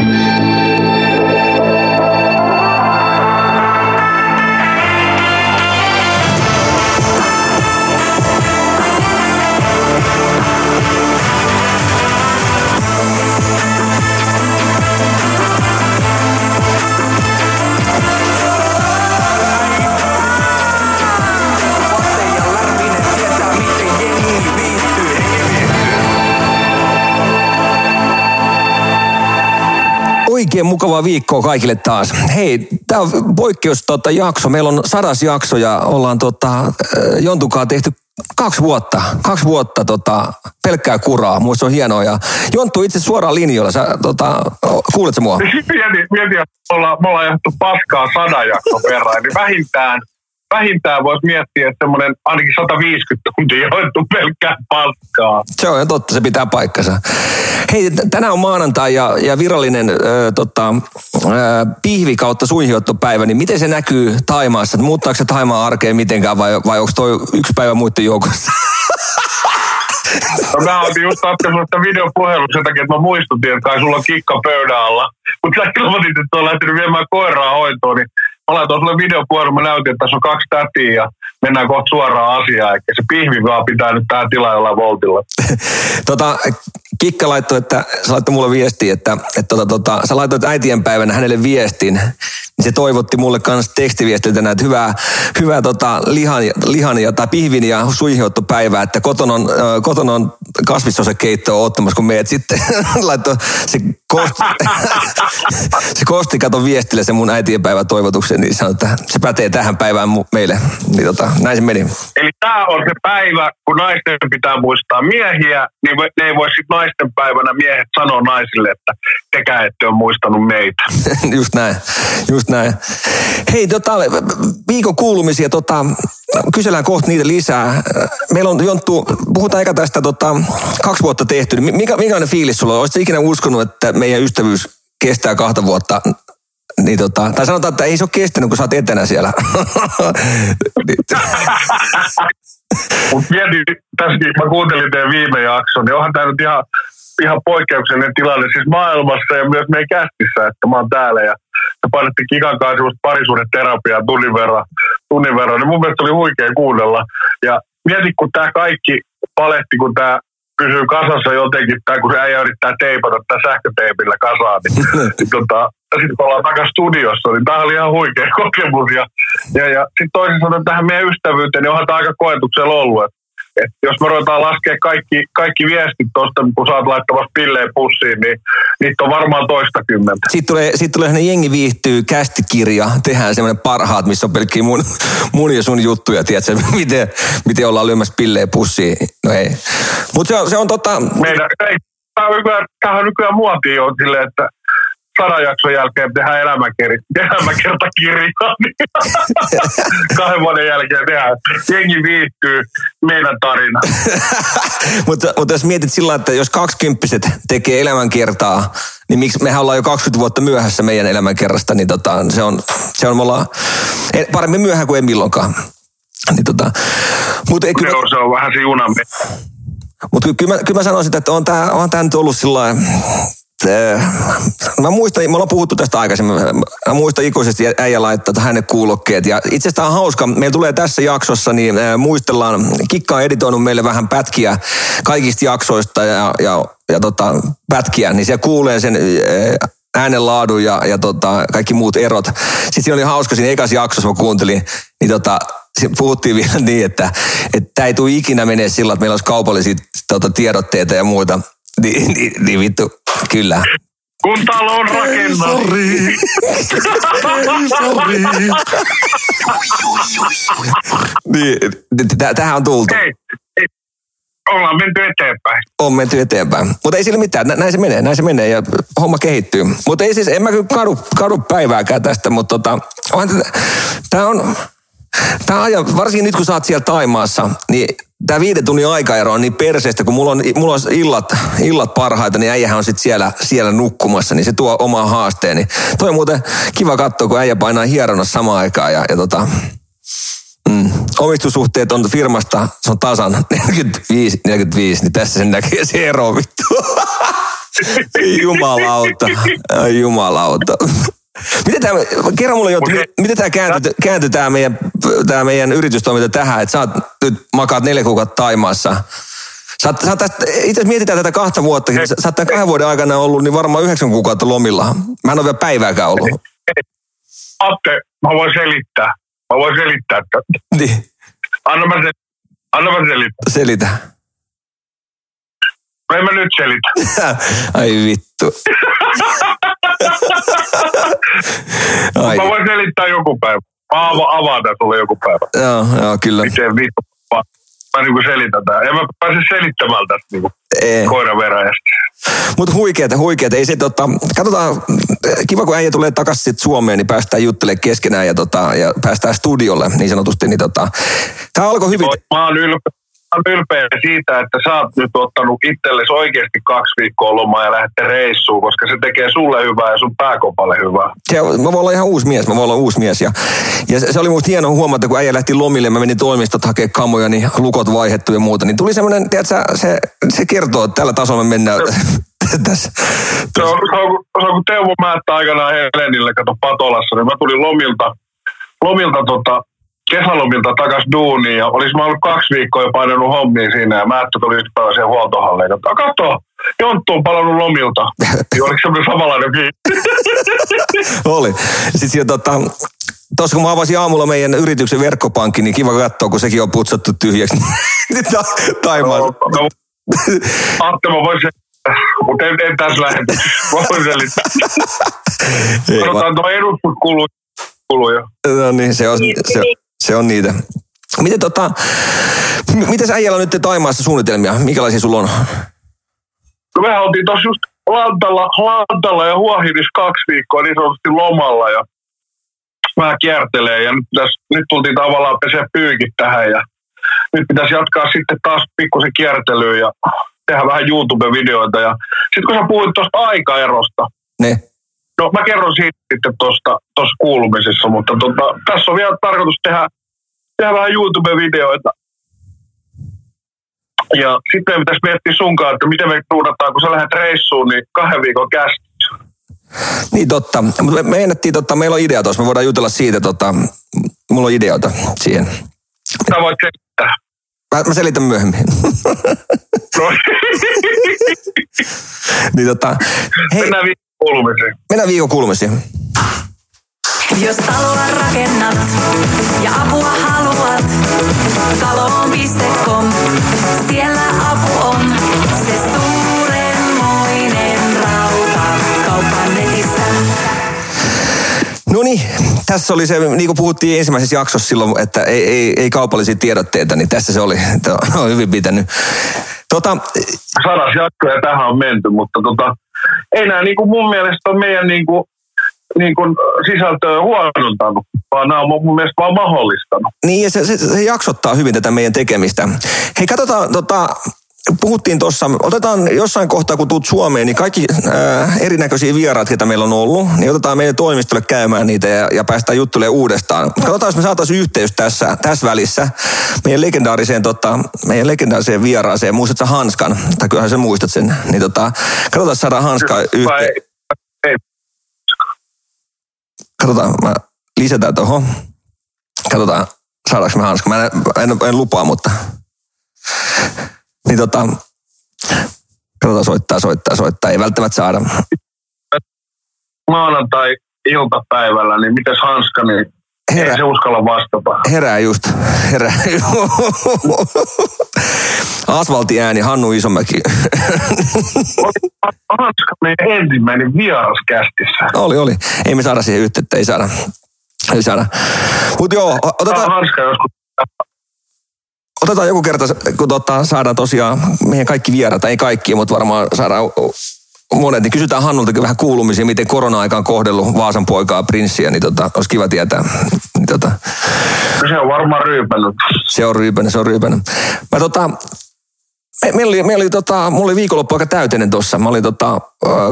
Bye. Oikein mukavaa viikkoa kaikille taas. Hei, tämä on poikkeus tota, jakso. Meillä on sadas jakso ja ollaan tota, äh, Jontukaa tehty kaksi vuotta. Kaksi vuotta tota, pelkkää kuraa. Muista on hienoa. Ja Jonttu itse suoraan linjoilla. Sä, tota, kuuletko mua? Mieti, mieti että me ollaan, me ollaan paskaa sadan jakson verran. Niin vähintään vähintään voisi miettiä, että semmoinen ainakin 150 tuntia joettu pelkkää paskaa. Se on totta, se pitää paikkansa. Hei, tänään on maanantai ja, ja virallinen ö, tota, ö, pihvi kautta suihiottopäivä, niin miten se näkyy Taimaassa? Muuttaako se Taimaan arkeen mitenkään vai, vai onko toi yksi päivä muiden joukossa? No mä otin just sitä videopuhelun sen takia, että mä muistutin, että kai sulla on kikka pöydän alla. Mutta sä ilmoitit, että on lähtenyt viemään koiraa hoitoon, niin mä laitoin sulle videopuhelun, mä näytin, että tässä on kaksi tätiä ja mennään kohta suoraan asiaan. Eikä se pihvi vaan pitää nyt tähän tilaa jollain voltilla. tota, Kikka laittoi, että sä laittoi mulle viestiä, että, että tota, tota, sä laitoit äitienpäivänä hänelle viestin, niin se toivotti mulle kanssa tekstiviestiltä että hyvää, hyvää tota, lihan, lihan ja, tai pihvin ja suihiottopäivää, että koton on, äh, koton on kasvisosekeittoa ottamassa, kun meet sitten laittoi se kosti, se kosti kato viestille se mun äitienpäivä toivotuksen, niin sanoi, että se pätee tähän päivään meille. Niin tota, näin se meni. Eli tämä on se päivä, kun naisten pitää muistaa miehiä, niin ne ei voi sitten naisten päivänä miehet sanoa naisille, että tekää ette ole muistanut meitä. just näin, just näin. Hei, tota, viikon kuulumisia, tota, kysellään kohta niitä lisää. Meillä on Jonttu, puhutaan eikä tästä tota, kaksi vuotta tehty. Mikä, minkälainen fiilis sulla on? Oletko ikinä uskonut, että meidän ystävyys kestää kahta vuotta? Niin tota, tai sanotaan, että ei se ole kestänyt, kun sä oot etänä siellä. Mutta mietin, tässäkin mä kuuntelin teidän viime jakson, niin onhan tämä nyt ihan, ihan poikkeuksellinen tilanne siis maailmassa ja myös meidän kästissä, että mä oon täällä ja se painettiin Kikan kanssa parisuuden terapiaa tunnin verran, tunnin verran, niin mun mielestä oli huikea kuunnella. Ja mieti, kun tämä kaikki paletti, kun tämä pysyy kasassa jotenkin, tai kun se äijä yrittää teipata tämä sähköteipillä kasaan, niin, niin tota, sitten kun ollaan takaisin studiossa, niin tämä oli ihan huikea kokemus. Ja, ja, ja sitten toisin sanoen tähän meidän ystävyyteen, niin onhan tämä aika koetuksella ollut. Et, et jos me ruvetaan laskea kaikki, kaikki viestit tuosta, kun sä oot laittamassa pilleen pussiin, niin niitä on varmaan toista kymmentä. Sitten tulee, sitten tulee sellainen jengi viihtyy kästikirja, tehdään semmoinen parhaat, missä on pelkkiä mun, mun ja sun juttuja, tiedätkö, miten, miten ollaan lyömässä pilleen pussiin. No ei. Mutta se on, se on tota... Meidän, ei, tämä on nykyään, on nykyään muotia jo silleen, että sadan jakson jälkeen tehdään elämäkertakirjaa, niin kahden vuoden jälkeen tehdään. Jengi viihtyy meidän tarina. mutta, mutta jos mietit sillä että jos kaksikymppiset tekee elämänkertaa, niin miksi mehän ollaan jo 20 vuotta myöhässä meidän elämänkerrasta, niin tota, se on, se on me ollaan, paremmin myöhään kuin ei milloinkaan. Niin tota, mutta kyllä, Joo, se on vähän se junamme. Mutta kyllä, kyllä, mä sanoisin, että on tämä on tää nyt ollut sillä mä muistan, me ollaan puhuttu tästä aikaisemmin, mä muistan ikuisesti äijä laittaa hänen kuulokkeet. Ja itse asiassa on hauska, meillä tulee tässä jaksossa, niin muistellaan, Kikka on editoinut meille vähän pätkiä kaikista jaksoista ja, ja, ja tota, pätkiä, niin se kuulee sen äänenlaadun ja, ja tota, kaikki muut erot. Sitten siinä oli hauska, siinä ekassa jaksossa mä kuuntelin, niin tota, puhuttiin vielä niin, että tämä ei tule ikinä menee sillä, että meillä olisi kaupallisia tota, tiedotteita ja muuta. Niin, niin, niin vittu, kyllä. Kun talo on rakennettu. Niin, tähän on tultu. Hei, ollaan menty eteenpäin. On menty eteenpäin. Mutta ei sillä mitään. Näin se menee, näin se menee ja homma kehittyy. Mutta ei siis, en mä kyllä kadu, kadu päivääkään tästä, mutta tota, tämä on, tämä ajan, varsinkin nyt kun sä oot siellä Taimaassa, niin tämä viiden tunnin aikaero on niin perseestä, kun mulla on, mulla on illat, illat parhaita, niin äijähän on sitten siellä, siellä nukkumassa, niin se tuo omaa haasteen. Niin toi on muuten kiva katsoa, kun äijä painaa hieronnassa samaan aikaan ja, ja tota, mm, omistussuhteet on firmasta, se on tasan 45, 45, niin tässä sen näkee se ero vittu. Jumalauta. Jumalauta. Miten tämä, kerro mulle Jotta, miten, miten tämä kääntyi, kääntyi tämä meidän, tämä meidän yritystoiminta tähän, että sä oot, nyt makaat neljä kuukautta Taimaassa. Sä sä tästä, itse asiassa mietitään tätä kahta vuotta, sä, sä oot tämän kahden vuoden aikana ollut niin varmaan yhdeksän kuukautta lomilla. Mä en ole vielä päivääkään ollut. Atte, mä voin selittää. Mä voin selittää. Että... Niin. Anna mä, se, anna mä selittää. Selitä. En mä nyt selitä. Ai vittu. Mä voin selittää joku päivä. Mä ava, avaan tämän sulle joku päivä. Joo, joo, kyllä. Miten vittu mä niinku selitän tämän. En mä pääse selittämään tästä niinku koiraveräjästä. Mutta huikeeta, huikeeta. Ei se, tota, katsotaan, kiva kun äijä tulee takaisin sit Suomeen, niin päästään juttelemaan keskenään ja, tota, ja päästään studiolle niin sanotusti. Niin tota, tämä alkoi hyvin. Mä oon ylpeä olen ylpeä siitä, että sä oot nyt ottanut itsellesi oikeasti kaksi viikkoa lomaa ja lähdette reissuun, koska se tekee sulle hyvää ja sun pääkopalle hyvää. Se, mä voin olla ihan uusi mies, mä voin olla uusi mies. Ja, ja se, se oli musta hieno huomata, kun äijä lähti lomille, mä menin toimistot hakemaan kamoja, niin lukot vaihettu ja muuta. Niin tuli semmoinen, tiedätkö, se, se kertoo, että tällä tasolla me mennään tässä. Se on, se, on, se on kun Teuvo Määttä aikanaan Helenille, kato Patolassa, niin mä tulin lomilta, lomilta tota, kesälomilta takas duuniin ja olisi mä ollut kaksi viikkoa jo painanut hommiin siinä ja Määttö tuli yksi päivä siihen huoltohalleen. Että kato, Jonttu on palannut lomilta. Ja oliko semmoinen samanlainen Oli. Sitten siinä tota, Tuossa kun mä avasin aamulla meidän yrityksen verkkopankki, niin kiva katsoa, kun sekin on putsattu tyhjäksi. Taimaan. No, no, Atte, mä voisin mutta en, en tässä lähetä. Mä voin selittää. Sanotaan tuo edustuskuluja. No niin, se on, se, se on niitä. Miten tota, miten sä äijällä nyt Taimaassa suunnitelmia? Minkälaisia sulla on? No me oltiin tuossa just Lantalla, Lantalla ja Huahidis kaksi viikkoa niin sanotusti lomalla ja mä kiertelee ja nyt, pitäisi, nyt tultiin tavallaan pesee pyykit tähän ja nyt pitäisi jatkaa sitten taas pikkusen kiertelyä ja tehdä vähän YouTube-videoita ja sitten kun sä puhuit tuosta aikaerosta, ne. No mä kerron siitä sitten tuossa kuulumisessa, mutta tota, tässä on vielä tarkoitus tehdä, tehdä vähän YouTube-videoita. Ja sitten pitäisi miettiä sunkaan, että miten me ruudataan, kun sä lähdet reissuun, niin kahden viikon käsissä. Niin totta. Me, me ennettiin, totta, meillä on idea tuossa, me voidaan jutella siitä, tota, mulla on ideoita siihen. Sä voit selittää. Mä, mä selitän myöhemmin. No. niin tota, hei. Mennään kuulumisiin. Mennään viikon kuulumisiin. Jos taloa rakennat ja apua haluat, taloon.com, siellä apu on. Se suurenmoinen rauta, kaupan netissä. No niin, tässä oli se, niin kuin puhuttiin ensimmäisessä jaksossa silloin, että ei, ei, ei kaupallisia tiedotteita, niin tässä se oli. Tämä on hyvin pitänyt. Tota, Sadas jakso ja tähän on menty, mutta tota, ei nämä niin kuin mun mielestä meidän niin kuin, niin kuin sisältöä huonontanut, vaan nämä on mun mielestä vaan mahdollistanut. Niin, ja se, se, se jaksottaa hyvin tätä meidän tekemistä. Hei, katsotaan, tota, puhuttiin tuossa, otetaan jossain kohtaa, kun tuut Suomeen, niin kaikki äh, erinäköisiä vieraat, joita meillä on ollut, niin otetaan meidän toimistolle käymään niitä ja, ja päästään juttelemaan uudestaan. Katsotaan, jos me saataisiin yhteys tässä, tässä välissä meidän legendaariseen, tota, meidän legendaariseen vieraaseen. Muistatko Hanskan? Tai kyllähän sä muistat sen. Niin tota, katsotaan, saadaan Hanska yhteen. Katsotaan, mä lisätään tuohon. Katsotaan, saadaanko me Hanska. Mä en, en, en lupaa, mutta... Niin tota, katsotaan soittaa, soittaa, soittaa. Ei välttämättä saada. Maanantai-iltapäivällä, niin mites Hanska, niin Herä, ei se uskalla vastata. Herää just. Herää. Asfaltti ääni, Hannu Isomäki. Hanska meidän ensimmäinen vieras kästissä. Oli, oli. Ei me saada siihen yhteyttä, ei saada. Ei saada. Mutta joo, otetaan... Hanska joskus otetaan joku kerta, kun tota, saadaan tosiaan meidän kaikki vieraat, ei kaikki, mutta varmaan saadaan monet, niin kysytään Hannultakin vähän kuulumisia, miten korona-aika on kohdellut Vaasan poikaa, prinssiä, niin tota, olisi kiva tietää. Niin tota, se on varmaan ryypännyt. Se on ryypännyt, se on ryypännyt. Mä tota, Meillä oli, meillä oli tota, mulla oli viikonloppu aika täyteinen tuossa. Mä olin tota,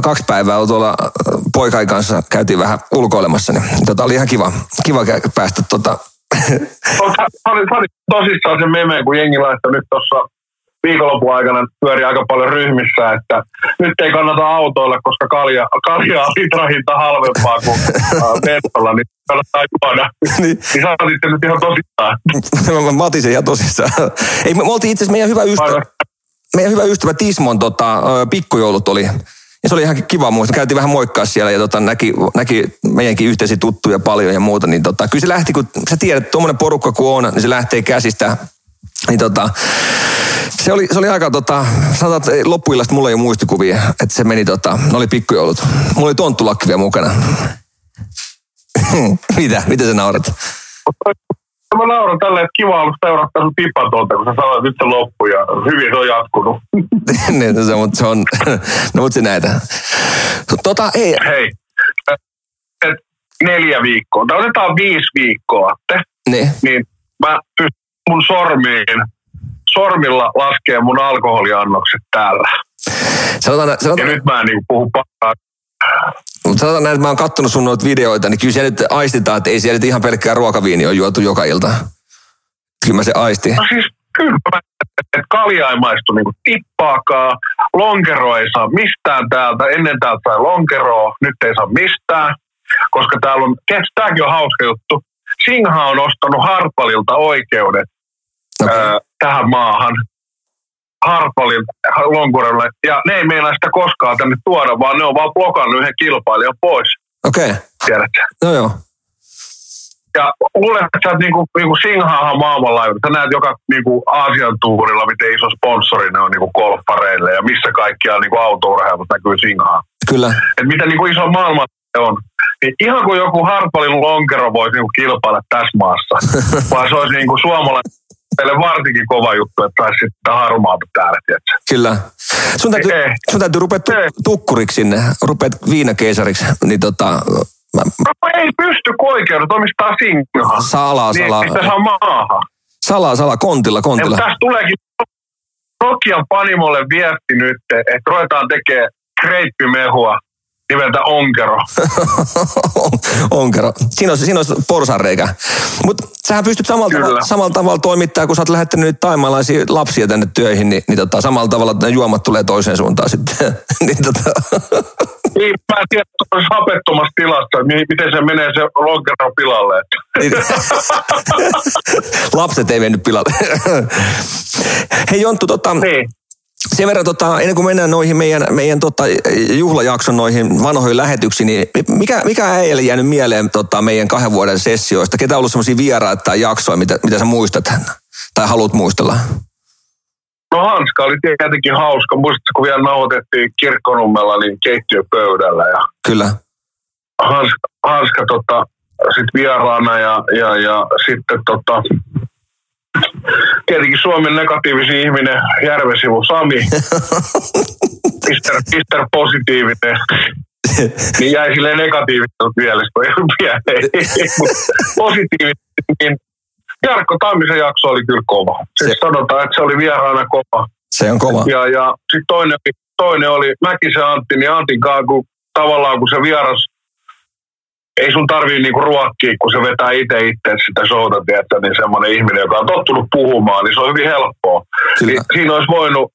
kaksi päivää tuolla poikain kanssa, käytiin vähän ulkoilemassa, niin tota, oli ihan kiva, kiva päästä tota, oli tosissaan se meme, kun jengi laittoi nyt tuossa viikonlopun aikana pyöri aika paljon ryhmissä, että nyt ei kannata autoilla, koska kalja, kalja on litrahinta halvempaa kuin bensolla, niin kannattaa juoda. niin. niin sä otit nyt ihan tosissaan. mä otin sen ihan tosissaan. Ei, me, me oltiin itse asiassa meidän hyvä ystävä, meidän hyvä ystävä Tismon tota, pikkujoulut oli se oli ihan kiva muista. Käytiin vähän moikkaa siellä ja tota, näki, näki meidänkin yhteisiä tuttuja paljon ja muuta. Niin tota, kyllä se lähti, kun sä tiedät, että tuommoinen porukka kun on, niin se lähtee käsistä. Niin tota, se oli, se oli aika, tota, sanotaan, että loppuillasta mulla ei ole muistikuvia, että se meni, tota, ne oli pikkujoulut. Mulla oli tonttulakki vielä mukana. Mitä? Mitä sä naurat? Mä nauran tälle, että kiva ollut seurata sun tipan tuolta, kun sä sanoit, että nyt se loppu ja hyvin se on jatkunut. niin, no se, mutta se on, no mutta se näitä. Tota, ei. Hei, et neljä viikkoa, tai otetaan viisi viikkoa, te, niin. niin mä pystyn mun sormiin, sormilla laskee mun alkoholiannokset täällä. Sanotaan, sanotaan, ja nyt mä en niin puhu pahaa mutta sanotaan näin, että mä oon kattonut sun noita videoita, niin kyllä siellä nyt aistitaan, että ei siellä nyt ihan pelkkää ruokaviini on juotu joka ilta. Kyllä mä se aisti. No siis kyllä, että kalja ei maistu niinku tippaakaan, lonkero ei saa mistään täältä, ennen täältä sai lonkeroa, nyt ei saa mistään, koska täällä on, tämäkin on hauska juttu, Singha on ostanut Harpalilta oikeudet okay. ää, tähän maahan. Harpalin lonkurolle. Ja ne ei meinaa sitä koskaan tänne tuoda, vaan ne on vaan blokannut yhden kilpailijan pois. Okei. Okay. Tiedätkö? No joo. Ja luulen, että sä niinku, niinku Singhahan maailmanlaajuinen. Sä näet joka niinku Aasian tuurilla, miten iso sponsori ne on niinku golfareille ja missä kaikkiaan niinku autourheilussa näkyy Singhaa. Kyllä. Et mitä niinku iso maailma on. Niin ihan kuin joku Harpalin lonkero voisi niinku kilpailla tässä maassa. vaan se olisi niinku suomalainen teille varsinkin kova juttu, että saisi sitten harmaata täällä, tiedätkö? Kyllä. Sun täytyy, ei, sun täytyy rupea tu- tukkuriksi sinne, rupeat viinakeisariksi, niin tota... Mä... No, ei pysty, kun oikeudet omistaa singaa. Salaa, niin, salaa. Niin, saa maahan. Salaa, salaa, kontilla, kontilla. Ja, tässä tuleekin Nokian Panimolle viesti nyt, että ruvetaan tekemään kreippimehua nimeltä Onkero. onkero. Siinä on, siinä on porsareikä. Mutta sähän pystyt samalla, tavalla, samalla tavalla toimittaa, kun sä oot lähettänyt nyt taimalaisia lapsia tänne töihin, niin, niin tota, samalla tavalla ne juomat tulee toiseen suuntaan sitten. niin, tota. niin, mä en tiedä, että hapettomassa tilassa, että miten se menee se lonkero pilalle. Niin. Lapset ei mennyt pilalle. Hei Jonttu, tota, niin sen verran, tota, ennen kuin mennään noihin meidän, meidän tota, juhlajakson noihin vanhoihin lähetyksiin, niin mikä, mikä äijälle jäänyt mieleen tota, meidän kahden vuoden sessioista? Ketä on ollut sellaisia vieraita tai jaksoja, mitä, mitä sä muistat tai haluat muistella? No Hanska oli tietenkin hauska. Muistatko, kun vielä nauhoitettiin kirkkonummella niin keittiöpöydällä. Ja Kyllä. Hanska, Hanska tota, sitten vieraana ja, ja, ja sitten tota, tietenkin Suomen negatiivisin ihminen, Järvesivu Sami, Mister, Mister Positiivinen, niin jäi sille negatiivista mielessä, kun ei ollut positiivinen, niin Jarkko Tammisen jakso oli kyllä kova. Siis se. sanotaan, että se oli vieraana kova. Se on kova. Ja, ja sitten toinen, toinen oli Mäkisen Antti, niin Antin kanssa, kun tavallaan kun se vieras ei sun tarvii niinku ruokkia, kun se vetää itse itse sitä showta, tietää, niin semmoinen ihminen, joka on tottunut puhumaan, niin se on hyvin helppoa. Niin siinä olisi voinut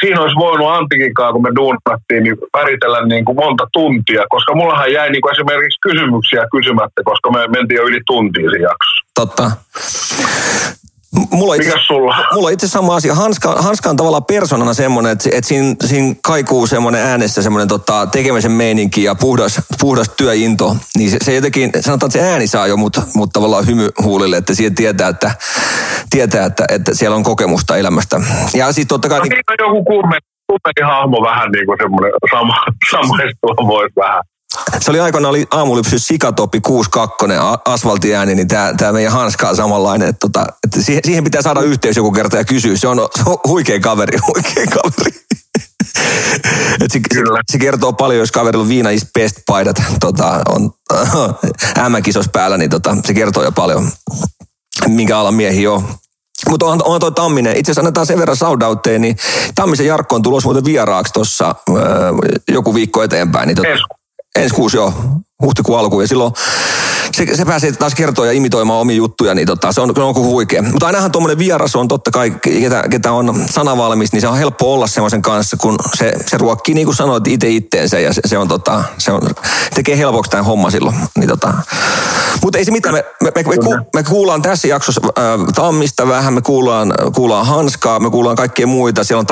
siinä olisi voinut Antikin kanssa, kun me duunattiin, niin väritellä niin kuin monta tuntia, koska mullahan jäi niin kuin esimerkiksi kysymyksiä kysymättä, koska me mentiin jo yli tuntia siinä jaksossa. Totta. Mulla itse, Mikäs sulla? Mulla itse sama asia. Hanska, Hanska on tavallaan persoonana semmoinen, että, että siinä, siinä kaikuu semmoinen äänessä semmoinen tota, tekemisen meininki ja puhdas, puhdas työinto. Niin se, se jotenkin, sanotaan, että se ääni saa jo mut, mut tavallaan hymy huulille, että siihen tietää, että, tietää että, että siellä on kokemusta elämästä. Ja siis totta kai... No, niin, on joku kumme, hahmo vähän niin kuin semmoinen sama, samaistua voisi vähän se oli aikoinaan oli aamulypsy Sikatopi 62 asfaltiääni, niin tämä, tämä meidän Hanska on samanlainen. Että, tota, että siihen, siihen, pitää saada yhteys joku kerta ja kysyä. Se on, se on huikea kaveri, huikea kaveri. Et se, Kyllä. Se, kertoo paljon, jos kaverilla on viina is best paidat tota, on M-kisos päällä, niin tota, se kertoo jo paljon, minkä alan miehiä on. Mutta on, on toi Tamminen. Itse asiassa annetaan sen verran saudautteja, niin Tammisen Jarkko on tulossa muuten vieraaksi tuossa äh, joku viikko eteenpäin. Niin tota, ensi kuusi joo, huhtikuun alkuun. Ja silloin se, se pääsee taas kertoa ja imitoimaan omia juttuja, niin tota, se on, on kuin huikea. Mutta ainahan tuommoinen vieras on totta kai, ketä, ketä on sanavalmis, niin se on helppo olla semmoisen kanssa, kun se, se ruokkii niin kuin sanoit itse itteensä ja se, se, on, tota, se on, tekee helpoksi tämän homma silloin. Niin tota. Mutta ei se mitään, me, me, me, me, ku, me kuullaan tässä jaksossa äh, Tammista vähän, me kuullaan, kuullaan Hanskaa, me kuullaan kaikkia muita. Siellä on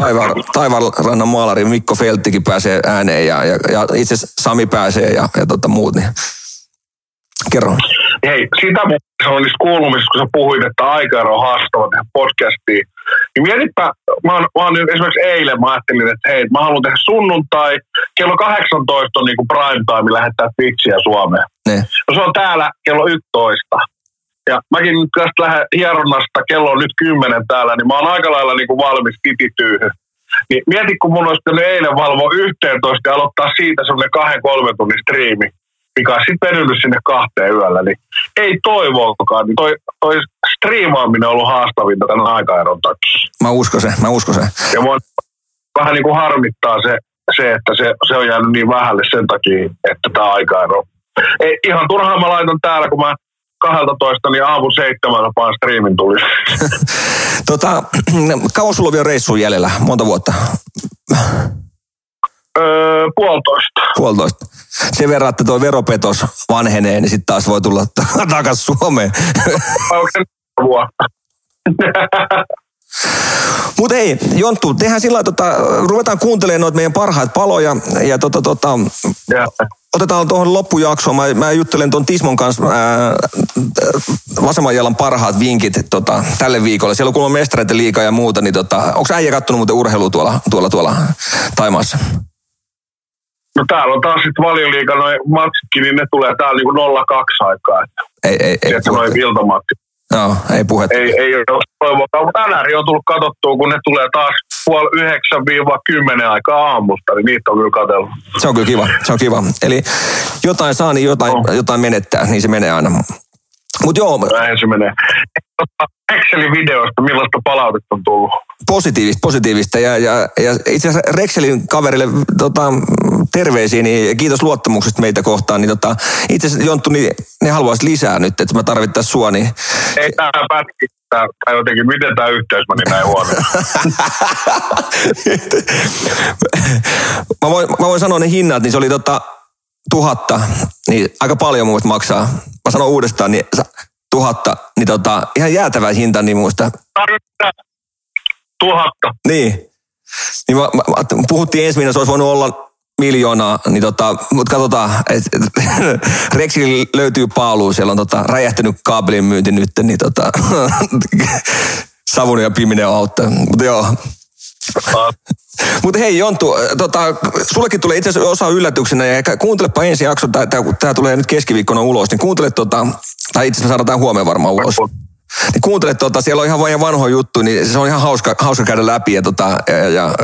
Taivaanrannan maalari Mikko Felttikin pääsee ääneen ja, ja, ja itse Sami pääsee ja, ja tota muut. Niin. Kerro. Hei, sitä se on niistä kuulumista, kun sä puhuit, että aikaero on haastava tehdä podcastiin. Niin mietipä, mä oon, mä oon esimerkiksi eilen, mä ajattelin, että hei, mä haluan tehdä sunnuntai, kello 18 on niin kuin prime time lähettää Twitchiä Suomeen. Ne. No se on täällä kello 11. Ja mäkin nyt tästä lähden hieronnasta, kello on nyt 10 täällä, niin mä oon aika lailla niin kuin valmis titityyhy. Niin mieti, kun mun olisi pitänyt eilen valvoa 11 ja aloittaa siitä semmoinen kahden kolmen tunnin striimi mikä on sitten venynyt sinne kahteen yöllä, niin ei toivoakaan. Niin toi, toi striimaaminen on ollut haastavinta tämän aikaeron takia. Mä uskon se, mä uskon se. Ja mua vähän niin kuin harmittaa se, se että se, se on jäänyt niin vähälle sen takia, että tämä aikaero. Ei, ihan turhaan mä laitan täällä, kun mä 12, niin aamu seitsemältä vaan striimin tuli. tota, kauan sulla on vielä reissuun jäljellä? Monta vuotta? Öö, puolitoista. Puolitoista. Sen verran, että tuo veropetos vanhenee, niin sitten taas voi tulla takaisin Suomeen. Onko se vuotta? Mutta ei, Jonttu, tehdään sillä tota, ruvetaan kuuntelemaan noita meidän parhaat paloja ja tota, tota, Ja. otetaan tuohon loppujaksoon. Mä, mä juttelen tuon Tismon kanssa ää, vasemman jalan parhaat vinkit tota, tälle viikolle. Siellä on kuulemma mestareiden liikaa ja muuta, niin tota, onko äijä kattonut muuten urheilua tuolla, tuolla, tuolla Taimaassa? No täällä on taas sitten valioliiga noin matskitkin, niin ne tulee täällä niinku 02 aikaa. Että, Ei, ei, ei, Tiedätkö, noin iltamatti. Joo, ei puhetta. Ei, ei ole toivoa, mutta NR on tullut katsottua, kun ne tulee taas puoli yhdeksän viiva kymmenen aikaa aamusta, niin niitä on kyllä katsellut. Se on kyllä kiva, se on kiva. Eli jotain saa, niin jotain, Oh. jotain menettää, niin se menee aina. Mutta joo, Näin se menee. Tota, Excelin videosta, millaista palautetta on tullut? positiivista, positiivista. Ja, ja, ja itse asiassa Rexelin kaverille tota, terveisiä, niin kiitos luottamuksesta meitä kohtaan. Niin tota, itse asiassa Jonttu, niin ne haluaisi lisää nyt, että mä tarvittaisiin sua, niin Ei tämä pätki, tää, tai jotenkin, miten tämä yhteys meni näin huono? mä, voin, mä voin sanoa ne hinnat, niin se oli tota, tuhatta, niin aika paljon mun maksaa. Mä sanon uudestaan, niin tuhatta, niin tota, ihan jäätävä hinta, niin muista. Tarvittaa tuhatta. Niin. niin mä, mä, mä, puhuttiin ensi viikolla, se olisi voinut olla miljoonaa, niin tota, mutta katsotaan, että Rexillä löytyy paalu, siellä on tota, räjähtänyt kaapelin myynti nyt, niin tota, savun ja piminen auttaa. Mutta joo, mutta hei Jonttu, äh, tota, sullekin tulee itse asiassa osa yllätyksenä ja kuuntelepa ensi jakso, tämä tulee nyt keskiviikkona ulos, niin kuuntele tota, tai itse asiassa saadaan huomenna varmaan ulos. Niin kuuntele tota, siellä on ihan vain vanhoja juttu, niin se on ihan hauska, hauska käydä läpi ja, tota, ja, ja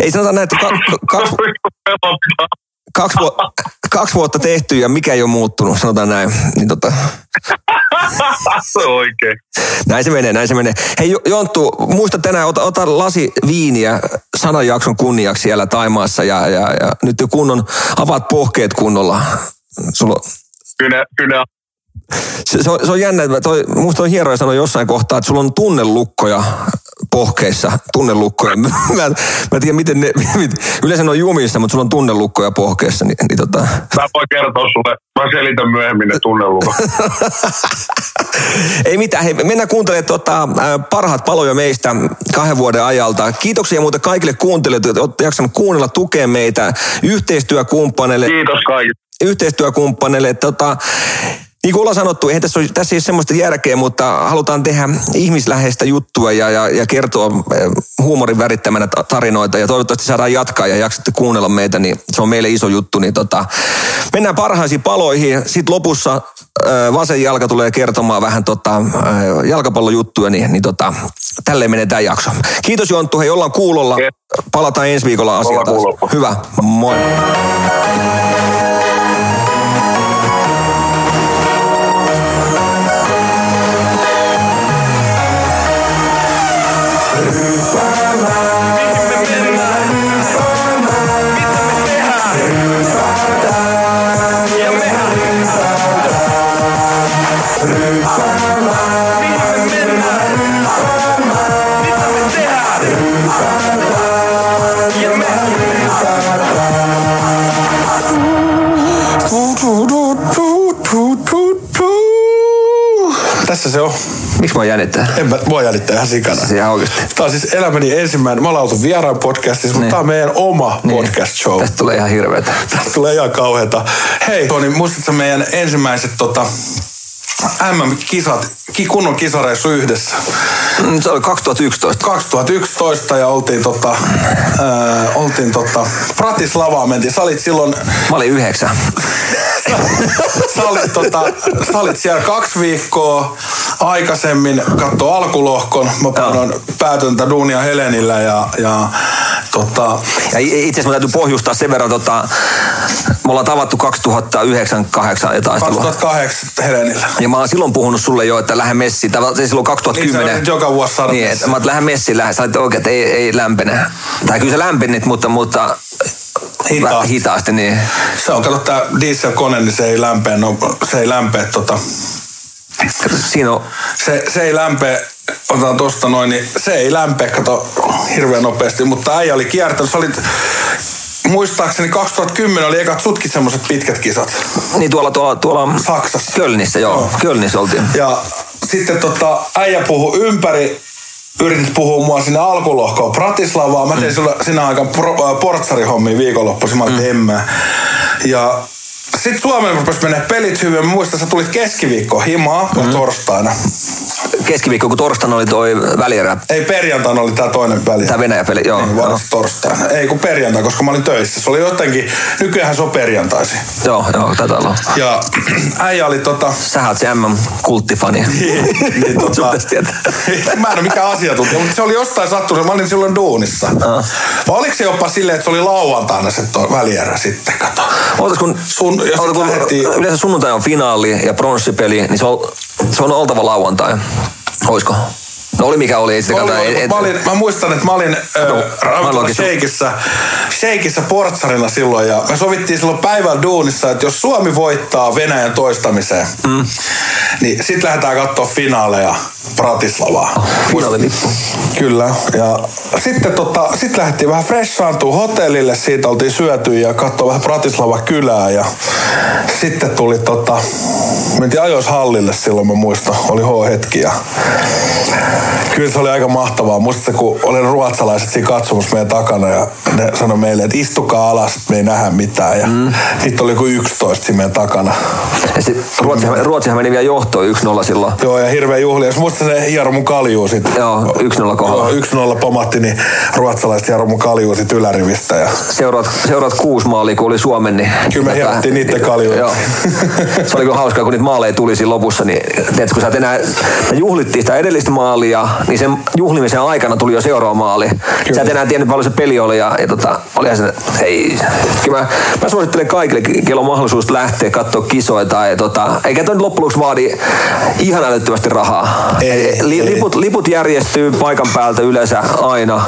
ei sanota näin, että ka, ka, kaksi, vu, kaksi, vuotta tehty ja mikä ei ole muuttunut, sanotaan näin. Niin tota, Oikein. näin se menee, näin se menee. Hei Jo- Jonttu, muista tänään, ota, ota lasi viiniä sadan jakson kunniaksi siellä Taimaassa ja, ja, ja nyt kunnon, avaat pohkeet kunnolla. Sulla, Kynä, kynä. Se, se, on, se on jännä, että toi, musta on hieroja sanoa jossain kohtaa, että sulla on tunnelukkoja pohkeissa, tunnelukkoja. Mä, mä en tiedä, miten ne, yleensä ne on jumissa, mutta sulla on tunnelukkoja pohkeissa. Niin, niin tota. Mä voin kertoa sulle. Mä selitän myöhemmin ne tunneluvut. Ei mitään, hei, mennään kuuntelemaan tota, parhaat paloja meistä kahden vuoden ajalta. Kiitoksia muuten kaikille kuuntelijoille, että olette jaksanut kuunnella, tukea meitä, yhteistyökumppaneille, Kiitos kaikille. yhteistyökumppaneille. Tota, niin kuin ollaan sanottu, eihän tässä, ole, tässä ei ole semmoista järkeä, mutta halutaan tehdä ihmisläheistä juttua ja, ja, ja kertoa eh, huumorin värittämänä ta- tarinoita ja toivottavasti saadaan jatkaa ja jaksatte kuunnella meitä, niin se on meille iso juttu. Niin tota, mennään parhaisiin paloihin. Sitten lopussa eh, vasen jalka tulee kertomaan vähän tota, eh, jalkapallojuttuja, niin, niin tota, tälleen menee tämä jakso. Kiitos Jonttu, hei ollaan kuulolla. Palataan ensi viikolla asiaan. Hyvä, moi. En mä, mua jännittää ihan sikana. Ihan oikeasti. Tää on siis elämäni ensimmäinen, mä oltu vieraan podcastissa, mutta Niin. tää on meidän oma podcast show. Tästä tulee ihan hirveetä. Tästä tulee ihan kauheeta. Hei Toni, muistatko meidän ensimmäiset tota, MM-kisat, ki- kunnon kisareissu yhdessä? Mm, Se oli 2011. 2011 ja oltiin, tota, ää, oltiin tota, Pratislavaa mentiin. Sä olit silloin, Mä olin yhdeksän. sä olit, tota, sä olit siellä kaksi viikkoa aikaisemmin katsoa alkulohkon. Mä painoin päätöntä duunia Helenillä ja, ja tota, Ja itse asiassa täytyy pohjustaa sen verran, tota, me ollaan tavattu 2009-2008 jotain silloin. 2008 Helenillä. Ja mä oon silloin puhunut sulle jo, että lähde messiin. Tämä se silloin Niin sä 2010. olit joka vuosi saada Niin, että mä oon, lähde messiin, lähde. Sä olit oikein, että ei, ei lämpene. Tai kyllä sä lämpenit, mutta, mutta Hitaasti. hitaasti niin. Se on, kato tää dieselkone, niin se ei lämpee, no, se ei lämpee tota, Siinä on, se, se ei lämpee, otetaan tosta noin, niin se ei lämpee, kato, hirveän nopeasti, mutta äijä oli kiertänyt, sä olit, muistaakseni 2010 oli ekat sutkin semmoset pitkät kisat niin tuolla, tuolla, tuolla Saksassa. Kölnissä, joo. Joo. Kölnissä oltiin. Ja sitten tota, äijä puhui ympäri, yritit puhua mua sinne alkulohkoon Pratislavaa. Mä tein sulle sinä aikaan äh, portsarihommia viikonloppuisin, mä olin mm. emme. Ja sitten Suomeen rupesi mennä pelit hyvin. Mä muistan, sä tulit keskiviikko himaa mm. torstaina. Keskiviikko, kun torstaina oli toi välierä. Ei perjantaina oli tää toinen peli. Tää Venäjä-peli, joo. Niin, varmasti torstaina. Ei kun perjantai, koska mä olin töissä. Se oli jotenkin, nykyään se on perjantaisin. Joo, joo, taitaa olla. Ja äijä oli tota, Sähän oot se MM-kulttifani. niin, Sun tota, mä en ole mikään asiantuntija, mutta se oli jostain sattunut. Mä olin silloin duunissa. Ah. Vai oliko se jopa silleen, että se oli lauantaina se toi välierä sitten, kato. Ootas kun, Sun- ja sit ootas, kun yleensä sunnuntai on finaali ja pronssipeli, niin se on, se on oltava lauantai. Oisko? No oli mikä oli, ei sitä Oli, kannata- oli, ei- mä, olin, mä muistan, että mä olin No, ravintola Sheikissä, Sheikissä portsarina silloin ja me sovittiin silloin päivällä duunissa, että jos Suomi voittaa Venäjän toistamiseen, mm. niin sit lähdetään katsoa finaaleja. Finaalilippu. Kyllä. Ja sitten tota, sit lähdettiin vähän fressaantua hotellille, siitä oltiin syöty ja katsoa vähän Pratislava kylää ja sitten tuli tota, mentiin ajois hallille silloin mä muistan, oli H-hetki ja kyllä se oli aika mahtavaa. Muistatko, kun oli ne ruotsalaiset siinä katsomassa meidän takana ja ne sanoi meille, että istukaa alas, me ei nähdä mitään ja mm. niitä oli kuin 11 siinä meidän takana. Ja sit Ruotsihan, Ruotsihan meni vielä johtoon 1-0 silloin. Joo, ja hirveä juhli. Jos muista se Jarmo Kaljuu sit. Joo, 1-0 kohdalla. Joo, 1-0 pomatti, niin ruotsalaiset Jarmo Kaljuu sit ylärivistä. Ja... Seuraat, seuraat kuusi maalia, kun oli Suomen, niin... Kyllä me hierattiin niitten kaljuja. Joo. Se oli kyllä hauskaa, kun niitä maaleja tuli siinä lopussa, niin kun sä et enää, me juhlittiin sitä edellistä maalia, niin sen juhlimisen aikana tuli jo seuraava maali. Sä et enää tiennyt, paljon se peli oli, ja, ja tota, olihan se, hei, kyllä mä, mä suosittelen kaikille, kello on mahdollisuus lähteä katsoa kisoja, tai tota, eikä toi loppujen lopuksi vaadi ihan älyttömästi rahaa. Ei, Li, ei. liput, liput järjestyy paikan päältä yleensä aina.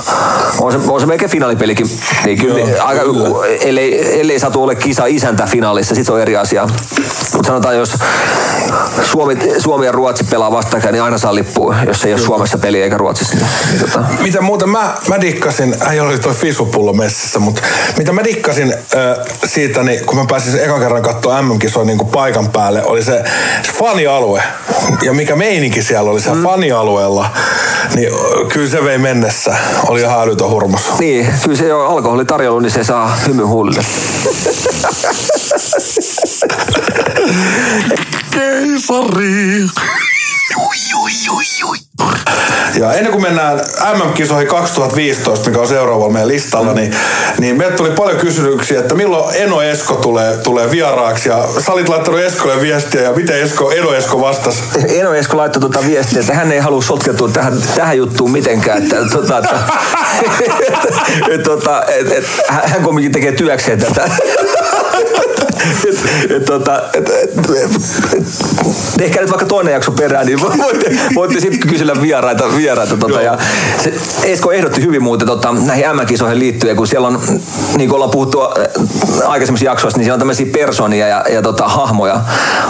On se, on se melkein finaalipelikin. Niin kyllä, Joo, Joo, aika, kyllä. ellei, ellei satu ole kisa isäntä finaalissa, sit se on eri asia. Mutta sanotaan, jos Suomi, Suomi ja Ruotsi pelaa vastakkain, niin aina saa lippua, jos ei ole Suomessa peli eikä Ruotsissa. Niin, niin tota. Mitä muuten mä, mä dikkasin, ei oli toi Fisupullo messissä, mutta mitä mä dikkasin äh, siitä, niin kun mä pääsin ekan kerran katsoa MM-kisoja niin paikan päälle, oli se, fanialue. Ja mikä meininki siellä oli siellä mm. fanialueella, niin kyllä se vei mennessä. Oli ihan älytön hurmos. Niin, kyllä se on alkoholi tarjolla, niin se saa hymyn huulille. Keisari. Ja ennen kuin mennään MM-kisoihin 2015, mikä on seuraavalla meidän listalla, niin, niin meille tuli paljon kysymyksiä, että milloin Eno Esko tulee, tulee vieraaksi. Ja sä olit laittanut Eskolle viestiä ja miten Esko, Eno Esko vastasi. Eno Esko laittoi tuota viestiä, että hän ei halua sotkeutua tähän, tähän juttuun mitenkään. Että, tuota, että, et, tota, et, et, hän hän kumminkin tekee työkseen tätä. Et, et, tota, et, et, et, tehkää nyt vaikka toinen jakso perään, niin voitte, voitte sitten kysellä vieraita. vieraita tota, ja se, Esko ehdotti hyvin muuten tota, näihin M-kisoihin liittyen, kun siellä on, niin kuin ollaan puhuttu äh, aikaisemmissa jaksoissa, niin siellä on tämmöisiä personia ja, ja tota, hahmoja.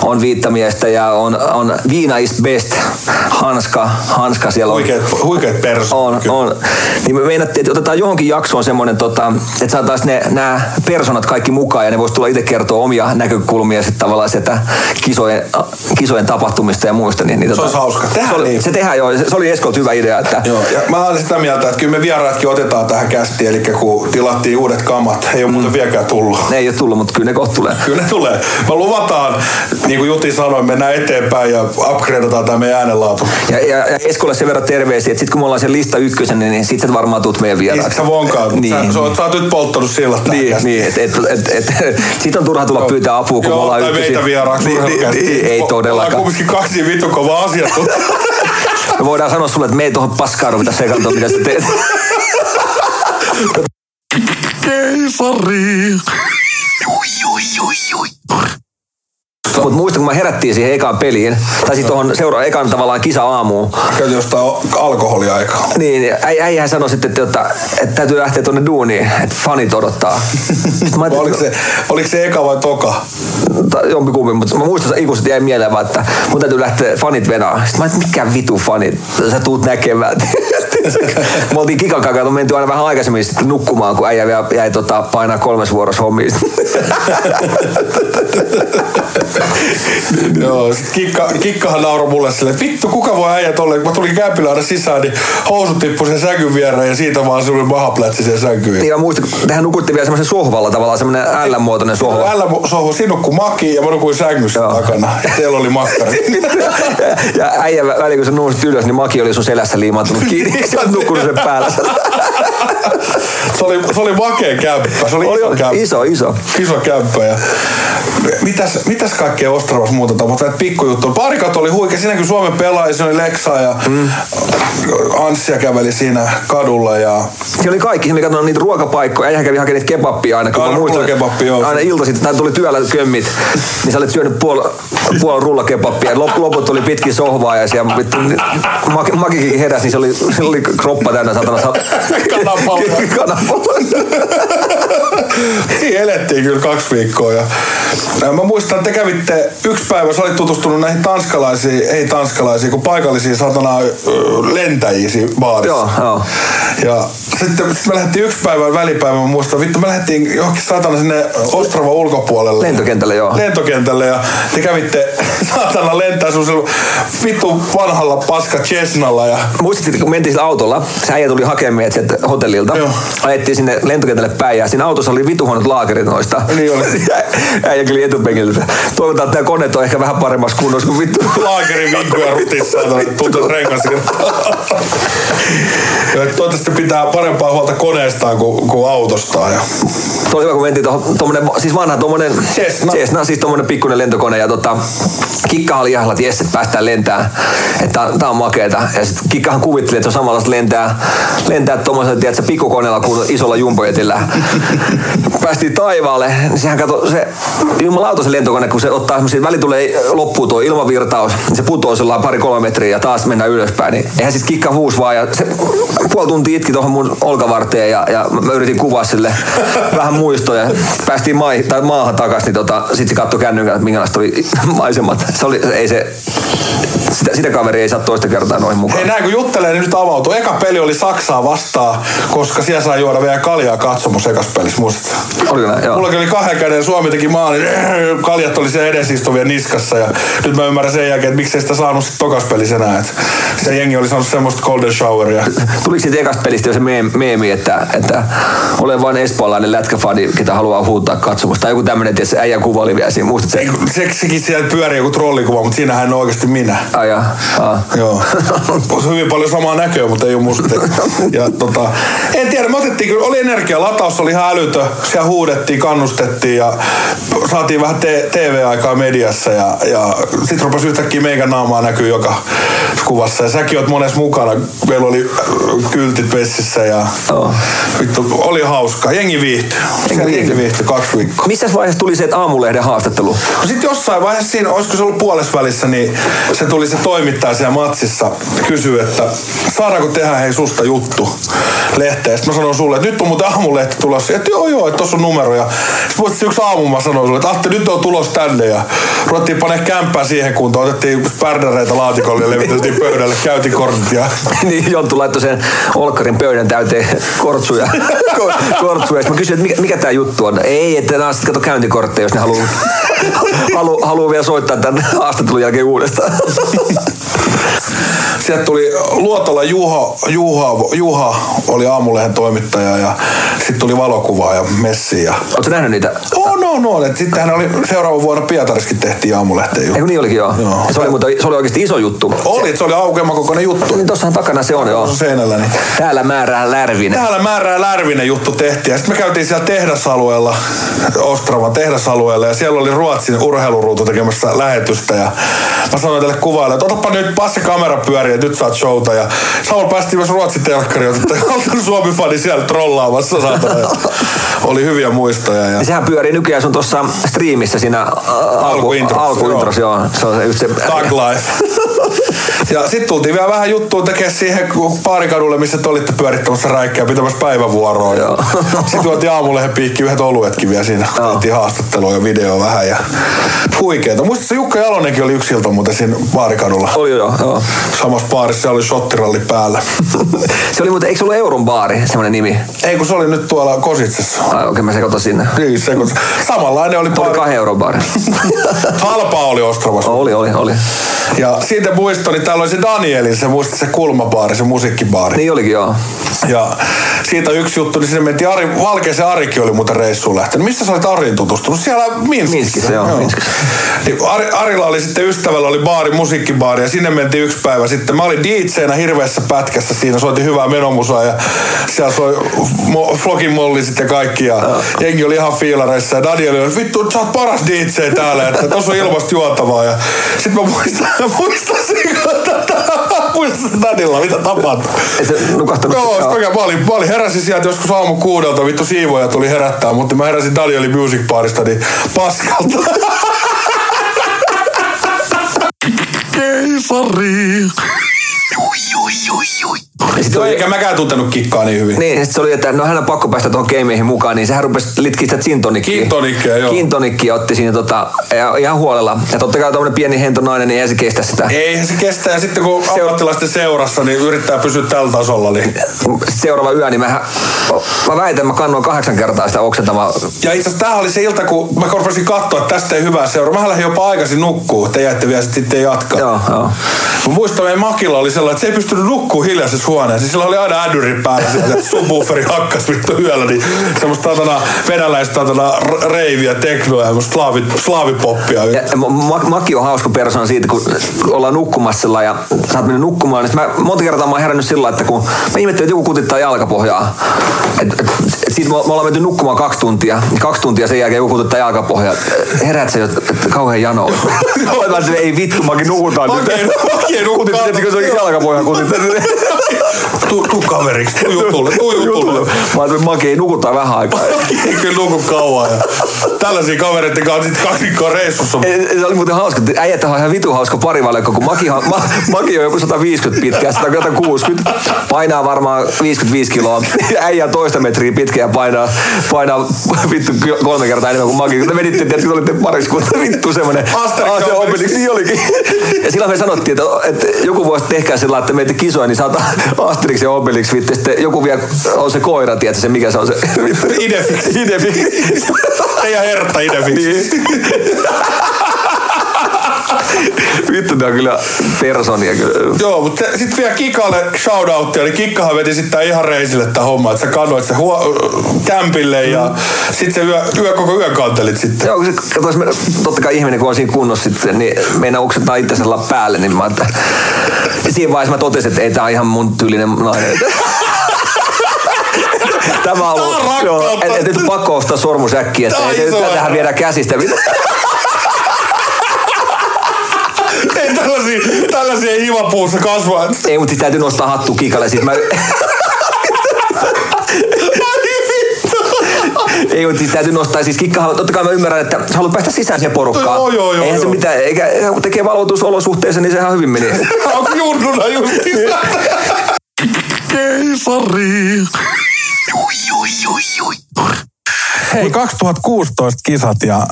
On viittamiestä ja on, on Viina is best, Hanska, Hanska siellä on. Huikeet, huikeet persoonat. On, kyllä. on. Niin me meinattiin, että otetaan johonkin jaksoon semmoinen, tota, että saataisiin ne, nämä personat kaikki mukaan ja ne voisi tulla itse kertoa omia näkökulmia sitten tavallaan sieltä kisojen, kisojen tapahtumista ja muista. Niin, niin Se olisi hauska. Tehdään se, oli, niin. se tehdään joo, se, se oli Eskolta hyvä idea. Että, Joo, ja mä olen sitä mieltä, että kyllä me vieraatkin otetaan tähän kästiin, eli kun tilattiin uudet kamat, ei ole muuten vieläkään tullut. Ne ei ole tullut, mutta kyllä ne kohta tulee. Kyllä ne tulee. Me luvataan, niin kuin Juti sanoi, mennään eteenpäin ja upgradeataan tämä meidän äänenlaatu. Ja, ja, ja Eskolle sen verran terveisiä, että sitten kun me ollaan sen lista ykkösen, niin, niin sitten varmaan tuut meidän Ei vieraaksi. sä vonkaan. Niin. Sä, sä, oot, sä oot nyt polttanut tähän Niin, niin että et, et, et, sit on turha tulla pyytää apua, kun me Joo, ollaan tai ykkösiä. meitä vieraaksi niin, niin, niin, ei Me Ollaan todellakaan. kumminkin kaksi vittu kovaa asiantuntijaa. Me voidaan sanoa sulle, että me ei tuohon paskaan ruveta sekantua, mitä sä teet. Keisari. Mutta muistan, kun mä herättiin siihen ekaan peliin, tai sitten tuohon seura ekan tavallaan kisa-aamuun, Käytiin jostain alkoholiaikaa. niin äi- äijähän sanoi sitten, että, että, että täytyy lähteä tuonne duuniin, että fanit odottaa. Mä ajattelin, Oliko se, oliko se eka vai toka? jompikumpi, mutta mä muistan, että ikuisesti jäi mieleen vaan, että mun täytyy lähteä fanit venaa. Sitten mä ajattelin, mikä vitu fanit, sä tuut näkemään. me oltiin kikan kanssa, me mentiin aina vähän aikaisemmin sitten nukkumaan, kun äijä vielä jäi tota, painaa kolmes vuorossa hommiin. Joo, kikka, kikkahan nauroi mulle silleen, vittu kuka voi äijä tolle, kun mä tulin kämpillä aina sisään, niin housut tippui sen sängyn viereen ja siitä vaan se oli mahaplätsi sen sänkyyn. niin mä muistan, kun tähän nukuttiin vielä semmoisen sohvalla tavallaan, semmoinen L-muotoinen sohva. Älä sohu sinukku maki ja mä nukuin sängyssä Joo. takana. Ja teillä oli makkari. ja, ja äijä väliin, kun sä nousit ylös, niin Maki oli sun selässä liimaantunut kiinni. Sä oot nukkunut sen päällä. Se, oli, se oli makea kämppä. Se oli, oli, iso kämppä. iso, iso. Iso kämppä. Ja mitäs, mitäs kaikkea Ostravassa muuta tapahtui? Näitä pikkujuttuja. Parikat oli huikea. Siinä kun Suomen pelaaja, siinä oli Leksa ja mm. Anssia käveli siinä kadulla. Ja Siinä oli kaikki, siinä oli katsonut niitä ruokapaikkoja, äijä kävi hakemaan niitä kebappia aina. Kun Aina muistan, rullakebabbi, joo. Aina iltaisin, tai tuli työllä kömmit, niin sä olit syönyt puol, puol rullakebappia. Lop, loput oli pitkin sohvaa ja siellä vittu, Maki, Makikin heräsi, niin se oli, se oli kroppa täynnä satana. Sa- Siinä elettiin kyllä kaksi viikkoa. Ja, mä muistan, että te kävitte yksi päivä, sä olit tutustunut näihin tanskalaisiin, ei tanskalaisiin, kun paikallisiin satana lentäjiin siinä baarissa. Joo, joo. Ja sitten sit me lähdettiin yksi päivä välipäivä, mä muistan, vittu me lähdettiin johonkin satana sinne Ostrava ulkopuolelle. Lentokentälle, joo. Lentokentälle ja te kävitte saatana lentää semmoisella vittu vanhalla paska Cessnalla ja Muistit, kun mentiin sillä autolla, se äijä tuli hakemaan meidät sieltä hotellilta. Joo. Ajettiin sinne lentokentälle päin ja siinä autossa oli vitu huonot laakerit noista. Niin oli. Äijä kyllä etupenkiltä. Toivotaan, että tämä kone on ehkä vähän paremmassa kunnossa kuin vittu. laakeri vinkkuja rutissa, tuntuu rengas. Toivottavasti pitää parempaa huolta koneestaan kuin, kuin autostaan. Ja Se oli hyvä, kun mentiin tuohon, tommonen, siis vanha tommonen, Cessna. Cessna, siis tommonen pikkuinen lentokone ja tota, Kikka oli ihan, että jes, että päästään lentää, että tää, on makeeta. Ja sit Kikkahan kuvitteli, että se on samanlaista lentää, lentää tommosella, tiedätkö, pikkukoneella kuin isolla jumbojetillä. Päästiin taivaalle, niin sehän kato, se jumalauta se lentokone, kun se ottaa semmosia, väli tulee loppuu tuo ilmavirtaus, niin se putoo sellainen pari kolme metriä ja taas mennään ylöspäin. Niin eihän sit Kikka huus vaan ja se puoli tuntia itki tuohon mun olkavarteen ja, ja mä yritin kuvaa sille vähän muistoja. Päästiin mai, tai maahan takaisin, niin tota, sit se katsoi kännykällä, että minkälaista oli maisemat. Se oli, ei se, sitä, sitä kaveri ei saa toista kertaa noin mukaan. Hei näin kun juttelee, niin nyt avautuu. Eka peli oli Saksaa vastaan, koska siellä sai juoda vielä kaljaa katsomus ekas pelissä, muistatko? Oliko näin? Joo. Mullakin oli kahden käden, Suomi teki maalin, kaljat oli siellä edesistuvia niskassa ja nyt mä ymmärrän sen jälkeen, että miksei sitä saanut sitten tokas pelissä enää. Et se jengi oli saanut semmoista golden showeria. Tuliko siitä ekasta pelistä jo se meem- meemi, että, että olen vain espoolainen lätkäfani, ketä haluaa huutaa katsomusta. Tai joku tämmöinen, että se äijän kuva oli vielä siinä. Muistatko Ei, se? sekin siellä pyörii joku trollikuva, mutta siinähän ole oikeasti minä. Ai. Aa. Joo. On hyvin paljon samaa näköä, mutta ei ole musta. Ja tota, en tiedä, me otettiin kyllä, oli energialataus, oli ihan älytö. Siellä huudettiin, kannustettiin ja saatiin vähän te- TV-aikaa mediassa ja, ja sit rupesi yhtäkkiä meikän naamaa näkyy joka kuvassa. Ja säkin oot monessa mukana. Meillä oli äh, kyltit vessissä ja Joo. vittu, oli hauska. Jengi viihtyi. Jengi. Jengi viihtyi kaksi viikkoa. Missä vaiheessa tuli se, että aamulehden haastattelu? No sitten jossain vaiheessa siinä, olisiko se ollut puolessa välissä, niin se tuli se toimittaja siellä matsissa kysyä, että saadaanko tehdä hei susta juttu lehteen. Sitten mä sanoin sulle, että nyt on muuten aamulehti tulossa. Että joo joo, että tossa on numero. Ja sit muistin yksi aamu mä sanoin sulle, että Atte, nyt on tulos tänne. Ja ruvettiin panee kämppää siihen kuntoon. Otettiin spärdäreitä laatikolle ja leviteltiin pöydälle, käytiin kortit. Ja... niin Jonttu laittoi sen Olkkarin pöydän täyteen kortsuja. kortsuja. Sitten mä kysyin, että mikä, mikä tämä juttu on. Ei, että nämä sitten kato käyntikortteja, jos ne haluaa halu, halu vielä soittaa tämän haastattelun jälkeen uudestaan. Sieltä tuli Luotola Juha, Juha, Juha oli aamulehen toimittaja ja sitten tuli valokuvaa ja messi. Ja... Oletko nähnyt niitä? Oh, no, no. Et Sittenhän oli seuraava vuonna Pietariskin tehtiin aamulehteen Ei juttu. niin olikin joo. Joo. Se, oli, mutta, se oli oikeasti iso juttu. Oli, se oli aukeamakokoinen juttu. Niin tossahan takana se on joo. Seinällä. Niin. Täällä määrää Lärvinen. Täällä määrää Lärvinen juttu tehtiin. Sitten me käytiin siellä tehdasalueella, Ostravan tehdasalueella. Ja siellä oli Ruotsin urheiluruutu tekemässä lähetystä. Ja mä sanoin tälle kuvaajalle, että otapa nyt passi kamera että nyt saat showta. Ja samalla päästiin myös Ruotsin telkkari, että oltiin Suomi-fani siellä trollaamassa. Saatana. Ja oli hyviä muistoja. Ja... Ja sehän pyörii nykyään sun tuossa striimissä siinä ä, alku, Alkuintrossa, alkuintros, joo. Se on se just se, Tag Life. Ja sitten tultiin vielä vähän juttua tekemään siihen paarikadulle, missä te olitte pyörittämässä räikkää pitämässä päivävuoroa. Ja sitten tuotiin aamulehen piikki yhdet oluetkin vielä siinä. Tehtiin haastattelua ja video vähän. Ja huikeeta. Muistatko Jukka Jalonenkin oli yksi ilta muuten siinä baarikadulla. oli joo, joo. Samassa baarissa oli shottiralli päällä. Se oli muuten, eikö se ollut Euron baari, semmoinen nimi? Ei kun se oli nyt tuolla Kositsessa. Ai okei, mä sekoitan sinne. Niin, se, kun samanlainen oli Se oli baari. kahden euron baari. Halpaa oli Ostrovassa. oli, oli, oli. Ja siitä muistan, niin täällä oli se Danielin, se muisti se kulmabaari, se musiikkibaari. Niin olikin joo. Ja siitä yksi juttu, niin sinne mentiin Ari, Valkeisen Arikin oli muuten reissuun lähtenyt. Missä sä olit Ariin tutustunut? Siellä Minskissä. Minskissä, joo, Minskissä. Niin Ari, Arilla oli sitten ystävällä oli baari, musiikkibaari ja sinne mentiin yksi päivä sitten. Mä olin DJnä hirveässä pätkässä siinä, soitin hyvää menomusaa ja siellä soi mo, Flogin Molli sitten kaikki ja jengi oli ihan fiilareissa ja Daniel oli, vittu sä oot paras DJ täällä, että tossa on ilmasta juotavaa ja sit mä muistan, muistan muistan Danilla, mitä tapahtui. Et se nukahtanut. Joo, joo. joo. Mä, olin, mä olin heräsin sieltä joskus aamu kuudelta, vittu siivoja tuli herättää, mutta mä heräsin Danielin Music Barista, niin paskalta. Keisari. Ja sit se oli, eikä mäkään tuntenut kikkaa niin hyvin. niin, sit se oli, että no hän on pakko päästä tuohon gameihin mukaan, niin sehän rupesi litkiä sitä gintonikkiä. Joo. Gintonikkia otti siinä tota, ja, ihan huolella. Ja totta kai tuommoinen pieni hentonainen, niin ei se kestä sitä. Eihän se kestää. Ja sitten kun ammattilaisten seurassa, niin yrittää pysyä tällä tasolla. Niin. Seuraava yö, niin mä, mä väitän, mä kannoin kahdeksan kertaa sitä oksentamaa. Ja itse asiassa oli se ilta, kun mä rupesin katsoa, että tästä ei hyvää seuraa. Mä lähdin jopa aikaisin nukkuu. Te jäitte vielä sitten jatkaa. Joo, joo. Mä muistan, meidän Makilla oli sellainen, että se ei pystynyt nukkuu hiljaisessa huoneessa. Sillä oli aina ädyri päällä, sieltä, että subwooferi hakkas vittu yöllä. Niin semmoista tatana, venäläistä tatana, reiviä, teknoa ja slaavi, slaavipoppia. Ja Ma- Maki on hauska persoona siitä, kun ollaan nukkumassa sillä ja sä oot mennyt nukkumaan. Niin mä, monta kertaa mä oon herännyt sillä että kun mä ihmettelin, että joku kutittaa jalkapohjaa. Et, et, et siitä me, me ollaan menty nukkumaan kaksi tuntia. Ja kaksi tuntia sen jälkeen joku kutittaa jalkapohjaa. Herät sä, että kauhean jano. Olisin, ei vittu, mäkin nukutaan Maki ei- Maki ei nuku Kutitti, että se on jalkapohjaa kutitti. Tuu, tuu kaveriksi, tuu jutulle, tuu jutulle. Mä ajattelin, Maki ei nukutaan vähän aikaa. Ei kyllä nuku kauan. Tällaisia kavereiden kanssa sitten kaksi viikkoa reissussa. Ei, Se oli muuten hauska. Äijät on ihan vitu hauska parivaljakko, kun Maki, ma, Maki on joku 150 pitkä, 160. Painaa varmaan 55 kiloa. Äijä on toista metriä pitkä ja painaa, painaa vittu kolme kertaa enemmän kuin Maki. Kun te että kun olitte pariskunta, vittu semmoinen. Asterix Obelix. Niin olikin. Ja silloin me sanottiin, että, että joku voisi tehdä sillä että meitä kisoja, niin saata Asterix ja Obelix vittu. Sitten joku vielä on se koira, tiedätkö se mikä se on se? Idefix. Idefix. Teidän hertta Idefix. Niin. Vittu, ne on kyllä personia kyllä. Joo, mutta sitten vielä Kikalle shoutoutti, eli Kikkahan veti sitten ihan reisille tämä homma, että sä kannoit se huo- kämpille ja sitten se yö, yö, koko yön kantelit sitten. Joo, kun se, me- totta kai ihminen kun on siinä kunnossa sitten, niin meinaa uksettaa itsensä päälle, niin mä että siinä vaiheessa mä totesin, että ei tää on ihan mun tyylinen nainen. Tämä on ollut, joo, et, et, nyt pakko ostaa sormusäkkiä, että iso tätähän ero. viedään käsistä. Tällaisia, tällaisia ei hivapuussa kasvaa. ei, mutta siis täytyy nostaa hattu kikalle. Siis mä, Ei, mutta siis täytyy nostaa. Siis kikkahan, totta kai mä ymmärrän, että sä haluat päästä sisään siihen porukkaan. Joo, joo, joo, Eihän se joo. mitään, eikä, kun tekee valvotusolosuhteissa, niin sehän hyvin meni. Onko junnuna justiinsa? Keisari. Hei, 2016 kisat ja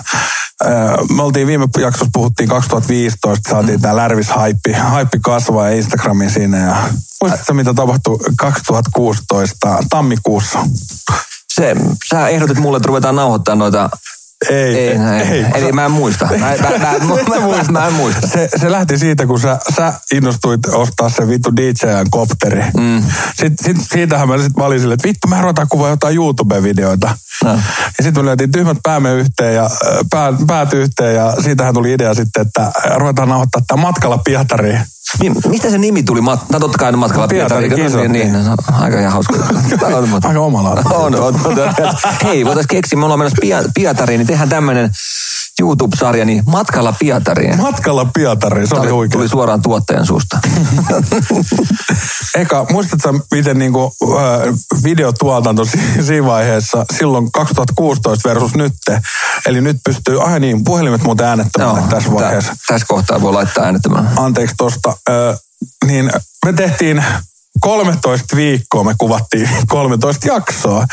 me oltiin viime jaksossa puhuttiin 2015, saatiin tää Lärvis haippi, haippi kasvaa ja Instagramin siinä ja muistatko mitä tapahtui 2016 tammikuussa? Se, sä ehdotit mulle, että ruvetaan nauhoittaa noita... Ei, Ei, ei, ei. Eli mä en muista. Mä, mä, mä, mä, mä, mä en muista. Se, se lähti siitä, kun sä, sä innostuit ostaa sen vittu DJn kopteri. Mm. Sitten sit, siitähän mä sitten olin silleen, että vittu, mä ruvetaan kuvaa jotain YouTube-videoita. No. Ja sitten me lyötiin tyhmät päämme yhteen ja pää, päät yhteen ja siitähän tuli idea sitten, että ruvetaan nauhoittaa tämä matkalla Pietariin. Niin, mistä se nimi tuli? Mat- no totta kai matkalla Pietari, Pietari. kisat. Niin, niin, no, aika ihan hauska. Aika omalaatuinen. on, on, on, Hei, voitaisiin keksiä, me ollaan menossa Pietariin, niin tehdään tämmöinen YouTube-sarja, niin matkalla Pietariin. Matkalla Pietariin, se oli tuli suoraan tuottajan suusta. Eka, muistatko miten niinku, äh, videotuotanto si- siinä vaiheessa, silloin 2016 versus nytte, eli nyt pystyy, ai niin, puhelimet muuten äänettämään tässä vaiheessa. tä- tässä kohtaa voi laittaa äänettämään. Anteeksi tosta, äh, niin me tehtiin 13 viikkoa, me kuvattiin 13 jaksoa.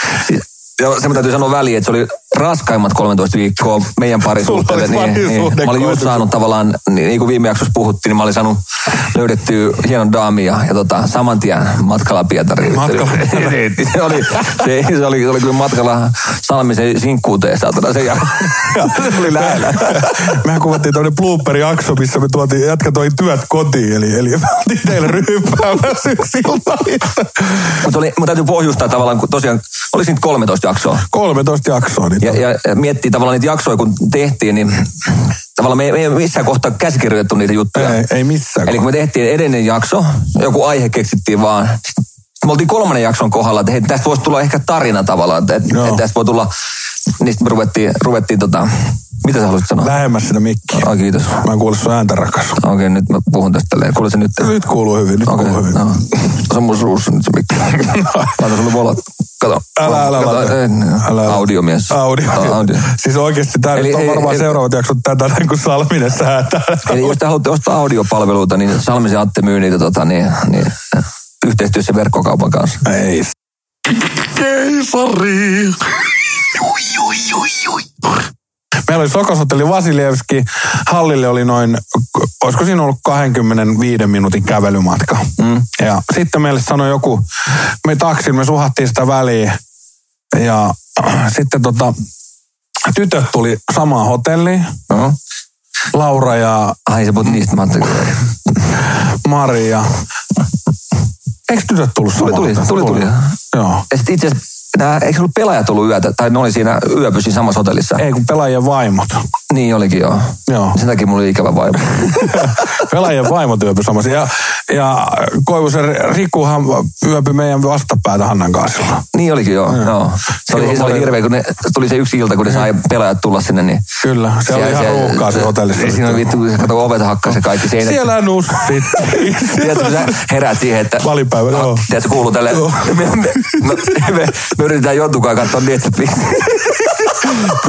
Ja se mitä täytyy sanoa väliin, että se oli raskaimmat 13 viikkoa meidän parisuhteelle. Niin, niin, mä olin just saanut tavallaan, niin, niin kuin viime jaksossa puhuttiin, niin mä olin saanut löydettyä hienon daamia ja tota, saman tien matkalla Pietariin. Matkalla Pietariin. se, oli, se, se, oli, se oli kyllä matkalla Salmisen sinkkuuteen saatana sen jälkeen. se oli lähellä. Mehän kuvattiin tämmöinen blooperi-jakso, missä me tuotiin, jätkä toi työt kotiin, eli, eli me oltiin teille ryppäämässä sillalista. Mutta mun täytyy pohjustaa tavallaan, kun tosiaan oli siinä 13 jaksoa. 13 jaksoa. Niin Ja, ja, ja miettii tavallaan niitä jaksoja, kun tehtiin, niin tavallaan me, me ei missään kohtaa käsikirjoitettu niitä juttuja. ei, ei missään. Eli kun me tehtiin edellinen jakso, joku aihe keksittiin vaan. Sitten me oltiin kolmannen jakson kohdalla, että hei, tästä voisi tulla ehkä tarina tavallaan, että, että tästä voi tulla, niin sitten me ruvettiin, ruvettiin tota, mitä sä haluaisit sanoa? Lähemmäs sitä mikkiä. Ai kiitos. Mä en kuule sun ääntä rakas. Okei, okay, nyt mä puhun tästä tälleen. Kuule se nyt. Nyt kuuluu hyvin, nyt Okei, kuuluu hyvin. no. Se on mun suussa nyt se mikki. Laita sulle volot. Kato. Älä, älä, Kato, älä. ei, niin. Älä. Audiomies. Audio. Audio. Siis oikeasti tämä Eli nyt on ei- varmaan ei- seuraavat jaksot tätä, kun Salminen säätää. Eli jos te haluatte ostaa audiopalveluita, niin Salmisen Atte myy niitä tota, niin, niin, yhteistyössä verkkokaupan kanssa. Ei. Keisari. Meillä oli Sokoshotelli Vasilievski. Hallille oli noin, olisiko siinä ollut 25 minuutin kävelymatka. Mm. Ja sitten meille sanoi joku, me taksin, me suhattiin sitä väliin. Ja sitten tota, tytöt tuli samaan hotelliin. No. Laura ja Ai se puhut niistä, mä. Maria. Eikö tytöt tullut Tuli, samaan tuli, hotelliin? tuli, tuli. Joo. Ja sitten itse asiassa, nää, eikö se ollut pelaajat ollut yötä, tai ne oli siinä yöpysin samassa hotellissa? Ei kun pelaajien vaimot. Niin olikin joo. Joo. Sen takia mulla oli ikävä vaimo. Pelaajien vaimot yöpy samassa. Ja, ja Koivusen Rikuhan yöpy meidän vastapäätä Hannan kanssa niin olikin joo. joo. Se, oli, se oli hirveä, kun ne, tuli se yksi ilta, kun ne sai pelaajat tulla sinne, niin Kyllä, se oli ihan ruuhkaa se hotellissa. Siinä oli vittu, kun se kato ovet hakkas ja kaikki seinät. Siellä nussit. Tiedätkö, kun sä heräät siihen, että... Valipäivä, joo. Tiedätkö, kuuluu tälle... Me, me, me, me, yritetään jontukaan katsoa Netflix.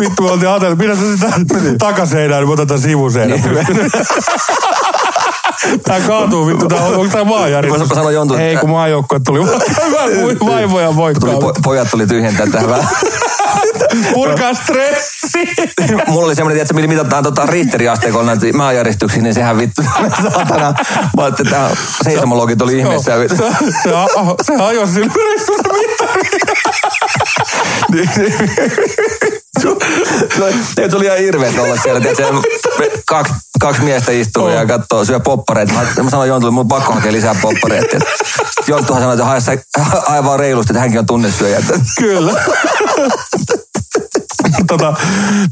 Vittu, me oltiin ajatellut, pidä sä sitä takaseinää, niin otetaan sivuseinä. Tää kaatuu vittu, tää on, onko tää maajärjestys? Voisiko sanoa Jontu? Ei, kun maajoukkue tuli hyvä vaivoja Tuli, voikkaa. po, pojat tuli tyhjentää tähän vähän. Purkaa stressi. Mulla oli semmoinen, että millä mitataan tota riitteriasteikolla näitä maanjäristyksiä, niin sehän vittu, saatana. Mä ajattelin, että tämä seismologit oli ihmeessä. vittu. Se, se, a- se ajosi sillä reissulla mittariin. Se tuli ihan hirveet olla siellä. Tiedätkö, kaksi, kaksi miestä istuu ja katsoo, syö poppareita. Mä, mä sanoin Jontulle, mun pakko hakea lisää poppareita. Jonttuhan sanoi, että hae, vaan reilusti, että hänkin on tunnesyöjä. Kyllä. tota,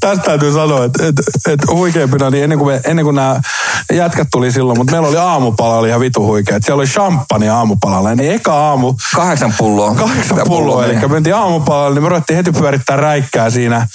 tästä täytyy sanoa, että et, et huikeimpina, niin ennen kuin, me, ennen kuin nämä jätkät tuli silloin, mutta meillä oli aamupala oli ihan vitu huikea. Siellä oli champagne aamupalalla. Niin eka aamu, Kahdeksan pulloa. kahdeksan pulloa, eli me mentiin aamupalalle, niin me ruvettiin heti pyörittää räikkää siinä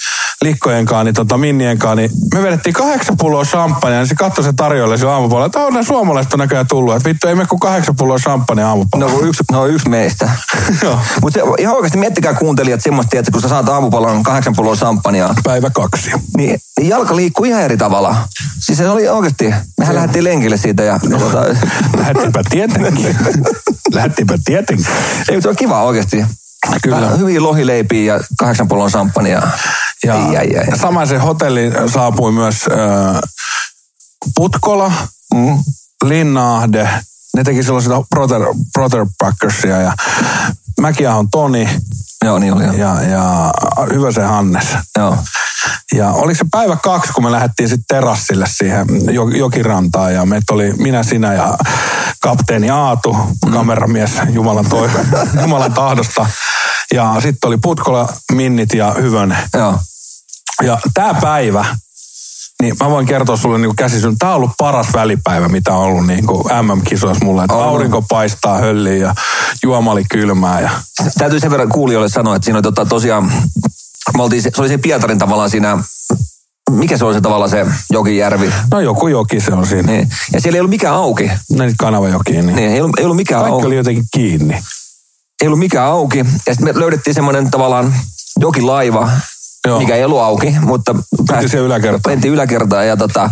likkojen kanssa, niin tota Minnien kanssa, niin me vedettiin kahdeksan pulloa champagnea, niin se katsoi se tarjolle sillä aamupalalla, että on nämä suomalaiset on näköjään tullut, että vittu ei me kuin kahdeksan pulloa champagnea aamupalalla. No, kun yksi, no yksi meistä. Mutta ihan oikeasti miettikää kuuntelijat semmoista, että kun sä saat aamupalan kahdeksan pulloa samppania, Päivä kaksi. niin niin jalka liikkuu ihan eri tavalla. Siis se oli oikeasti, mehän lähdettiin lenkille siitä ja... ja tota, Lähettiinpä tietenkin. Lähettiinpä tietenkin. ei, mutta se on kiva oikeasti. Kyllä. Vähän Hyviä lohileipiä ja kahdeksan pullon samppania. Ja Ai, ai, ai. samaisen hotelliin saapui myös äh, Putkola, Mm. Linnaahde. Ne teki silloin sitä Brother, Brother Packersia ja Mäkiahon Toni Joo, niin oli. Joo. ja, ja Hyvösen Hannes. Joo. Ja oliko se päivä kaksi, kun me lähdettiin sitten terassille siihen jo- jokirantaan ja meitä oli minä, sinä ja kapteeni Aatu, kameramies Jumalan, toi, Jumalan tahdosta. Ja sitten oli Putkola, Minnit ja Hyvönen. Joo. Ja tämä päivä, niin mä voin kertoa sulle niin käsisyn, tämä on ollut paras välipäivä, mitä on ollut niin MM-kisoissa mulle. Että On. aurinko paistaa hölliin ja juoma oli kylmää. Ja... Täytyy sen verran kuulijoille sanoa, että siinä oli tota, tosiaan, me oltiin, se oli siinä Pietarin tavallaan siinä, mikä se oli se tavallaan se jokijärvi. No joku joki se on siinä. Niin. Ja siellä ei ollut mikään auki. Ne nyt kanavajokiin. Niin. Niin, ei ollut, ei ollut mikään Kaikki auki. oli jotenkin kiinni. Ei ollut mikään auki. Ja sitten me löydettiin semmoinen tavallaan jokilaiva, Joo. mikä ei ollut auki, mutta... siihen yläkertaan. Mentiin yläkertaan ja, tota,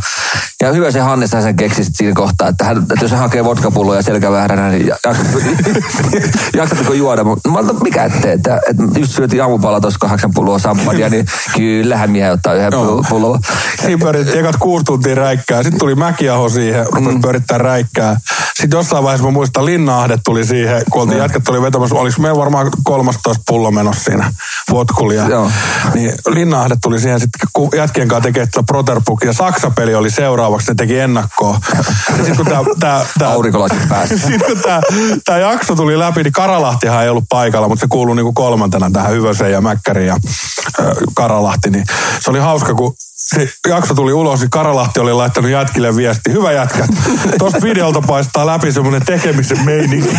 ja hyvä se Hannes sen keksi siinä kohtaa, että, hän, että jos hän hakee vodkapulloja selkävääränä, niin jaksat- jaksatteko juoda? Mä olin, että mikä ettei, että, että just syötiin aamupala tuossa kahdeksan pulloa sampania, niin kyllähän miehän ottaa yhden Joo. pullon. Siinä pyörittiin ekat kuusi tuntia räikkää. Sitten tuli Mäkiaho siihen, rupesi mm. pyörittää räikkää. Sitten jossain vaiheessa mä muistan, Linnaahde tuli siihen, kun oltiin jätkät oli vetämässä. Oliko meillä varmaan 13 pullo menossa siinä vodkulia. Joo. Niin Linnaahde tuli siihen sitten, kun jätkien kanssa tekee tätä Proterpuk ja Saksa-peli oli seuraavaksi, ne teki ennakkoa. Ja sitten kun tää, tää, tää, Aurinkolasit päässä. sitten kun tämä, tämä jakso tuli läpi, niin Karalahtihan ei ollut paikalla, mutta se kuuluu niin kuin kolmantena tähän Hyvöseen ja Mäkkärin ja äh, Karalahti. Niin se oli hauska, kun se jakso tuli ulos, niin Karalahti oli laittanut jätkille viesti. Hyvä jätkä, tuosta videolta paistaa läpi semmoinen tekemisen meininki.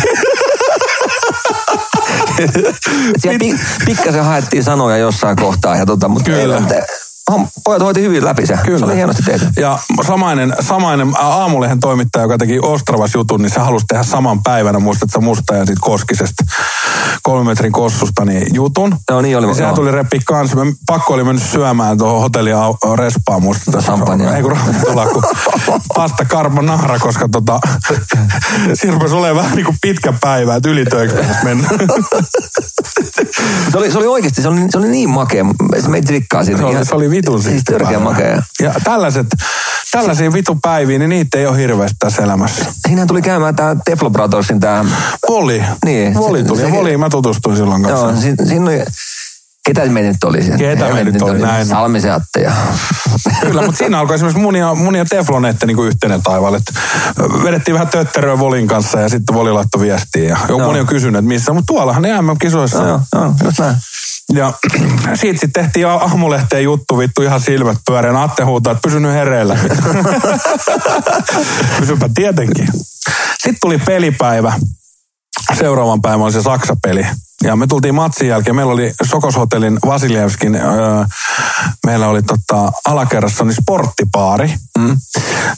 Siellä pi, pikkasen haettiin sanoja jossain kohtaa, ja tota, mutta Kyllä. Ei, pojat hoiti hyvin läpi se. Se oli hienosti tehty. Ja samainen, samainen aamulehen toimittaja, joka teki Ostravas jutun, niin se halusi tehdä saman päivänä, muistatko Musta ja siitä Koskisesta kolmen metrin kossusta niin jutun. Joo, niin oli. Ja sehän tuli reppi kanssa. Me pakko oli mennyt syömään tuohon hotelli Au- respaan musta. Champagnea. Ei kun tulla, kun pasta carbonara, koska tota, siinä rupesi olemaan vähän niin kuin pitkä päivä, että ylitöiksi mennä. Se oli, se oli oikeasti, se oli, se oli niin makea. Se meitä rikkaa siitä. Se oli, se oli vitun Siis törkeä makea. Ja tällaiset, tällaisia vitun päiviä, niin niitä ei ole hirveästi tässä elämässä. Siinähän tuli käymään tämä Teflo Brothersin tämä... Voli. Niin, Voli se- tuli. se- ja Voli mä tutustuin silloin kanssa. Joo, siinä, siinä oli... Ketä meitä nyt oli siellä? Ketä me nyt oli, näin. Salmisen Atte ja... Kyllä, mutta siinä alkoi esimerkiksi mun ja, mun ja Teflonetti niin yhteinen. Et vedettiin vähän tötteröä Volin kanssa ja sitten Voli laittoi viestiä. Ja Joo. moni on kysynyt, että missä, mutta tuollahan ne MM-kisoissa. Joo, on. joo, just näin. Ja siitä sitten tehtiin aamulehteen juttu, vittu ihan silmät pyöreän. Atte huutaa, että pysy nyt hereillä. Pysypä tietenkin. Sitten tuli pelipäivä. Seuraavan päivän oli se Saksa-peli. Ja me tultiin matsin jälkeen. Meillä oli Sokoshotellin Vasiljevskin, öö, meillä oli tota, alakerrassa niin sporttipaari. Mm.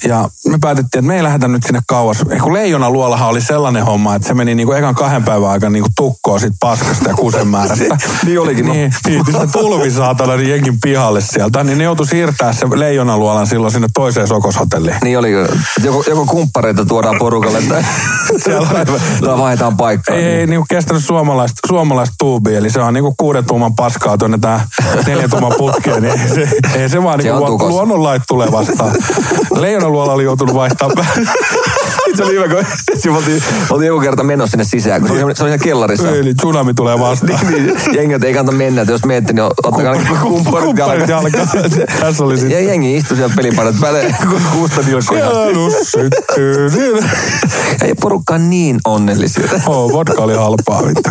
Ja me päätettiin, että me ei lähdetä nyt sinne kauas. Kun Leijona luolahan oli sellainen homma, että se meni niinku ekan kahden päivän aikana niinku tukkoon sit paskasta ja kusen määrästä. Niin olikin, no. Niin, niin sitten tulvi saatana niin jenkin pihalle sieltä. Niin ne joutui siirtää se Leijona luolan silloin sinne toiseen Sokoshotelliin. Niin oli, joko, joko kumppareita tuodaan porukalle tai, tai vaihdetaan paikkaa. Ei, ei niinku kestänyt suomalaista, suomalaista tuubia, eli se on niinku kuuden tuuman paskaa tuonne tää neljän tuuman putkeen, niin ei se, ei se vaan Se niinku luonnonlait tulee vastaan. Leijonaluola oli joutunut vaihtamaan. se oli hyvä, kun oltiin, oltiin joku kerta menossa sinne sisään, kun se oli, se oli kellarissa. Eli tsunami tulee vastaan. niin, jengit ei kannata mennä, että jos menette, niin ottakaa ainakin kumpparit jalkaan. jalkaan. Tässä oli Ja sitten. jengi istui siellä pelipaidassa, päle kuusta nilkkoja. Syttyy. Ei porukka niin onnellisia. Oh, vodka oli halpaa vittu.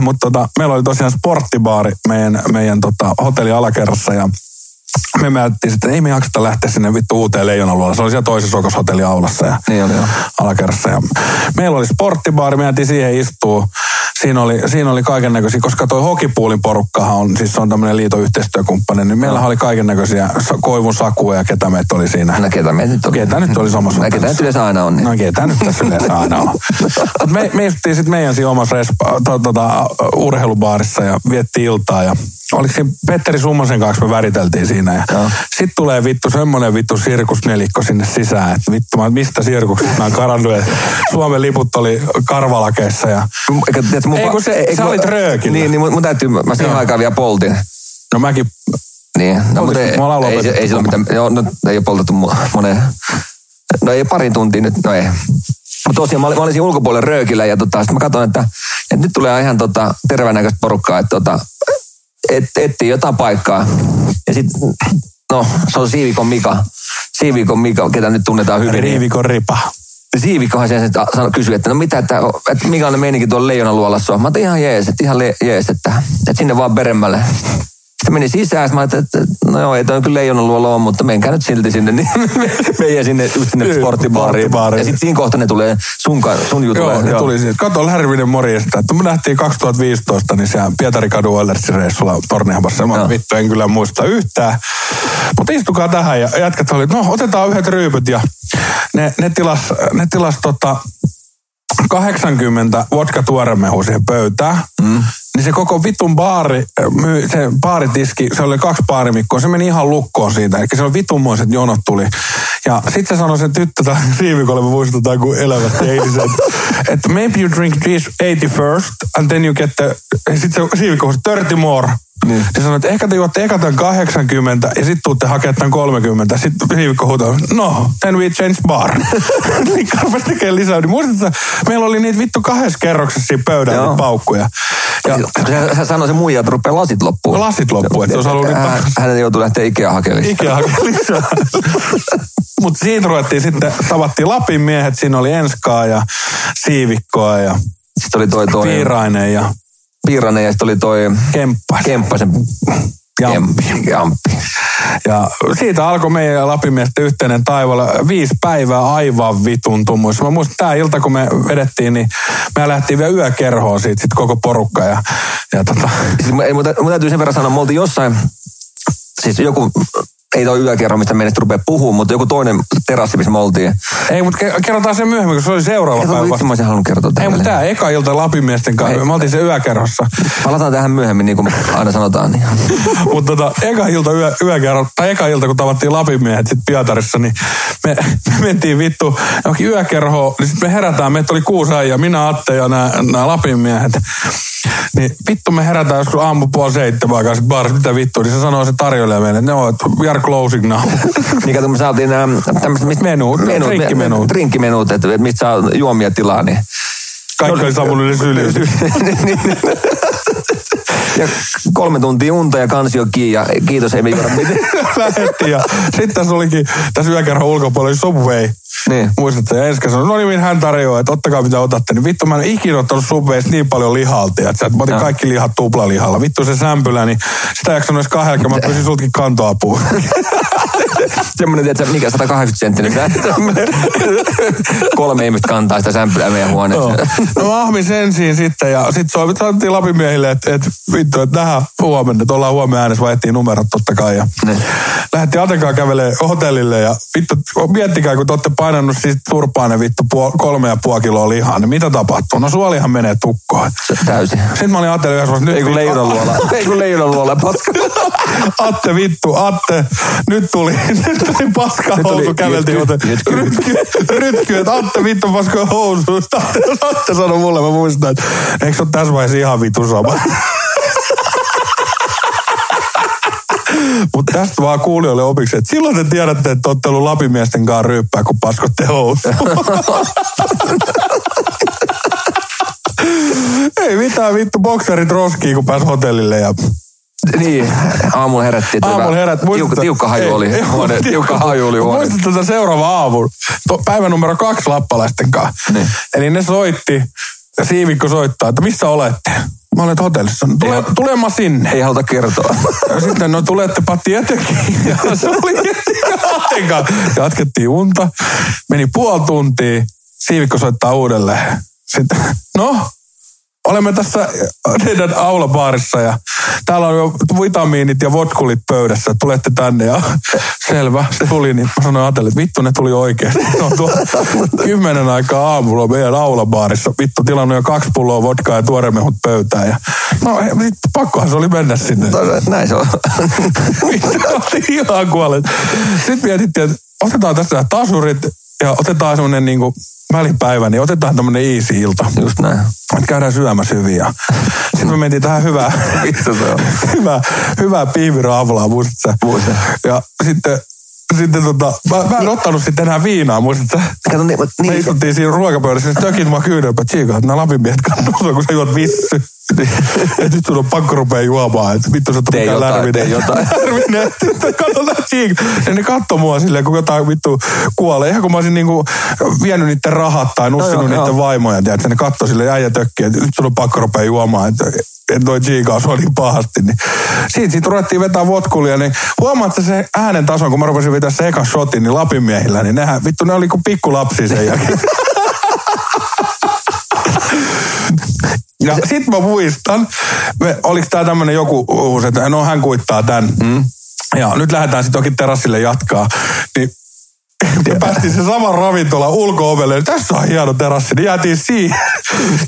Mutta tota, meillä oli tosiaan sporttibaari meidän, meidän tota, hotelli alakerrassa ja me määrättiin sitten, ei me jakseta lähteä sinne vittu uuteen leijonaluolaan. Se oli siellä toisessa okoshotelli aulassa ja Niin oli, alakerrassa. Ja meillä oli sporttibaari, me jäätiin siihen istuu. Siinä oli, siinä oli kaiken näköisiä, koska toi hokipuulin porukkahan on, siis se on tämmöinen liiton yhteistyökumppani, niin meillä oli kaiken näköisiä koivun sakuja ja ketä meitä oli siinä. No ketä meitä nyt on? Ketä nyt oli samassa No ketä nyt yleensä aina on. Niin. No ketä nyt tässä yleensä aina on. Mut me, me istuttiin sitten meidän siinä omassa respa, to, tota, urheilubaarissa ja viettiin iltaa ja oliko siinä Petteri Summasen kanssa me väriteltiin siinä ja Joo. sitten tulee vittu semmonen vittu sirkusnelikko sinne sisään, että vittu mä, mistä sirkuksesta mä oon karannut, että Suomen liput oli karvalakeissa ja Eikä, tiedätkö, mun Ei, kun se- ei, sä olit röökillä. Niin, niin mun, mun täytyy, mä siihen aikaan vielä poltin. no mäkin Niin, no, mutta ei, ei, ei, ei, sillä mitään, joo, no, ei ole poltettu mo- moneen, no ei pari tuntia nyt, no ei. Mutta tosiaan mä olin, mä olin siinä ulkopuolella röökillä ja tota, sitten mä katsoin, että, että nyt tulee ihan tota, terveenäköistä porukkaa, että tota, et, etsii jotain paikkaa. Ja sitten, no se on Siivikon Mika. Siivikon Mika, ketä nyt tunnetaan hyvin. niin- Riivikon ripa. Siivikkohan se kysyi, että no mitä, että, että minkälainen meininki tuolla leijonan luolassa on. Mä ihan jees, että ihan le, jees, että, että sinne vaan peremmälle. Sitten meni sisään, sitten mä ajattelin, että no joo, ei toi kyllä leijonan luola on, mutta menkää nyt silti sinne. Niin meidän sinne, sinne sporttibaariin. Ja sitten siinä kohta ne tulee sun, sun jutulle. Joo, ne tuli siitä. Kato Lärvinen morjesta. Että me nähtiin 2015, niin siellä Pietarikadun Oilersin reissulla Tornihamassa. Mä Joo. vittu en kyllä muista yhtään. Mutta istukaa tähän ja jätkät oli, no otetaan yhdet ryypyt ja ne, ne tilas, ne tilas tota 80 vodka tuoremehu siihen pöytään. Mm. Niin se koko vitun baari, se baaritiski, se oli kaksi baarimikkoa, se meni ihan lukkoon siitä. Eli se oli vitunmoiset jonot tuli. Ja sitten se sanoi se tyttö tai Siivikolle, me muistutaan kuin elävästi eilisen, että, maybe you drink this 81st and then you get the, sitten se Siivikko huusi 30 more. Niin. Se sanoi, että ehkä te juotte eka tämän 80 ja sitten tuutte hakemaan tämän 30. Sitten Siivikko huutaa, no, then we change bar. niin rupesi tekemään lisää. Niin muistatko, meillä oli niitä vittu kahdessa kerroksessa siinä pöydällä Joo. paukkuja. Ja hän sanoi se muija, että rupeaa lasit loppuun. Lasit loppuu, että se olisi halunnut niitä Hän, hänen joutui lähteä Ikea hakemaan. Ikea hakea lisää. Mutta siitä ruvettiin sitten, tavattiin Lapin miehet, siinä oli Enskaa ja Siivikkoa ja Sitten oli toi, toi Piirainen ja Piiranen ja sitten oli toi Kemppas. Kemppasen Jamppi. Kemp- Jamppi. Ja siitä alkoi meidän ja Lapin miesten yhteinen taivaalla viisi päivää aivan vitun tumuissa. Mä muistan, tämä ilta kun me vedettiin, niin me lähtiin vielä yökerhoon siitä sit koko porukka. Ja, ja tota, Siis mun, mun, mun täytyy sen verran sanoa, me oltiin jossain, siis joku, ei toi yökerro, mistä me ei nyt rupea puhumaan, mutta joku toinen terassi, missä me oltiin. ei, mutta kerrotaan se myöhemmin, kun se oli seuraava Kerro, päivä. vitsi, mä olisin halunnut kertoa Ei, tälle. mutta tämä eka ilta Lapin miesten kanssa, Ei. me oltiin se yökerhossa. Palataan tähän myöhemmin, niin kuin aina sanotaan. Niin. Mutta tota, eka ilta yö, yökerro, tai eka ilta kun tavattiin Lapin miehet sit Pietarissa, niin me, me mentiin vittu johonkin yökerhoon, niin sitten me herätään, meitä oli kuusi äijää, minä, Atte ja nämä Lapin miehet. Niin vittu me herätään joskus aamu puoli seitsemän aikaa sit baarissa, mitä vittu, niin se sanoo se tarjoilija meille, että no, että we are closing now. Niin kato, me saatiin nämä tämmöiset, mistä Menuut, drinkkimenuut. drinkkimenuut, että että mistä saa juomia tilaa, niin Kaikki oli sammunut ne syliin. ja kolme tuntia unta ja kansio kiinni ja kiitos ei me juoda mitään. Lähettiin ja sitten tässä olikin, tässä yökerhon ulkopuolella Subway. Niin. Muistatte, ja Enska sanoi, no niin, hän tarjoaa, että ottakaa mitä otatte. Niin vittu, mä en ikinä ottanut Subwaysta niin paljon lihalta. Että mä otin Joo. kaikki lihat tuplalihalla. Vittu se sämpylä, niin sitä ei jaksanut edes kahdella, mä pyysin sultakin kantoapua. Semmoinen, että mikä 180 senttinen. Kolme ihmistä kantaa sitä sämpylää meidän huoneeseen. No mä ahmin sen siinä sitten ja sitten sovit, sanottiin Lapin miehille, että, että vittu, että nähdään huomenna, että ollaan huomenna äänessä, vaihdettiin numerot totta kai. Ja Niin. lähdettiin kävelee hotellille ja vittu, miettikää, kun te olette painanut siis turpaan ne vittu puol, kolme ja puoli kiloa lihaa, niin mitä tapahtuu? No suolihan menee tukkoon. Täysin. Sitten mä olin ajatellut yhdessä vaiheessa, Ei kun nyt leijonan luola. Ei kun leijonan luola, paska. Atte vittu, Atte, nyt tuli, nyt tuli paska Nyt housu, käveltiin joten rytky, rytky, että Atte vittu paska housu. Atte, Atte sanoi mulle, mä muistan, että eikö se ole tässä vaiheessa ihan vittu sama? Mutta tästä vaan kuulijoille opiksi, että silloin te tiedätte, että olette ollut lapimiesten kanssa ryyppää, kun paskotte. Ei mitään vittu, bokserit roskiin, kun pääsi hotellille ja Niin, aamulla herättiin. Aamulla herät. Tiukka, tiukka haju oli Ei, huone. ei, Tiukka haju oli huone. Muistat tätä seuraava aamu. Päivä numero kaksi lappalaisten kanssa. Niin. Eli ne soitti, ja Siivikko soittaa, että missä olette? Mä olen hotellissa. Tule, Ei- tulema sinne. Ei haluta kertoa. Ja sitten, no tulettepa tietenkin. Ja se oli aika. Jatkettiin unta. Meni puoli tuntia. Siivikko soittaa uudelleen. Sitten, no, olemme tässä teidän aulabaarissa ja täällä on jo vitamiinit ja vodkulit pöydässä. Tulette tänne ja selvä, se tuli. Niin mä sanoin Atelle, että vittu ne tuli oikeasti. Ne on tuo kymmenen aikaa aamulla meidän aulabaarissa. Vittu tilannut jo kaksi pulloa vodkaa ja tuoremehut pöytään. Ja, no sit pakkohan se oli mennä sinne. Näin se on. Oli ihan kuolleet. Sitten mietittiin, että otetaan tässä tasurit ja otetaan semmoinen niinku välipäivä, niin otetaan tämmönen easy ilta. Just näin. Et käydään syömässä hyvin. Ja sitten me mentiin tähän hyvää, hyvää, hyvää piiviraavalaa, muistatko? Muistan. Ja sitten, sitten tota, mä, mä en ottanut sitten enää viinaa, muistatko sä? Kato, niin, Me niin, istuttiin siinä ruokapöydässä, ja tökin mua kyydellä, että tsiika, että nämä Lapin miehet katsoo, kun sä juot vissy. että nyt sun on pakko rupea juomaan, että vittu sä oot mikään lärvinen. jotain. Lärvinen, katsotaan tsiika. Ja ne katsoo mua silleen, kun jotain vittu kuolee. Ihan kun mä olisin niinku vienyt niiden rahat tai nussinut joo, niiden joo. vaimoja, tiedätkö, ne katsoo sille äijä tökkiä, että nyt sun on pakko rupea juomaan, että että tsiikaa sua niin pahasti. Niin. Siitä, siitä ruvettiin vetää votkulia, niin huomaat että se äänen tason, kun mä rupesin vetää se eka shotin, niin Lapin miehillä, niin nehän, vittu, ne oli kuin pikkulapsi sen jälkeen. Ja sit mä muistan, me, oliks tää tämmönen joku uusi, että no hän kuittaa tän. Mm. Ja nyt lähdetään sitten toki terassille jatkaa. Niin me päästiin se sama ravintola ulko-ovelle. Tässä on hieno terassi. Niin jäätiin siihen.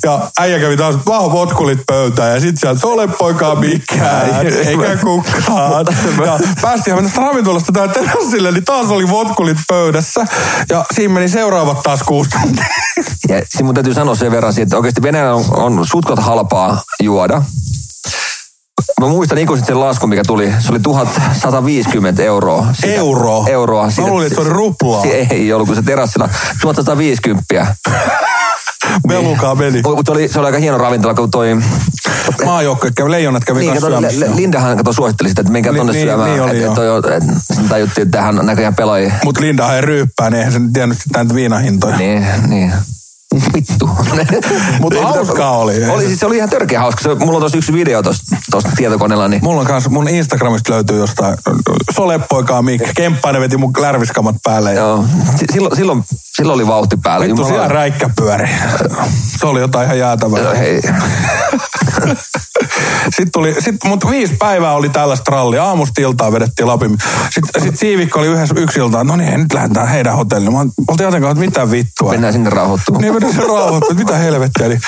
Ja äijä kävi taas vaan votkulit pöytään. Ja sit sieltä, ole poikaa mikään, eikä kukaan. Ja päästiin mennä tästä ravintolasta tähän terassille, niin taas oli votkulit pöydässä. Ja siinä meni seuraavat taas kuusi. Ja siinä mun täytyy sanoa sen verran, että oikeasti Venäjällä on, on sutkot halpaa juoda. Mä muistan ikuisesti sen laskun, mikä tuli. Se oli 1150 euroa. Sitä- Euroa? Euroa. Mä luulin, että se oli ruplaa. Se ei ollut, kun se terassilla 1150. Melukaa meni. Mutta oli, se oli aika hieno ravintola, kun toi... Maajoukkue kävi, leijonat kävi Niin, kato, Lindahan kato suositteli sitä, että menkää tonne niin, syömään. niin oli et, toi, et, sitten tajuttiin, että hän näköjään pelaajia. Mut Lindahan ei ryyppää, niin eihän se nyt tiennyt sitä näitä viinahintoja. Niin, niin. Vittu. Mut Ei, hauskaa oli. oli. Siis se oli ihan törkeä hauska. Se, mulla on tuossa yksi video tuosta tietokoneella, niin Mulla on kans, mun Instagramista löytyy jostain, Solepoikaa Mikki, Kemppainen veti mun lärviskamat päälle. Ja joo. Si- Silloin, silloin, silloin oli vauhti päällä. vittu siellä räikkä pyöri. Se oli jotain ihan jäätävää. Hei. Sitten tuli, sit, mutta viisi päivää oli tällaista rallia. Aamusta iltaa vedettiin Lapin. Sitten sit Siivikko oli yhdessä yksi iltaan. No niin, nyt lähdetään heidän hotelliin. Mä oltiin jotenkin, että mitä vittua. Mennään sinne rauhoittumaan. Niin mennään se mitä helvettiä. Niin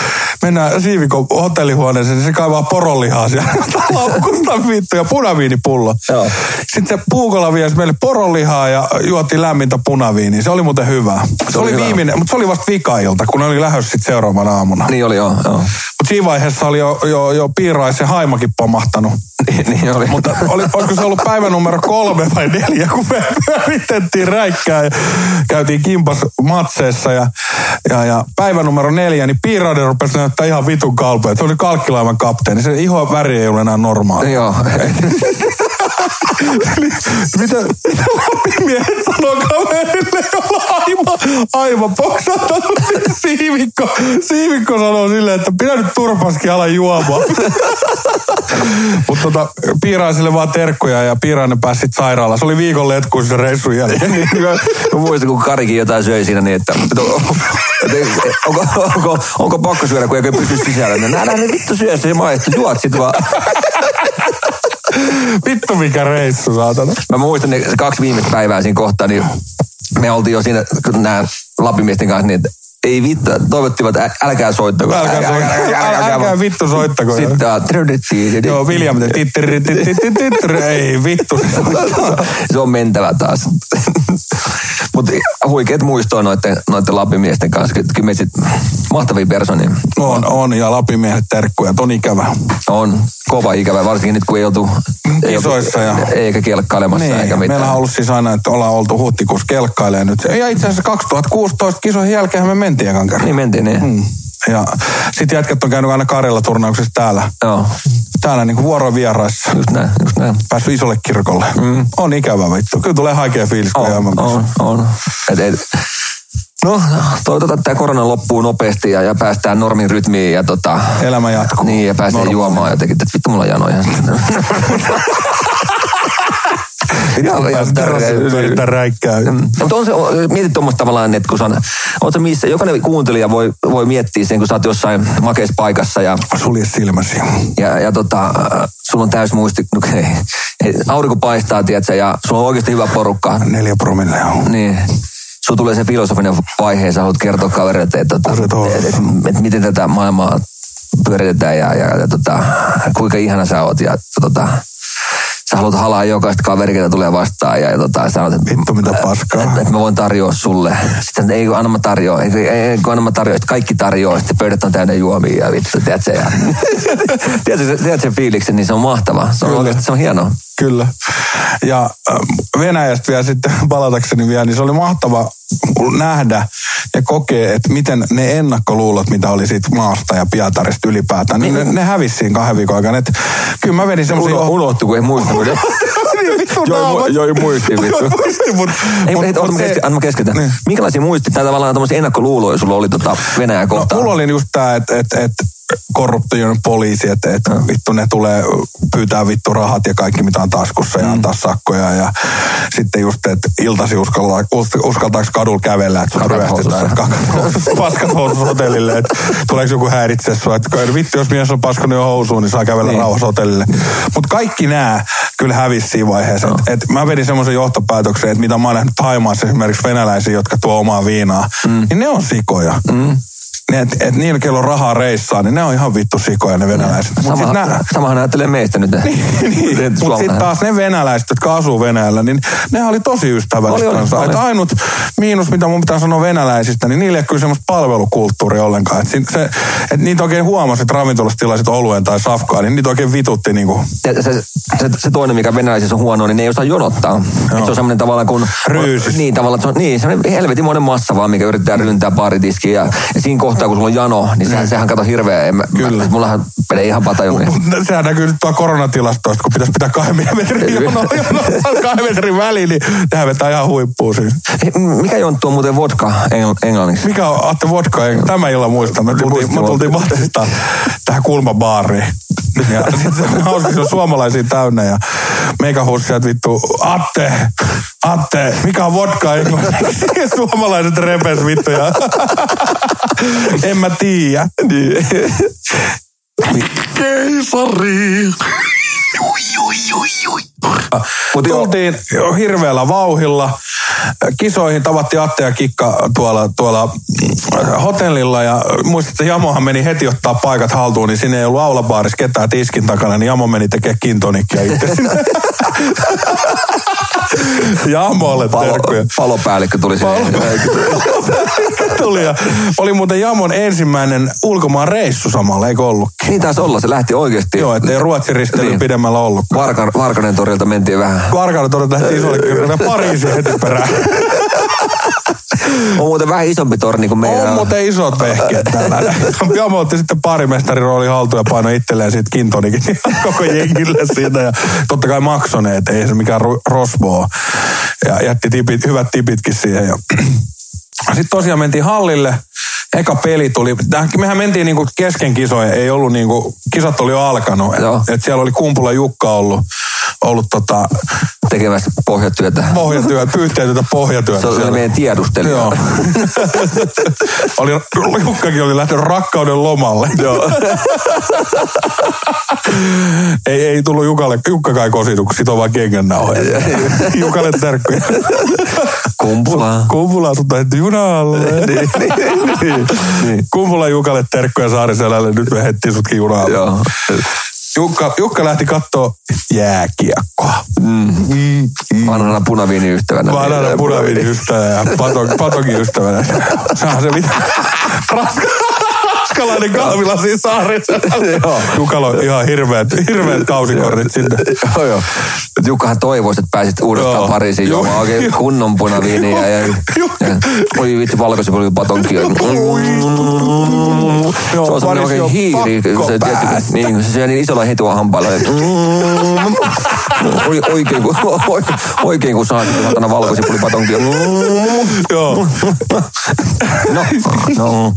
mennään Siivikon hotellihuoneeseen, niin se kaivaa poronlihaa siellä laukusta vittu ja punaviinipullo. Joo. Sitten se Puukola viesi meille poronlihaa ja juotiin lämmintä punaviiniä. Se oli muuten hyvä. Se, oli oli hyvä. viimeinen, mutta se oli vasta vikailta, kun oli lähdössä sitten seuraavana aamuna. Niin oli joo. joo. Mutta siinä vaiheessa oli jo, jo, jo piirais ja haimakin pomahtanut. Niin, niin oli. Mutta oli, olisiko se ollut päivä numero kolme vai neljä, kun me pyöritettiin räikkää ja käytiin kimpas matseessa. Ja, ja, ja päivä numero neljä, niin piiraiden rupesi näyttää ihan vitun kalpea. Se oli kalkkilaivan kapteeni. Se ihon väri ei ole enää normaali. Joo. mitä, mitä miehet sanoo kaverille, jolla aivan, aivan poksahtanut siivikko. Siivikko sanoo silleen, että pidä nyt turpaskin ala juomaan. Mutta tota, piiraisille vaan terkkuja ja piirainen pääsi sit sairaalaan. Se oli viikon letkuun sen reissun jälkeen. Mä muistan, kun Karikin jotain söi siinä niin, että, että, onko, onko, onko pakko syödä, kun ei pysy sisällä. No, Nää ne vittu syö se maistuu, juot sit vaan. Vittu mikä reissu, saatana. Mä muistan ne kaksi viimeistä päivää siinä kohtaa, niin me oltiin jo siinä nämä Lapimiesten kanssa niin, ei vittu, toivottivat, ä- älkää soittako. Älkää, soittako. älkää, älkää vittu soittako. Sitten äh, tää- Joo, William, ei vittu. se on mentävä taas. Mutta huikeet muistoa noiden, noiden Lapimiesten kanssa. Kyllä me sit mahtavia persoonia. On, on, ja Lapin miehet terkkuja, on ikävä. On kova ikävä, varsinkin nyt kun ei oltu, ei oltu Kisoissa ja- eikä kelkkailemassa Niin, eikä mitään. meillä on ollut siis aina, että ollaan oltu huhtikuussa kelkkailee nyt. Ja itse asiassa 2016 kisojen jälkeen me mentiin ekan kerran. Niin mentiin niin. Mm. Ja sitten jätkät on käynyt aina Karjala turnauksessa täällä. Joo, Täällä niin vuorovieraissa. just näin, just näin. Päässyt isolle kirkolle. Mm. On ikävä vittu. Kyllä tulee haikea fiilis, kun On, on, on, on. Et, et. No, toivotaan, että tämä korona loppuu nopeasti ja, ja päästään normin rytmiin ja tota... Elämä jatkuu. Niin, ja pääsee Normaali. juomaan jotenkin. Et vittu, mulla on janoja. Räikkää. Mm. Mutta on se, mietit tuommoista tavallaan, että kun sä on, on se missä, jokainen kuuntelija voi, voi miettiä sen, kun sä oot jossain makeassa paikassa ja, Sulje silmäsi. ja, ja tota, äh, sulla on täys muisti, ei, aurinko paistaa, tiedätkö, ja sulla on oikeasti hyvä porukka, Neljä promille on. niin sulla tulee se filosofinen vaihe, ja sä haluat kertoa kavereille, että, että, se että, että, että miten tätä maailmaa pyöritetään ja, ja, ja tota, kuinka ihana sä oot ja tota, sä haluat halaa jokaista kaveri, ketä tulee vastaan ja, ja tota, sanot, että Vittu, mitä paskaa. Että, että mä voin tarjoa sulle. Sitten ei kun anna mä tarjoa, ei, ei, ei kun anna mä tarjoa, että kaikki tarjoaa, sitten pöydät on täynnä juomia ja vittu, tiedätkö, ja, tiedätkö, tiedätkö sen fiiliksen, niin se on mahtava. Se on Kyllä. oikeasti, se on hienoa. Kyllä. Ja ähm, Venäjästä vielä sitten palatakseni vielä, niin se oli mahtava nähdä ja kokea, että miten ne ennakkoluulot, mitä oli siitä maasta ja Pietarista ylipäätään, niin ne, ne hävisi siinä kahden viikon aikana. Että kyllä mä vedin semmoisia... Uno, unohtu, kun ei muista. Niin, vittu Joi, naamat. mu- joi muisti, vittu. Joi muisti, mut, Ei, mut- ei, mut oota, mä se- keski, anna mä keskeytän. Niin. Minkälaisia muistit tai tavallaan tämmöisiä ennakkoluuloja sulla oli tota Venäjää No, kohtaan? mulla oli just tää, että et, et korruptioinen poliisi, että et vittu ne tulee pyytää vittu rahat ja kaikki mitä on taskussa ja antaa sakkoja ja sitten just, että iltasi uskaltaa, us- uskaltaako kadulla kävellä, että sut ryöstetään. Paskat housussa hotellille, että tuleeko joku häiritse sua, että vittu jos mies on paskonut jo housuun, niin saa kävellä Niin. rauhassa hotellille. Mutta kaikki nämä kyllä hävisi siinä vaiheessa. No. Et, et mä vedin semmoisen johtopäätöksen, että mitä mä oon nähnyt Taimaassa esimerkiksi venäläisiä, jotka tuo omaa viinaa, mm. niin ne on sikoja. Mm. Ne, et, et niillä, kello on rahaa reissaa, niin ne on ihan vittu sikoja ne venäläiset. Mut Sama, nää- samahan ajattelee meistä nyt. niin, Että mutta sitten taas ne venäläiset, jotka asuu Venäjällä, niin ne oli tosi ystävällistä Oli, kanssa. oli. Et ainut miinus, mitä mun pitää sanoa venäläisistä, niin niillä ei ole kyllä semmoista palvelukulttuuria ollenkaan. Et se, et niitä oikein huomasi, että ravintolassa tilasit oluen tai safkaa, niin niitä oikein vitutti niinku. se, se, se, se, toinen, mikä venäläisissä on huono, niin ne ei osaa jonottaa. Et se on semmoinen tavallaan kuin... Ryysis. Niin, tavallaan, että se on niin, semmoinen helvetimoinen massa vaan, mikä yrittää ryntää baaritiskiin. Ja, ja siinä kohtaa, kun sulla on jano, niin sehän, sehän kato hirveä. En, mä- Kyllä. Mä, mullahan menee ihan patajumi. Mut sehän näkyy nyt tuo koronatilastoista, kun pitäisi pitää kahden metrin jono, kahden metrin väliin, niin nehän vetää ihan huippuun. Hei, Mikä jonttu on muuten vodka engl- englanniksi? Mikä on Atte Vodka? Ei- Tämä illan muista. Me tultiin, me tultiin Matsista tähän kulmabaariin. Ja sitten se on hauska, se on suomalaisia täynnä ja meikä huusi sieltä vittu, Atte, Atte, mikä on vodka? englanniksi?" Suomalaiset repes vittu ja en mä tiedä. Niin. Keisari. Mut. Tultiin jo hirveällä vauhilla. Kisoihin tavattiin Atte ja Kikka tuolla, tuolla mm, hotellilla ja muistat, että Jamohan meni heti ottaa paikat haltuun, niin sinne ei ollut aulabaarissa ketään tiskin takana, niin Jamo meni tekemään kintonikkia itse. Jamolle Palo, terkkuja. palopäällikkö tuli siihen. Tuli ja oli muuten Jamon ensimmäinen ulkomaan reissu samalla, eikö ollut? Niin taisi olla, se lähti oikeasti. Joo, ettei Ruotsin risteily Niin. pidemmällä ollut. Varka, Varkanen torilta mentiin vähän. Varkauden todet lähti isolle kyrrelle Pariisi heti perään. On muuten vähän isompi torni kuin meidän. On muuten isot vehkeet tällä. Jamo otti sitten parimestari rooli haltuun ja painoi itselleen siitä kintonikin koko jengille siitä. Ja totta kai maksoneet, ei se mikään ro- rosvo ole. Ja jätti tipit, hyvät tipitkin siihen. Ja sitten tosiaan mentiin hallille. Eka peli tuli. Mehän mentiin niinku kesken kisoja. Ei ollut niinku, kisat oli jo alkanut. Et, et siellä oli Kumpula Jukka ollut, ollut tota, tekemässä pohjatyötä. pohjatyötä, pyyhteetöntä pohjatyötä. Se oli siellä. meidän tiedustelija. Joo. oli, Jukkakin oli lähtenyt rakkauden lomalle. Joo. ei, ei tullut Jukalle, Jukkakaan kositu, kun sitoo vaan kengännauhoja. Jukalle terkkuja. Kumpula. Kumpula sut junalle. niin, niin, niin. Kumpula Jukalle terkkuja Saariselälle, nyt me hettiin sutkin junalle. Joo. Jukka, Jukka lähti kattoo jääkiekkoa. Vanhana punaviiniystävänä. Vanhana punaviiniystävänä ja patok, patokin ystävänä. Sehän se mitä. Raska, raskalainen kahvila siinä saarissa. Joo. Jukalla on ihan hirveät, hirveät kausikortit sinne. Joo, joo. Jukkahan toivoisi, että pääsit uudestaan Joo. Pariisiin juomaan oikein kunnon punaviiniä. Ja, ja, oi vitsi, valkoisen patonkia. Se on semmoinen oikein on hiiri. Se, päästä. niin, se syö niin isolla hetua hampailla. Oi, oikein, kun, oikein kun saa sitten satana valkosipulipatonkia. Joo. No, no. No,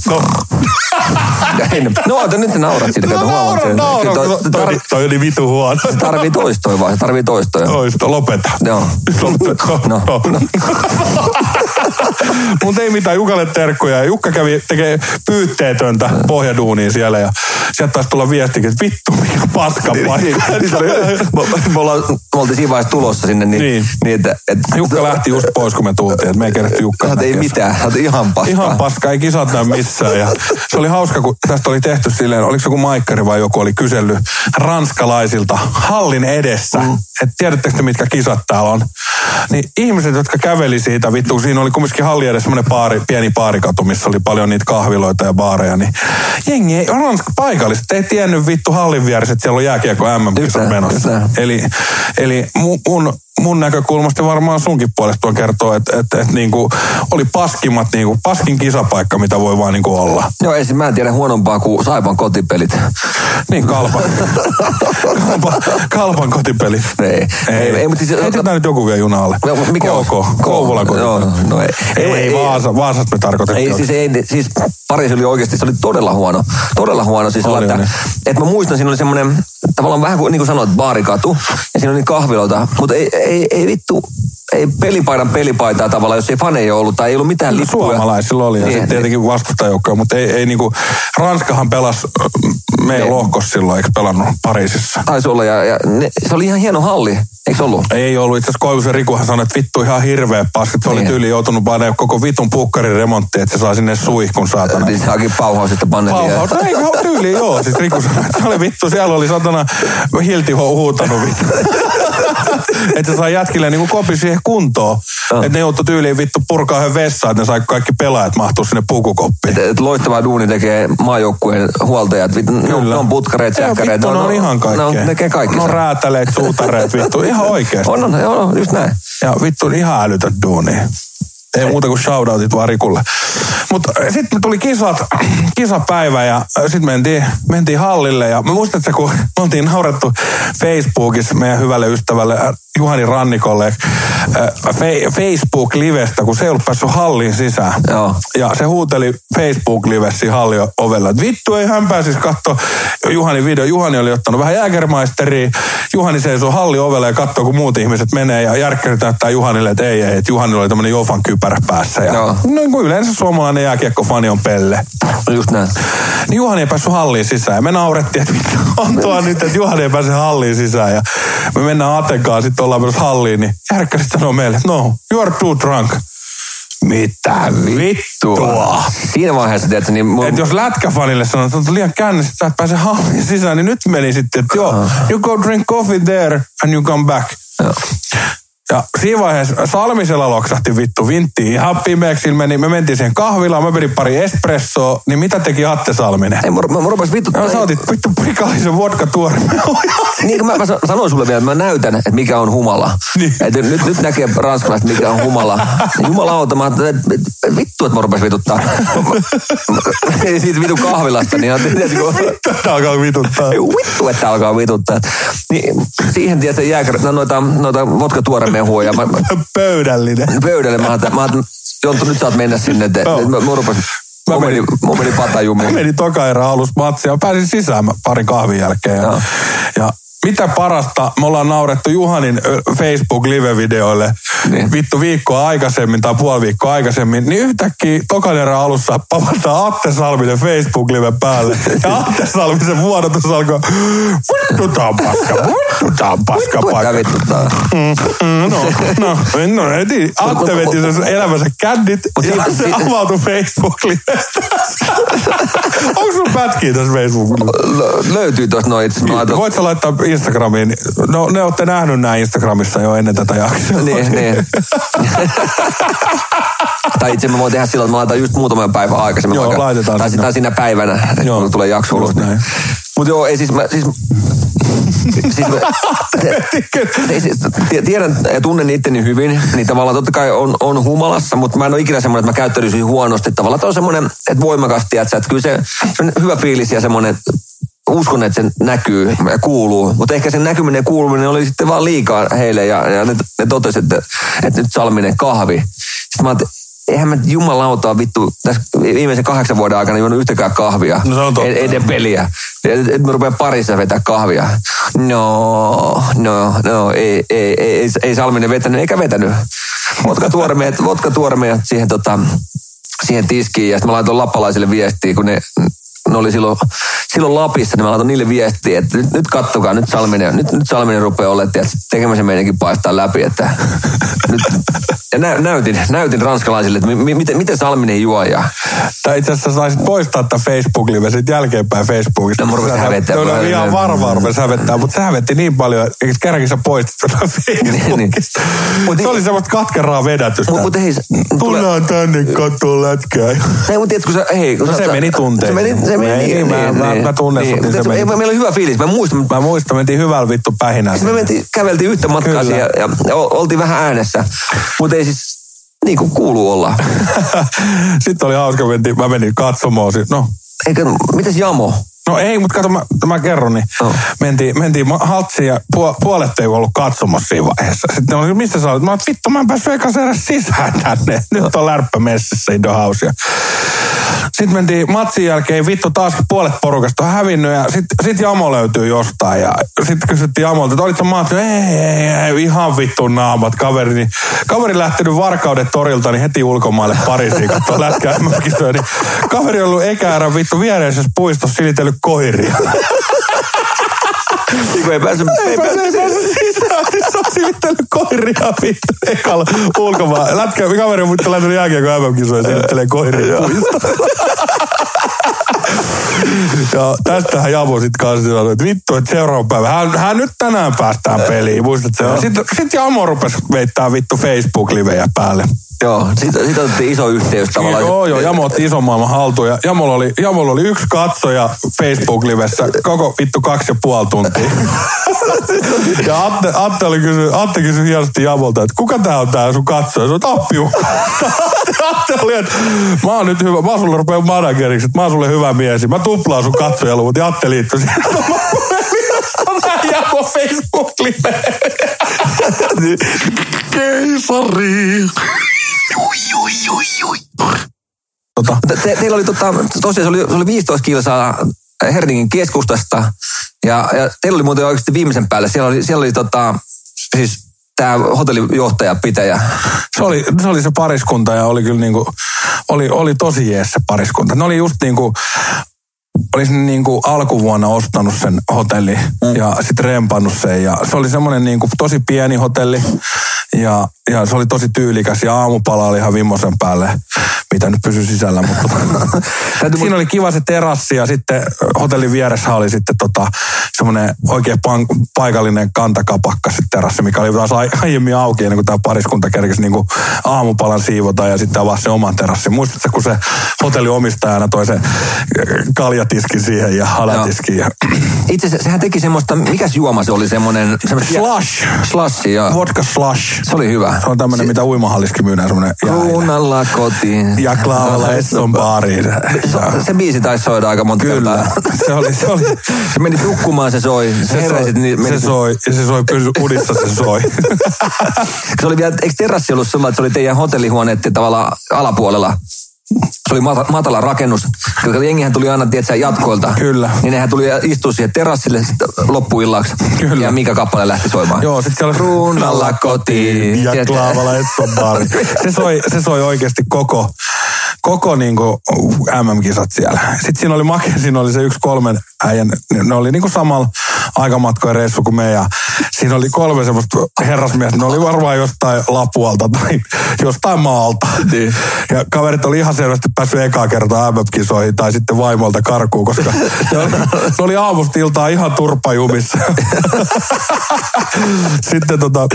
No, no, oota, nyt sä naurat siitä. kato, no huomaat naura, sen. naura. Toi- Toi, toi- oli vitu huono. Se tarvii toistoja vaan, se tarvii toistoja. Toista, lopeta. Joo. Lopeta. No. No. Mutta ei mitään, Jukalle terkkuja. Jukka kävi tekee pyytteetöntä pohjaduunia siellä ja sieltä taisi tulla viestikin, että vittu mikä paska paikka. Niin, se oli- me, me ollaan me oltiin siinä vaiheessa tulossa sinne, niin, Niin. niin että, että Jukka lähti just pois, kun me tultiin, että me ei kerätty Jukka. Sä ei mitään, sä ihan paskaa. Ihan paska, ei kisat näy missään. Ja se oli hauska, kun tästä oli tehty silleen, oliko se joku maikkari vai joku oli kysellyt ranskalaisilta hallin edessä, mm. että tiedättekö te, mitkä kisat täällä on. Niin ihmiset, jotka käveli siitä, vittu, siinä oli kumminkin halli edessä semmoinen baari, pieni baarikatu, missä oli paljon niitä kahviloita ja baareja, niin jengi ei, ranska paikalliset ei tiennyt vittu hallin vieressä, että siellä on jääkiekko MM-kisat menossa. näin. Eli, eli mu- mun, mun näkökulmasta varmaan sunkin puolesta kertoo, että, että, että niinku, oli paskimmat, niinku, paskin kisapaikka, mitä voi vaan niinku olla. Joo, ei, mä en tiedä huonompaa kuin Saipan kotipelit. Niin, kalpa. kalpa kalpan kotipeli. Ei, ei, ei, mutta siis... Heitetään nyt joku vielä junalle. No, mikä on? KK, Kouvolan Joo, kotipeli. no ei. Ei, ei, Ei, Vaasa, Vaasasta me tarkoitettiin. Ei, siis, ei, siis Pariisi oli oikeasti, se oli todella huono. Todella huono. Siis Oli, että, oli. että mä muistan, siinä oli semmoinen, tavallaan vähän kuin, niin kuin sanoit, baarikatu. Ja siinä oli kahviloita. Mutta ei, ei, ei vittu, ei pelipaidan pelipaitaa tavallaan, jos ei faneja ollut tai ei ollut mitään lippuja. Suomalaisilla oli ja Niin, sitten tietenkin vastustajoukkoja, mutta ei, ei niinku, Ranskahan pelasi meidän Ei. lohkossa silloin, eikö pelannut Pariisissa. Taisi olla ja, ja ne, se oli ihan hieno halli, eikö ollut? Ei ollut. Itse asiassa Koivusen Rikuhan sanoi, että vittu ihan hirveä paska. Se oli Niin. tyyli joutunut painamaan koko vitun pukkarin remonttiin, että se saa sinne suihkun saatana. Niin se hakin pauhausista paneelia. Pauhaus. Ei joo, tyyli, joo. Siis Riku sanoi, että se oli vittu, siellä oli satana hilti hu- huutanut vittu. että se sai jätkille niinku kopi siihen kuntoon. Joo. Että ne joutu tyyliin vittu purkaa yhden vessaan, että ne sai kaikki pelaajat mahtua sinne pukukoppiin. Et, et loistavaa duuni tekee maajoukkueen huoltajat. Vittu, ne, on- ne on putkareet, sähkäreet. vittu, ne on ihan Ne kaikkea. on, ne tekee kaikki. Ne on räätäleet, suutareet, vittu, ihan oikeesti. On, on, joo, just näin. Ja vittu ihan älytön duuni. Ei muuta kuin shoutoutit vaan Rikulle. Mutta sitten tuli kisat, kisapäivä ja sitten mentiin, mentiin hallille. Ja mä muistan, että kun me oltiin naurettu Facebookissa meidän hyvälle ystävälle äh, Juhani Rannikolle fe, Facebook-livestä, kun se ei ollut päässyt halliin sisään. Joo. Ja se huuteli Facebook-livessä siinä hallin ovella, että vittu ei hän pääsisi katsoa Juhanin video. Juhani oli ottanut vähän jääkermaisteria. Juhani seisoo hallin ovella ja katsoo, kun muut ihmiset menee. Ja järkkärit näyttää Juhanille, että ei, ei, että Juhanilla oli tämmöinen Jofan kypärä päässä. Ja Joo. no kuin yleensä suomalainen jääkiekkofani on pelle. Just näin. Niin Juhani ei päässyt halliin sisään. Ja me naurettiin, että vittu on tuo nyt, että Juhani ei pääse halliin sisään. Ja me mennään Atenkaan, sitten ollaan menossa halliin. Niin järkkärit sanoo meille, että no, you are too drunk. Mitä vittua? Siinä vaiheessa, tiedätkö, niin mun, Et jos lätkäfanille sanoo, että olet liian kännissä, että sä et pääse halliin sisään, niin nyt meni sitten, että joo, you go drink coffee there and you come back. Joo. Ja siinä vaiheessa Salmisella loksahti vittu vinttiin ihan pimeäksi. Meni, me mentiin siihen kahvilaan, mä vedin pari espressoa, niin mitä teki Atte Salminen? ei, mä, mä, mä rupesin vittu... No, sä otit vittu prikaisen vodka tuore. Niin, mä, mä sa- sanoin sulle vielä, että mä näytän, että mikä on humala. Niin. Että nyt, nyt näkee ranskalaiset, mikä on humala. Jumalauta, mä että vittu, että mä rupesin vituttaa. Siitä vitu kahvilasta, niin ajattelin, että alkaa vituttaa. Ei vittu, että alkaa vituttaa. Niin, siihen tietysti jääkärä, no, noita, noita vodka tuoremehua ja mä, mä, Pöydällinen. pöydälle mä ajattelin, mä ajattelin Jonttu, nyt saat mennä sinne, Joo. että mä, mä rupesin, Mä mä menin- mä menin Mä patajumiin. menin toka erä alussa matsia. Mä pääsin sisään mä parin kahvin jälkeen. Ja, Joo. ja mitä parasta, me ollaan naurettu Juhanin Facebook-live-videoille Niin. vittu viikkoa aikaisemmin tai puoli viikkoa aikaisemmin, niin yhtäkkiä tokan erän alussa pavataan Atte Salminen Facebook-live päälle. Ja Atte Salmisen vuodatus alkoi, vittu tää on paska, vittu tää on paska Vittu, että paikka. vituttaa. Mm, no, no, no heti. Atte veti sen elämänsä kändit ja se avautui Facebook-livestä. Onko sun pätkiä tässä Facebook? Lö- Löytyy tuossa noin itse ajattelin- Voit sä laittaa Instagramiin? No, ne olette nähnyt nämä Instagramissa jo ennen tätä jaksoa. Niin, niin. tai itse mä voin tehdä sillä, että mä laitan just muutaman päivän aikaisemmin. Joo, vaikka, laitetaan tai, tai siinä päivänä, Joo. kun tulee jakso ulos. Näin. Mutta joo, ei siis mä, siis, siis mä, siis, tie- tiedän ja tunnen itteni hyvin, niin tavallaan totta kai on, on humalassa, mutta mä en ole ikinä semmoinen, että mä käyttäydyisin huonosti. Tavallaan että on semmoinen, että voimakas, tiedätkö, että kyllä se, se on hyvä fiilis ja semmoinen, uskon, että se näkyy ja kuuluu, mutta ehkä sen näkyminen ja kuuluminen oli sitten vaan liikaa heille ja, ja ne, ne totesivat, että, että nyt Salminen kahvi. Sitten mä ajattelin, eihän mä jumalautaa vittu tässä viimeisen kahdeksan vuoden aikana juonut yhtäkään kahvia. No se on totta. Ennen peliä. Et, et mä rupean parissa vetää kahvia. No, no, no, ei, ei, ei, ei, ei Salminen vetänyt, eikä vetänyt. Vodka tuoremeet, vodka tuoremeet siihen, tota, siihen tiskiin ja sitten mä laitoin lappalaisille viestiä, kun ne, ne oli silloin, silloin Lapissa, niin mä laitan niille viestiä, että nyt, nyt kattokaa, nyt Salminen, nyt, nyt Salminen rupeaa olemaan, että tekemäisen meidänkin paistaa läpi, että nyt, ja nä, näytin, näytin ranskalaisille, että mi, miten, miten Salminen juo ja Tai itse asiassa saisit poistaa tämän Facebook-live sitten jälkeenpäin Facebookista. No, mä rupesin hävettää. No, no, ihan varmaan rupesi hävettää, mutta se hävetti niin paljon, että kerrankin sä poistit tämän Facebookista. Mut- Se oli semmoista katkeraa vedätystä. Mut- mut hei, Tullaan tänne katsomaan lätkää. Ei, mutta tiedätkö, kun sä, hei, kun No sä, se meni tunteisiin. Se meni, se meni, Ei, niin, mä- niin, mä- niin, mä tunnestun, niin se Mutta meni. ei, Meillä oli hyvä fiilis. Mä muistan, Mä muistan, mentiin hyvällä vittu pähinään. Sitten me mentiin, käveltiin yhtä matkaa Kyllä. ja, ja oltiin vähän äänessä. Mutta ei siis niin kuin kuuluu olla. Sitten oli hauska, mä menin katsomaan. No, Eikö, mitäs Jamo? No ei, mutta kato, mä, mä kerron, niin No. mentiin, mentiin haltsiin ja puo, puolet ei ollut katsomassa siinä vaiheessa. Sitten oli, mistä sä olet? Mä oon, vittu, mä en päässyt ekas edes sisään tänne. Nyt on lärppä messissä in the house. Ja sitten mentiin matsin jälkeen, vittu taas puolet porukasta on hävinnyt ja sitten sit Jamo löytyy jostain. Ja sitten kysyttiin Jamolta, että olitko matsi? Ei, ei, ei, ihan vittu naamat kaveri. Niin, kaveri lähtenyt Varkauden torilta niin heti ulkomaille Pariisiin, kun lätkää. Niin kaveri on ollut ekäärän vittu viereisessä puistossa silitellyt koiria. Niin kuin ei päässyt, ei Ei pääse, ei pääse sisään, niin se on silittänyt koiria vittu ekalla ulkomaan. Lätkä, kaveri on mutta lähtenyt jälkeen, kun MM-kisoja silittelee koiria puistossa. Ja tästähän Javo sitten kanssa sanoi, että vittu, että seuraava päivä. Hän, hän nyt tänään päästään peliin, muistatko? Sitten sit Jamo rupesi veittää vittu Facebook-livejä päälle. Joo, siitä, siitä otettiin iso yhteys tavallaan. Joo, joo, Jamo otti ison maailman haltuun ja Jamolla oli, Jamolla oli yksi katsoja Facebook-livessä koko vittu kaksi ja puoli tuntia. ja Atte, Atte, oli kysy, Atte kysyi hienosti Jamolta, että kuka tää on tää sun katsoja? Se on Tappiukko. Atte oli, että mä oon nyt hyvä, mä oon sulle rupean manageriksi, että mä oon sulle hyvä mies. Mä tuplaan sun katsojaluvut ja Atte liittyi siihen. Mä Jamo Facebook-live. Keisari. Tota, Te, te, teillä oli tota, tosiaan se oli, se oli 15 kilsaa Herdingin keskustasta. Ja, ja teillä oli muuten oikeasti viimeisen päälle. Siellä oli, siellä oli tota, siis tämä hotellijohtaja, pitäjä. se oli, se oli se pariskunta ja oli kyllä niinku, oli, oli tosi jees se pariskunta. Ne oli just niinku, olisin niinku alkuvuonna ostanut sen hotelli mm. ja sitten rempannut sen. Ja se oli semmoinen niinku tosi pieni hotelli ja, ja se oli tosi tyylikäs ja aamupala oli ihan vimmosen päälle, mitä nyt pysyi sisällä. Mutta Täytyy siinä oli kiva se terassi ja sitten hotellin vieressä oli sitten tota, semmoinen oikein pank- paikallinen kantakapakka sitten terassi, mikä oli taas ai- aiemmin auki ennen kuin tämä pariskunta kerkesi niinku aamupalan siivota ja sitten avasi se oman terassin. Muistatko, kun se hotelli omistajana toi se äh, kaljatiskin siihen ja halatiskin. Ja... Itse asiassa sehän teki semmoista, mikäs juoma se oli semmoinen? Slush. Slashi, joo. Vodka slush. Se oli hyvä. Se on tämmöinen, mitä uimahalliskin myydään, semmoinen jäile. Kruunalla kotiin. Ja Klaavalla Esson baariin. Se, se biisi taisi soida aika monta Kyllä. kertaa. Se oli, se oli, Se meni nukkumaan, se soi. Se, se, heräsit, soi, niin meni, se soi, ja se soi pysy unissa, se soi. se oli vielä, eikö terassi ollut sellainen, että se oli teidän hotellihuoneiden tavallaan alapuolella? Se oli mata- matala rakennus. Koska jengihän tuli aina, tiedätkö, jatkoilta. Kyllä. Niin nehän tuli istua siihen terassille loppuillaksi. Kyllä. Ja mikä kappale lähti soimaan. Joo, sitten siellä oli Kruunalla kotiin. Ja Esson baari. Se soi, se soi oikeasti koko, koko niinku MM-kisat siellä. Sitten siinä oli make, siinä oli se yksi kolmen äijän, ne oli niinku samalla aikamatkojen reissu kuin me ja siinä oli kolme semmoista herrasmiestä, ne oli varmaan jostain Lapualta tai jostain maalta. Niin. Ja kaverit oli ihan selvästi päässyt ekaa kertaa MM-kisoihin tai sitten vaimolta karkuun, koska ne oli, ne oli aamusta iltaa ihan turpajumissa. sitten tota,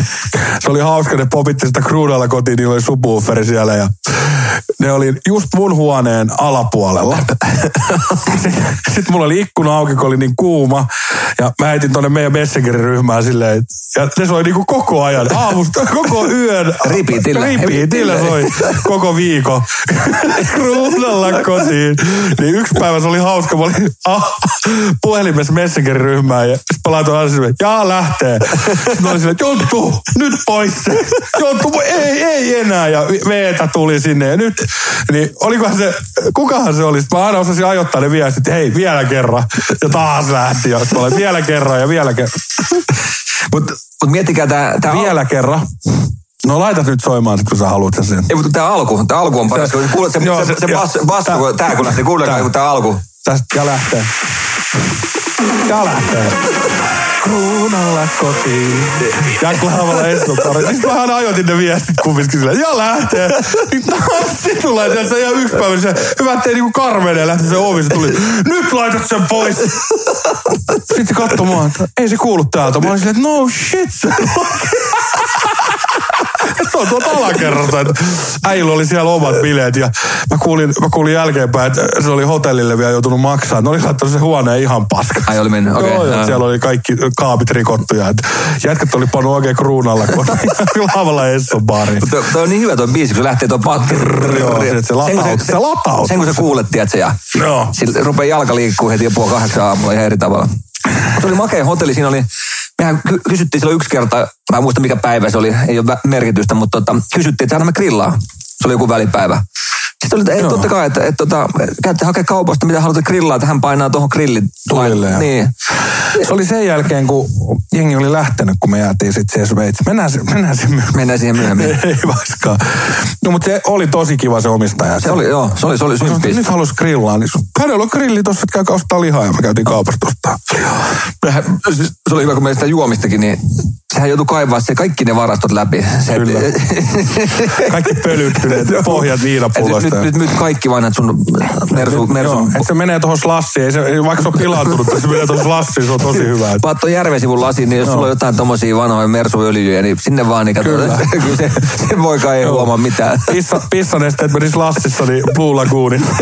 se oli hauska, ne popitti sitä kruunalla kotiin, niillä oli subwooferi siellä ja ne oli just mun huoneen alapuolella. Sitten mulla oli ikkuna auki, kun oli niin kuuma. Ja mä heitin tonne meidän Messengerin-ryhmään silleen, et- ja se soi niinku koko ajan, aamusta, koko yön. Repeatillä. Repeatillä soi koko viikon. Kruunalla kotiin. Niin yksi päivä se oli hauska, mä olin ah, puhelimessa Messengerin-ryhmään ja sitten mä laitoin aina silleen, jaa lähtee. Sitten mä olin silleen, että Jonttu, nyt pois. Jonttu, ei, ei enää. Ja Veetä tuli sinne ja nyt. Niin olikohan se, kukahan se oli? Sitten mä aina osasin ajoittaa ne viestit, että hei, vielä kerran. Ja taas lähti. Ja olin, vielä kerran ja vielä kerran. Mutta mut miettikää tämä... Tää Vielä kerran. No laitat nyt soimaan sit, kun sä haluat sen. Ei, mutta tämä alku, tämä alku on paras. Se- Kuulet se, joo, se, se, ja- bass, bass, tää- tää kun lähti, kun tämä alku. Tästä ja lähtee. Ja lähtee. Kruunalla kotiin. Ja Klaavalla Esnopari. Sitten mä aina ajoitin ne viestit kumminkin silleen, ja lähtee. Sitten tulee tässä ihan yksi päivä, se hyvä, ettei niinku karmenee lähti se ovi, se tuli, nyt laitat sen pois. Sitten että ei se kuulu täältä. Mä olin silleen, no shit. se on tuolta alakerrasta, että äijillä oli siellä omat bileet ja mä kuulin, mä kuulin jälkeenpäin, että se oli hotellille vielä joutunut maksaa. Ne oli laittanut se huoneen ihan paskaksi. Ai oli mennyt, okei. Joo, joo. siellä oli kaikki kaapit rikottuja. Et jätkät oli pannut oikein kruunalla, kun laavalla Esson baariin. Tuo, on niin hyvä tuo biisi, kun se lähtee tuo pakki. Joo, se- se lataut- se lataut. Sen kun sä kuulet, tiedätkö, ja Joo. sillä rupeaa jalka liikkuu heti jo puoli kahdeksan aamulla ihan eri tavalla. Se oli makea hotelli, siinä oli, mehän ky- kysyttiin silloin yksi kerta, mä en muista mikä päivä se oli, ei ole merkitystä, mutta tota, kysyttiin, että me grillaa. Se oli joku välipäivä. Sitten oli, että ei, totta kai, että, että, että käytte hakea kaupasta, mitä haluatte grillaa, että hän painaa tuohon grillin. Tulille. Niin. Se oli sen jälkeen, kun jengi oli lähtenyt, kun me jäätiin sitten siihen Sveitsiin. Mennään, se- mennään sinne myöhemmin. Mennään siihen myöhemmin. Ei vaikka. No mutta se oli tosi kiva se omistaja. Se oli, joo, se oli, se oli Mä sanoin, että symppis. nyt halus grillaa, niin hänellä on grilli tossa, että käykää ostaa lihaa ja me käytiin kaupasta ostaa Se oli hyvä, kun meillä sitä juomistakin, niin sehän joutui kaivaa se kaikki ne varastot läpi. Se, Kyllä. Kaikki pölyttyneet pohjat Et nyt, nyt, nyt, kaikki vanhat sun mersu, mersu Joo, että se menee tuohon slassiin, ei se, vaikka se on pilaantunut, se menee tuohon slassiin, se on tosi hyvä. Et Paat ton Järvesivun lasiin, niin jos sulla on jotain tommosia vanhoja mersuöljyjä, niin sinne vaan niin kato, Kyllä. kyllä se, se voi ei huomaa mitään. Pissa, pissanesteet meni slassissa, niin Blue Lagoonin.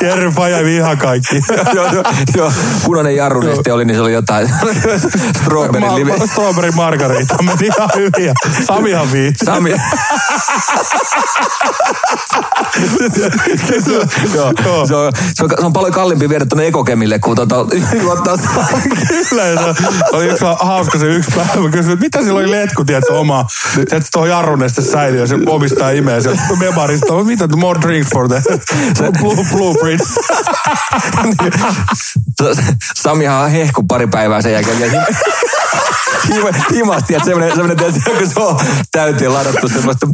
Jerry Paja ihan kaikki. joo, joo, joo, punainen jarruneste oli, niin se oli jotain strawberry live. Ma- strawberry margarita meni ihan hyvin. ja Samihan viitsi. Sami. Se, on, se, on, se on paljon kalliimpi viedä tuonne ekokemille, kuin tota, juottaa Kyllä, se oli yksi hauska se yksi päivä. Mä kysyin, että mitä sillä oli letku, tiedätkö, oma, että tuohon jarruneste säilyy, ja se omistaa imee se memarista. Mitä, more drinks for the blue, blueprint. Samihan hehku pari päivää sen jälkeen. Himasti, että semmoinen, semmoinen kun se on täyteen ladattu semmoista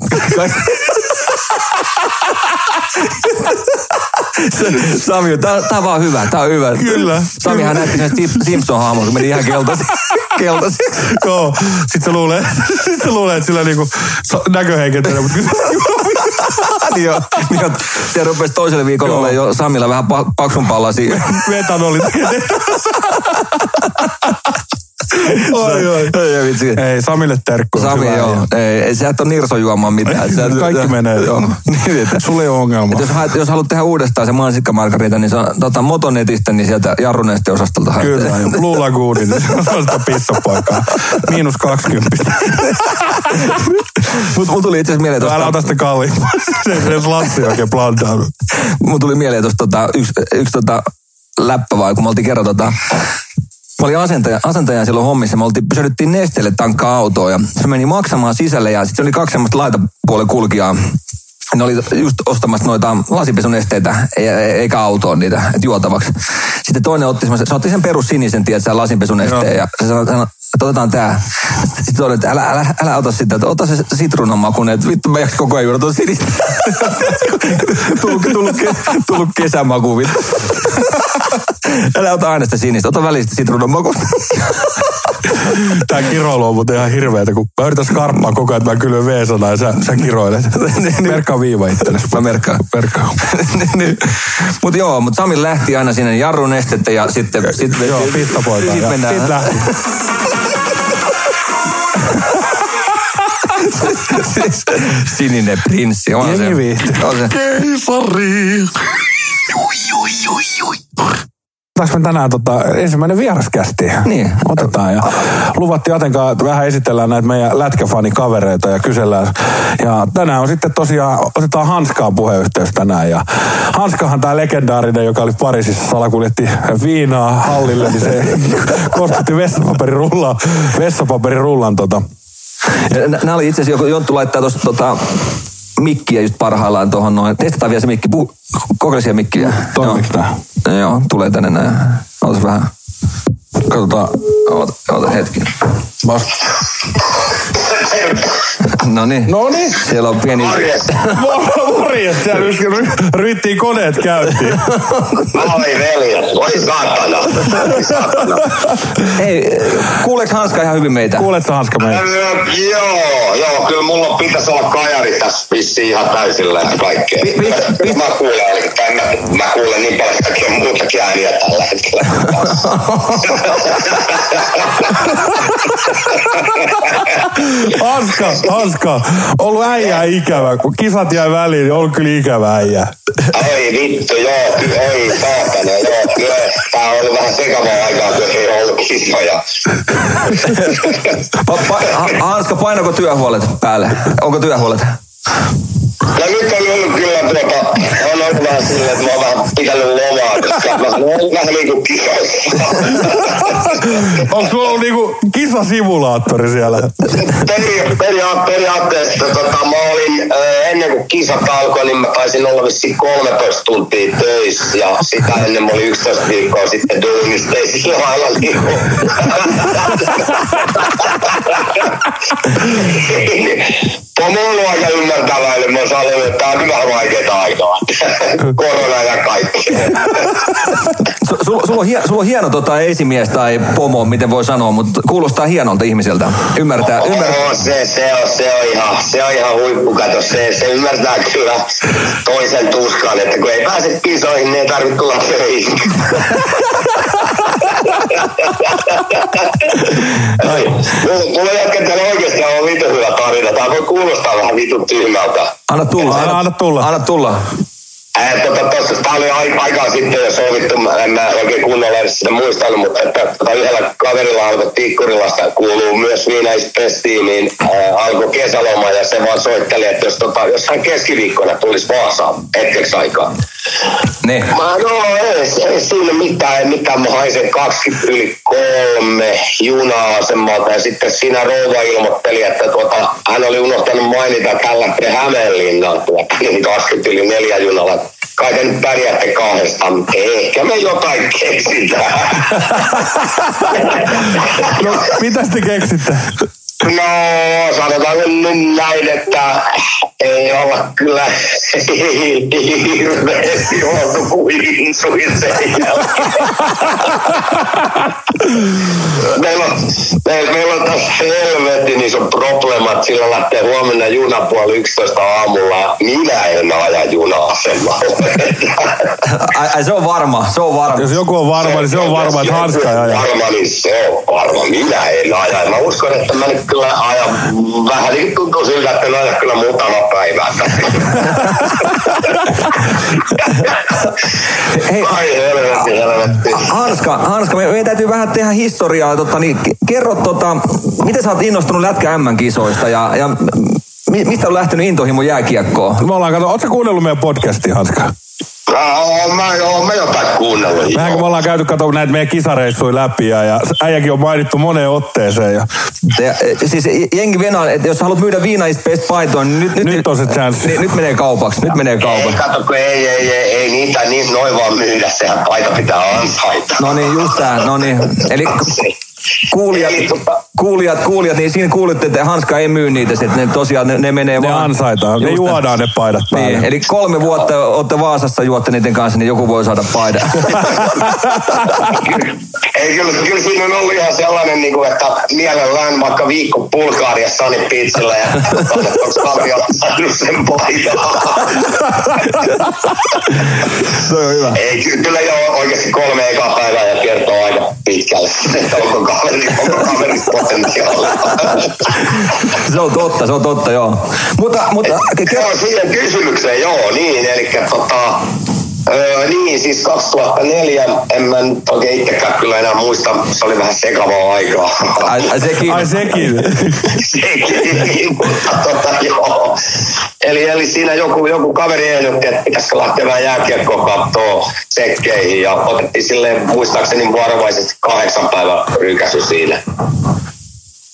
Sami, tää, tää on vaan hyvä, tää on hyvä. Kyllä, Samihan näytti sen Sim- Simpson-hahmon, kun meni ihan keltaisi. keltaisi. Joo, sit se luulee, sit se luulee, että sillä niinku näköheikentelee, mutta kyllä niin jo, niin jo, se rupesi toiselle viikolle Joo. olemaan jo Samilla vähän pa- paksumpaa lasia. metanoli Oi, oi. Ei. Ei, Samille terkkuja. Sami, hyvä joo. Ei, ei, sä et ole nirso juomaan mitään. Sä, Kaikki menee. Joo. Niin, että, Sulla ei ole ongelma. jos, haet, jos haluat tehdä uudestaan se mansikkamargarita, niin se on tota, Motonetistä, niin sieltä jarruneesti osastolta haet. Kyllä, ja Blue Lagoonin, niin se on sitä pissapoikaa. Miinus 20. Mut mulla tuli itse asiassa mieleen Älä tuosta, ota sitä kalliimpaa. Se se slassi oikein plantaa. mulla tuli mieleen tuosta tota, yksi, yksi tota, läppä vai, kun me oltiin kerran tota, Mä olin asentaja, asentajan silloin hommissa. Me oltiin, pysähdyttiin nesteelle tankkaa autoa ja se meni maksamaan sisälle ja sitten oli kaksi semmoista laitapuolen kulkijaa. Ne oli just ostamassa noita lasipesunesteitä, e- e- eikä autoon niitä, et juotavaksi. Sitten toinen otti semmoisen, se otti sen perus sinisen, tiedät, lasinpesunesteen Joo. ja se sanoi, otetaan tää. Sitten toinen, että älä, älä, älä ota sitä, että ota se sitruunan makuinen, että vittu mä jaksin koko ajan juoda tuota sinistä. tullut, tullut, tullut kesämaku, vittu. älä ota aina sitä sinistä, ota välistä sitruunan maku. Tää kiroilu on muuten ihan hirveetä, kun mä yritän skarppaa koko ajan, että mä kylvän V-sanaa ja sä, sä kiroilet. Merkkaa viiva itsellesi. Mä merkkaan. Merkkaa. mutta joo, mutta Sami lähti aina sinne jarrunestettä ja sitten... sitten Joo, pissapoika. Sitten mennään. Sit lähti. Sininen prinssi. On se. On se. Keisari. Otetaanko me tänään tota, ensimmäinen vieraskästi? Niin. Otetaan. Ja luvattiin Atenkaan, että vähän esitellään näitä meidän lätkäfanikavereita ja kysellään. Ja tänään on sitten tosiaan, otetaan Hanskaan puheyhteys tänään. Ja Hanskahan tämä legendaarinen, joka oli Pariisissa, salakuljetti viinaa hallille, niin se kosketti vessapaperirullan, vessapaperirullan tota, Nämä oli itse asiassa, Jonttu laittaa tuosta tota, mikkiä just parhaillaan tuohon noin. Testataan vielä se mikki. Siellä mikkiä. Toimiiko tää? Joo. Joo, tulee tänne näin. Ootas vähän. Katsotaan. Oota, oota hetki. Vasta. No niin. No niin. Siellä on pieni... Morjes. Morjes, siellä ry- ryttiin koneet käyntiin. Oi veljet, oi saatana. Hei, kuuleeko Hanska ihan hyvin meitä? Kuuletko Hanska meitä? Joo, joo, kyllä mulla pitäisi olla kajari tässä vissiin ihan täysillä ja kaikkea. Pi- pi- pi- Mä kuulen, mä, mä kuulen niin paljon kaikkea muutakin ääniä tällä hetkellä. Hanska, Hanska, ollut äijää ikävä. Kun kisat jäi väliin, niin on kyllä ikävä äijä. Ai vittu, joo, ei saatana, joo, kyllä. Tää on ollut vähän sekavaa aikaa, kun ei ollut kisoja. Pa- pa- Ha- Hanska, painako työhuolet päälle? Onko työhuolet? No nyt on ollut kyllä tuota, on ollut vähän silleen, että mä oon vähän pitänyt lomaa, vähän niin kuin kisoissa. Onko sulla ollut niinku kisasimulaattori siellä? Peri, peria, periaatteessa tota, mä olin ennen kuin kisat alkoi, niin mä taisin olla vissiin 13 tuntia töissä ja sitä ennen mä olin 11 viikkoa sitten duunista, ei sillä lailla niinku. Pomo on ollut aika ymmärtäväinen, mä sanoin, että tää on hyvä vaikeita aikaa. Korona ja kaikki. Su- Sulla sul on, hie- sul on hieno tota, esimies tai pomo, miten voi sanoa, mutta kuulostaa hienolta ihmiseltä. Ymmärtää, ymmärtää. Oo, se, se, on, se, on ihan, se on ihan huippukato. Se, se ymmärtää kyllä toisen tuskan, että kun ei pääse kisoihin, niin ei tarvitse tulla töihin. Ei, mulla- Mulla jätkätään oikeasti on vitu hyvä tarina. Tää voi kuulostaa vähän vitun tyhmältä. Anna tulla. Anna- anna tulla. Anna tulla. Ää, tota, tossa, tää oli ai- aikaa sitten jo sovittu, mä en mä oikein kunnolla edes sitä muistanut, mutta että, tota, yhdellä kaverilla alkoi Tikkurilasta kuuluu myös Viinaispestiin, niin ää, alkoi kesäloma ja se vaan soitteli, että jos, tota, jos hän keskiviikkona tulisi Vaasaan hetkeksi aikaa. Ne. Mä no ei, ei siinä mitään, ei mitään. Mä haisen 20 yli kolme juna-asemalta ja sitten siinä rouva ilmoitteli, että tuota, hän oli unohtanut mainita, että hän lähtee Hämeenlinnaan tuota, niin 20 yli neljä junalla. Kai te nyt pärjäätte kahdestaan. Ehkä me jotain keksitään. No, mitäs te keksitte? No, sanotaanko nyt näin, että ei olla kyllä hirveästi oltu kuin sen meillä, on, me, meillä on tässä helvetin iso probleema, että sillä lähtee huomenna juna puoli 11 aamulla. Minä en aja juna-asemalle. Ai, ai, se on varma, se on varma. Jos joku on varma, niin se on varma, että Hanska ei aja. Varma, niin se on varma. Minä en aja. Mä uskon, että mä nyt kyllä ajan vähän niin tuntuu siltä, että en aja kyllä muutama päivää. Hei, Ai helvetti, helvetti. Hanska, Hanska, me, meidän täytyy vähän tehdä historiaa. Tota, niin, kerro, tota, miten sä oot innostunut Lätkä M-kisoista ja, ja mi- mistä on lähtenyt intohimo jääkiekkoon? Me ollaan, kato, ootko kuunnellut meidän podcastia, Hanska? Mä oon, mä, oon mä jotain kuunnellut. Mehän kun me ollaan käyty kato näitä meidän kisareissuja läpi ja, ja äijäkin on mainittu moneen otteeseen. Ja Ja, e, siis jengi venaa, että jos haluat myydä viinaispeistä paitoa, niin nyt, nyt, Nyt on se chanssi. Niin, nyt menee kaupaksi, nyt menee Ei, kaupaksi. kato, kun ei, ei, ei, ei niitä niin noin vaan myydä, sehän paita pitää ansaita. No niin, just tää, no niin. Eli kuulijat, Eli tota- kuulijat, kuulijat, niin siinä kuulitte, että Hanska ei myy niitä, että ne tosiaan ne, ne menee ne vaan. ansaitaan, ne juodaan ne paidat päälle. Niin, eli kolme vuotta olette Vaasassa juotte niiden kanssa, niin joku voi saada paidan. Ei, kyllä, kyllä siinä on ollut ihan sellainen, niin kuin, että mielellään vaikka viikko Bulgaariassa Sunny Beachillä ja onko kaveri ottanut sen paidan. Se on hyvä. Ei, ky- kyllä jo oikeasti kolme ekaa päivää ja kertoo aika pitkälle, että onko kaveri. Se on totta, se on totta, joo. Mutta, mutta Joo, siihen kysymykseen, joo, niin, eli tota, Öö, niin, siis 2004, en mä nyt oikein itsekään kyllä enää muista, se oli vähän sekavaa aikaa. ai, ai sekin. Ai sekin. Sekin, mutta tota, joo. Eli, eli siinä joku, joku kaveri ehdotti, että pitäisikö lähteä vähän jääkiekkoa katsoa sekkeihin ja otettiin silleen muistaakseni varovaisesti kahdeksan päivän rykäsy siinä.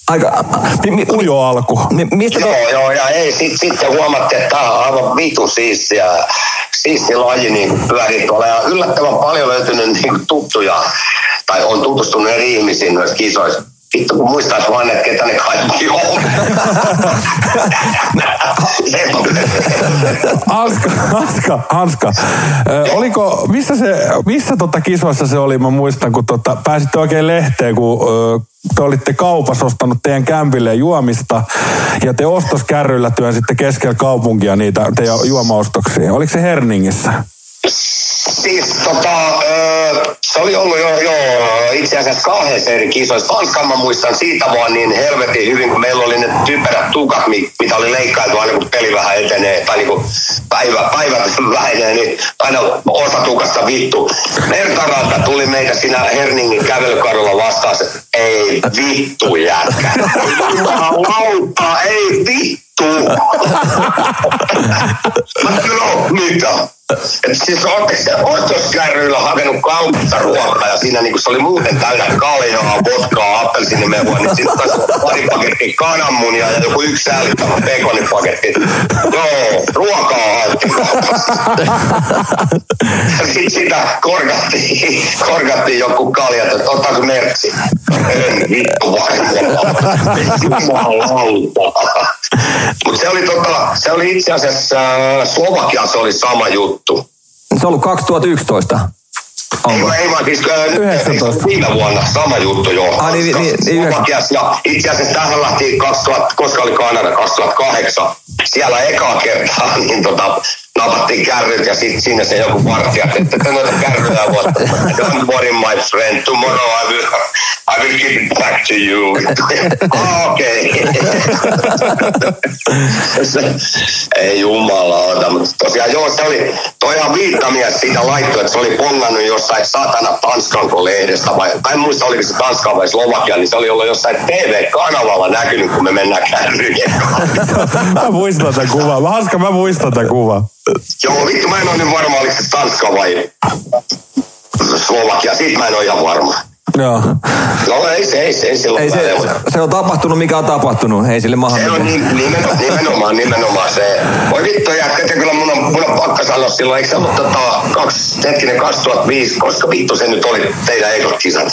Aika, mi, mi, mi, Jo alku. mi, mistä to, Joo, joo, ja ei, sit, sitten huomattiin, että tämä on aivan vitu siistiä, siisti laji niin pyörii tuolla. Ja yllättävän paljon löytynyt niin tuttuja, tai on tutustunut eri ihmisiin noissa kisoissa. Vittu kun muistais vaan, että ketä ne kaikki on. Hanska, Hanska, Hanska. Oliko, missä, se, missä tota kisoissa se oli? Mä muistan, kun tota, pääsitte oikein lehteen, kun ö, te olitte kaupassa ostanut teidän kämpille juomista ja te ostoskärryllä työnsitte keskellä kaupunkia niitä teidän juomaostoksia. Oliko se Herningissä? Siis tota, öö, se oli ollut jo, jo itse asiassa kahdessa eri kisoissa. Tanskan mä muistan siitä vaan niin helvetin hyvin, kun meillä oli ne typerät tukat, mi- mitä oli leikkailtu aina kun peli vähän etenee, tai niin päivä, päivät vähenee, niin aina osa tukasta vittu. Mertaralta tuli meitä siinä Herningin kävelykadulla vastaan, ei vittu jätkä. Jumalauta, ei vittu. Mä on mitä. Et siis ostoskärryillä hakenut kaupasta ruokaa ja siinä niinku se oli muuten täynnä kaljaa, vodkaa, appelsiinimehua, niin sitten taisi pari pakettia kananmunia ja joku yksi säällittävä pekonipaketti. Joo, ruokaa haettiin sitten sitä korkattiin, korkattiin joku kalja, että ottaako merkki? En vittu Jumalauta. Mutta se oli, tota, se oli itse asiassa äh, Slovakia, se oli sama juttu. Se on ollut 2011. Ei, Onko? ei vaan siis äh, nyt 19. viime vuonna sama juttu jo. Ah, niin, niin, niin, ja itse asiassa tähän lähti 2000, koska oli Kanada 2008. Siellä ekaa kertaa niin tota, napattiin kärryt ja sitten siinä se joku vartija, että te noita kärryjä vuotta. Don't worry my friend, tomorrow I will, I will give it back to you. ah, okei. Se- Ei jumalauta, mutta tosiaan joo, se oli, toihan viittamies siitä laittoi, että se oli pongannut jossain satana Tanskanko lehdestä vai, tai en muista oliko se Tanskaa vai Slovakia, niin se oli ollut jossain TV-kanavalla näkynyt, kun me mennään kärryjen. Mä muistan tämän kuvan. Mä Hanska, mä muistan tämän kuvan. Joo, vittu, mä en ole nyt varma, oliko se Tanska vai Slovakia. Siitä mä en ole ihan varma. Joo. No ei se, ei se, ei silloin Ei se, se on tapahtunut, mikä on tapahtunut. Ei sille maha Se on niin, nimenomaan, nimenomaan, nimenomaan se. Voi vittu jätkät, ja kyllä mun on, mun on pakka sanoa silloin, eikö se ollut tota, kaksi, hetkinen 2005, koska vittu se nyt oli teidän ekot kisat?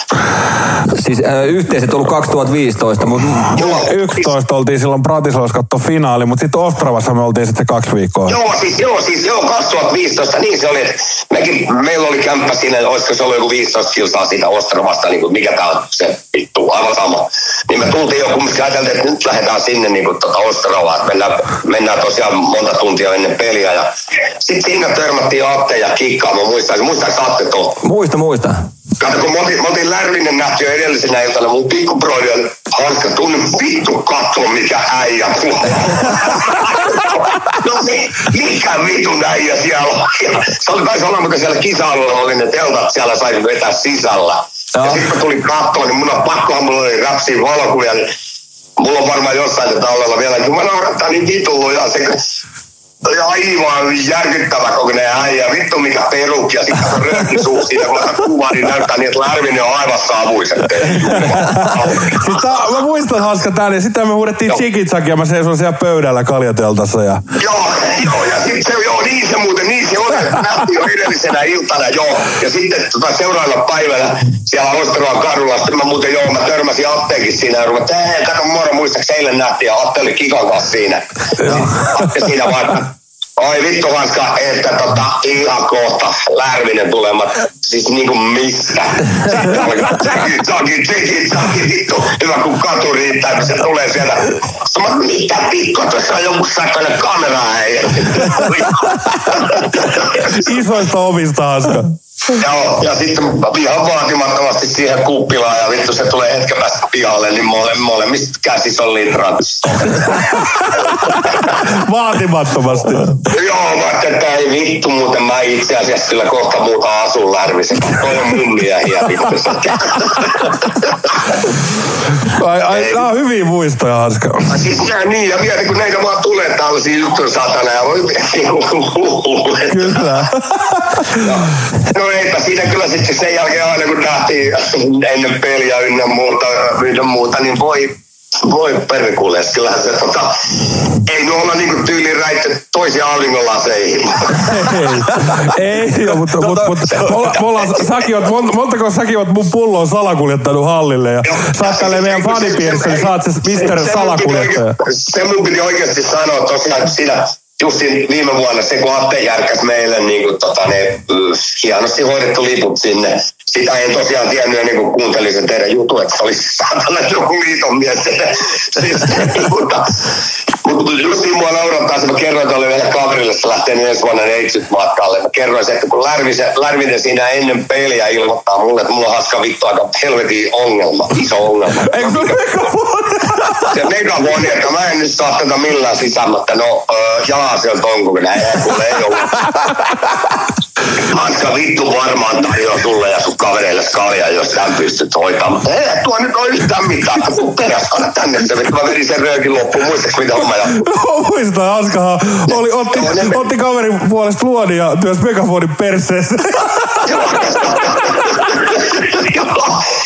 Siis äh, yhteiset ollut 2015, mutta Joo, 11 oltiin silloin Bratislavassa katsoa finaali, mutta sitten Ostravassa me oltiin sitten se kaksi viikkoa. Joo, siis joo, siis joo, 2015, niin se oli, että mekin, meillä oli kämppä siinä, olisiko se ollut joku 15 kilsaa siitä Ostravasta, niin kuin mikä tää on se vittu, aivan sama. Niin me tultiin jo kumminkin ajateltiin, että nyt lähdetään sinne niin kuin tota Ostravaan, että mennään, mennään tosiaan monta tuntia ennen peliä. Ja sitten siinä törmättiin Atte ja Kikkaa, mä muistan, muistaaks Atte tuon? muista, muista. Kato, kun mä otin, mä otin Lärvinen nähty jo edellisenä iltana, mun pikkubrodi oli Hanska, tunne vittu katso, mikä äijä tuo. no mi, mikä vitun äijä siellä on? Se oli taisi olla, kun siellä kisa-alueella oli ne teltat, siellä sai vetää sisällä. Ja Joo. sitten kun tuli kattoon, niin mun on pakkohan mulla oli rapsiin valokuvia, niin mulla on varmaan jossain tätä tallella vielä, kun mä naurattaa niin vitullu ja se oli aivan järkyttävä kokoinen äijä. Vittu mikä peruk ja sitten se rööki suu siitä, kun otat kuvaa, niin näyttää niin, että Lärvinen on aivan savuiset. Siis tää, mä muistan Hanska tän, ja sitten me huudettiin Joo. tsikitsak ja mä seison siellä pöydällä kaljateltassa. Ja... Joo, joo, ja sitten se, joo, niin se muuten, niin se oli, että nähtiin jo edellisenä iltana, joo. Ja sitten tota, seuraavana päivänä siellä Osteroan kadulla, sitten mä muuten, joo, mä törmäsin Atteekin siinä, ja ruvat, hei, kato moro, muistaaks eilen nähtiin, ja Atte oli Kikan kanssa siinä. Ja Atte siinä vaan, Oi vittu Hanska, että tota, ihan kohta Lärvinen tulemat. Siis niinku mistä? Sitten alkaa tsekit, sakit, vittu. Hyvä kun katu riittää, kun se tulee sieltä. Mä, mitä vittu, tuossa on joku sakana kamera äijä. Isoista ovista Hanska. Joo, ja sitten ihan vaatimattomasti siihen kuppilaan ja vittu se tulee hetken päästä pihalle, niin mole, molemmista käsissä on litrat. Vaatimattomasti. Joo, vaikka että ei vittu muuten mä itse asiassa kyllä kohta muuta asun Lärvisen. Toi on mun miehiä vittu. Ai, ai, nää on hyviä muistoja Hanska. Siis nää niin, ja vielä kun näitä vaan tulee tällaisia juttuja satana ja voi Kyllä. No eipä siinä kyllä sitten sen jälkeen aina kun nähtiin ennen peliä ynnä muuta, ynnä muuta niin voi voi perkules, kyllähän se tota, ei me olla niinku tyyliin räitty toisia auringonlaseihin. Ei, ei joo, mutta, mutta, mutta me olla, me ollaan, säkin oot, mon- montako säkin oot mun pulloon salakuljettanut hallille ja sä oot tälleen meidän fanipiirissä, niin sä oot se Mister Salakuljettaja. Se mun piti oikeasti sanoa tosiaan, että siinä justin viime vuonna se, kun Atte järkäs meille niin kuin, tota, ne äh, hienosti hoidettu liput sinne. Sitä en tosiaan tiennyt ennen kuin kuuntelin sen teidän jutun, että olisi saatana joku liiton mies. siis, mutta, mutta justiin mua naurattaa, se mä kerroin tuolle vielä kaverille, että se lähtee nyt ensi vuonna neitsyt matkalle. Mä kerroin se, että kun Lärvisen, Lärvinen siinä ennen peliä ilmoittaa mulle, että mulla on haska vittu aika helvetin ongelma, iso ongelma. Eikö se ole megafoni? se megafoni, että mä en nyt saa tätä millään sisään, mutta no, öö, jaa, se on tonko, kun näin ei kuule, ei ollut. Hanska vittu varmaan tarjoaa sulle ja sun kavereille skalia, jos tämän pystyt hoitamaan. Ei, tuo nyt ole yhtään mitään. Kun peräs, anna tänne se, vittu. Mä vedin sen röökin loppuun. Muistatko mitä homma ja Muistan, Hanskahan oli, otti, otti kaverin puolesta luodin ja työs megafonin perseessä.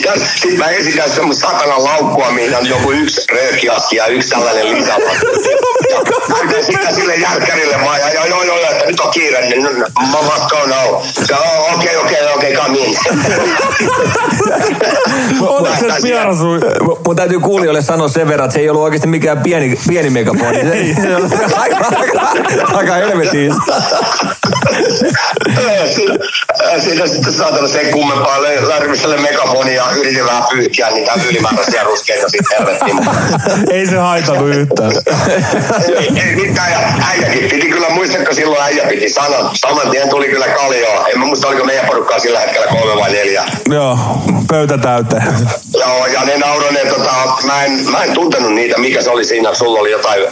ja sit mä esitän semmoista satanan laukkua, mihin on joku yksi röökiaski ja yksi tällainen lisävä. Näytän sitä sille järkkärille vaan, ja joo, joo, joo, että nyt on kiire, niin no, no, mä must Se on okei, okei, okei, come in. Vierasui? Mun täytyy kuulijoille sanoa sen verran, että se ei ollut oikeasti mikään pieni, pieni megafoni. Se, se on aika, aika, aika helvetin. Siinä sitten saatana sen kummempaa Lärviselle megafoni ja yritin vähän pyyhkiä niitä ylimääräisiä ruskeita sitten helvettiin. Ei se haitannut yhtään. ei, ei mitään, ja äijäkin piti kyllä, muistatko silloin äijä piti sanoa. Saman tien tuli kyllä kaljoa. En muista, oliko meidän porukkaa sillä hetkellä kolme vai neljä. Joo, pöytä täyteen. Joo, ja ne nauroi ne, tota, mä en, mä en tuntenut niitä, mikä se oli siinä, sulla oli jotain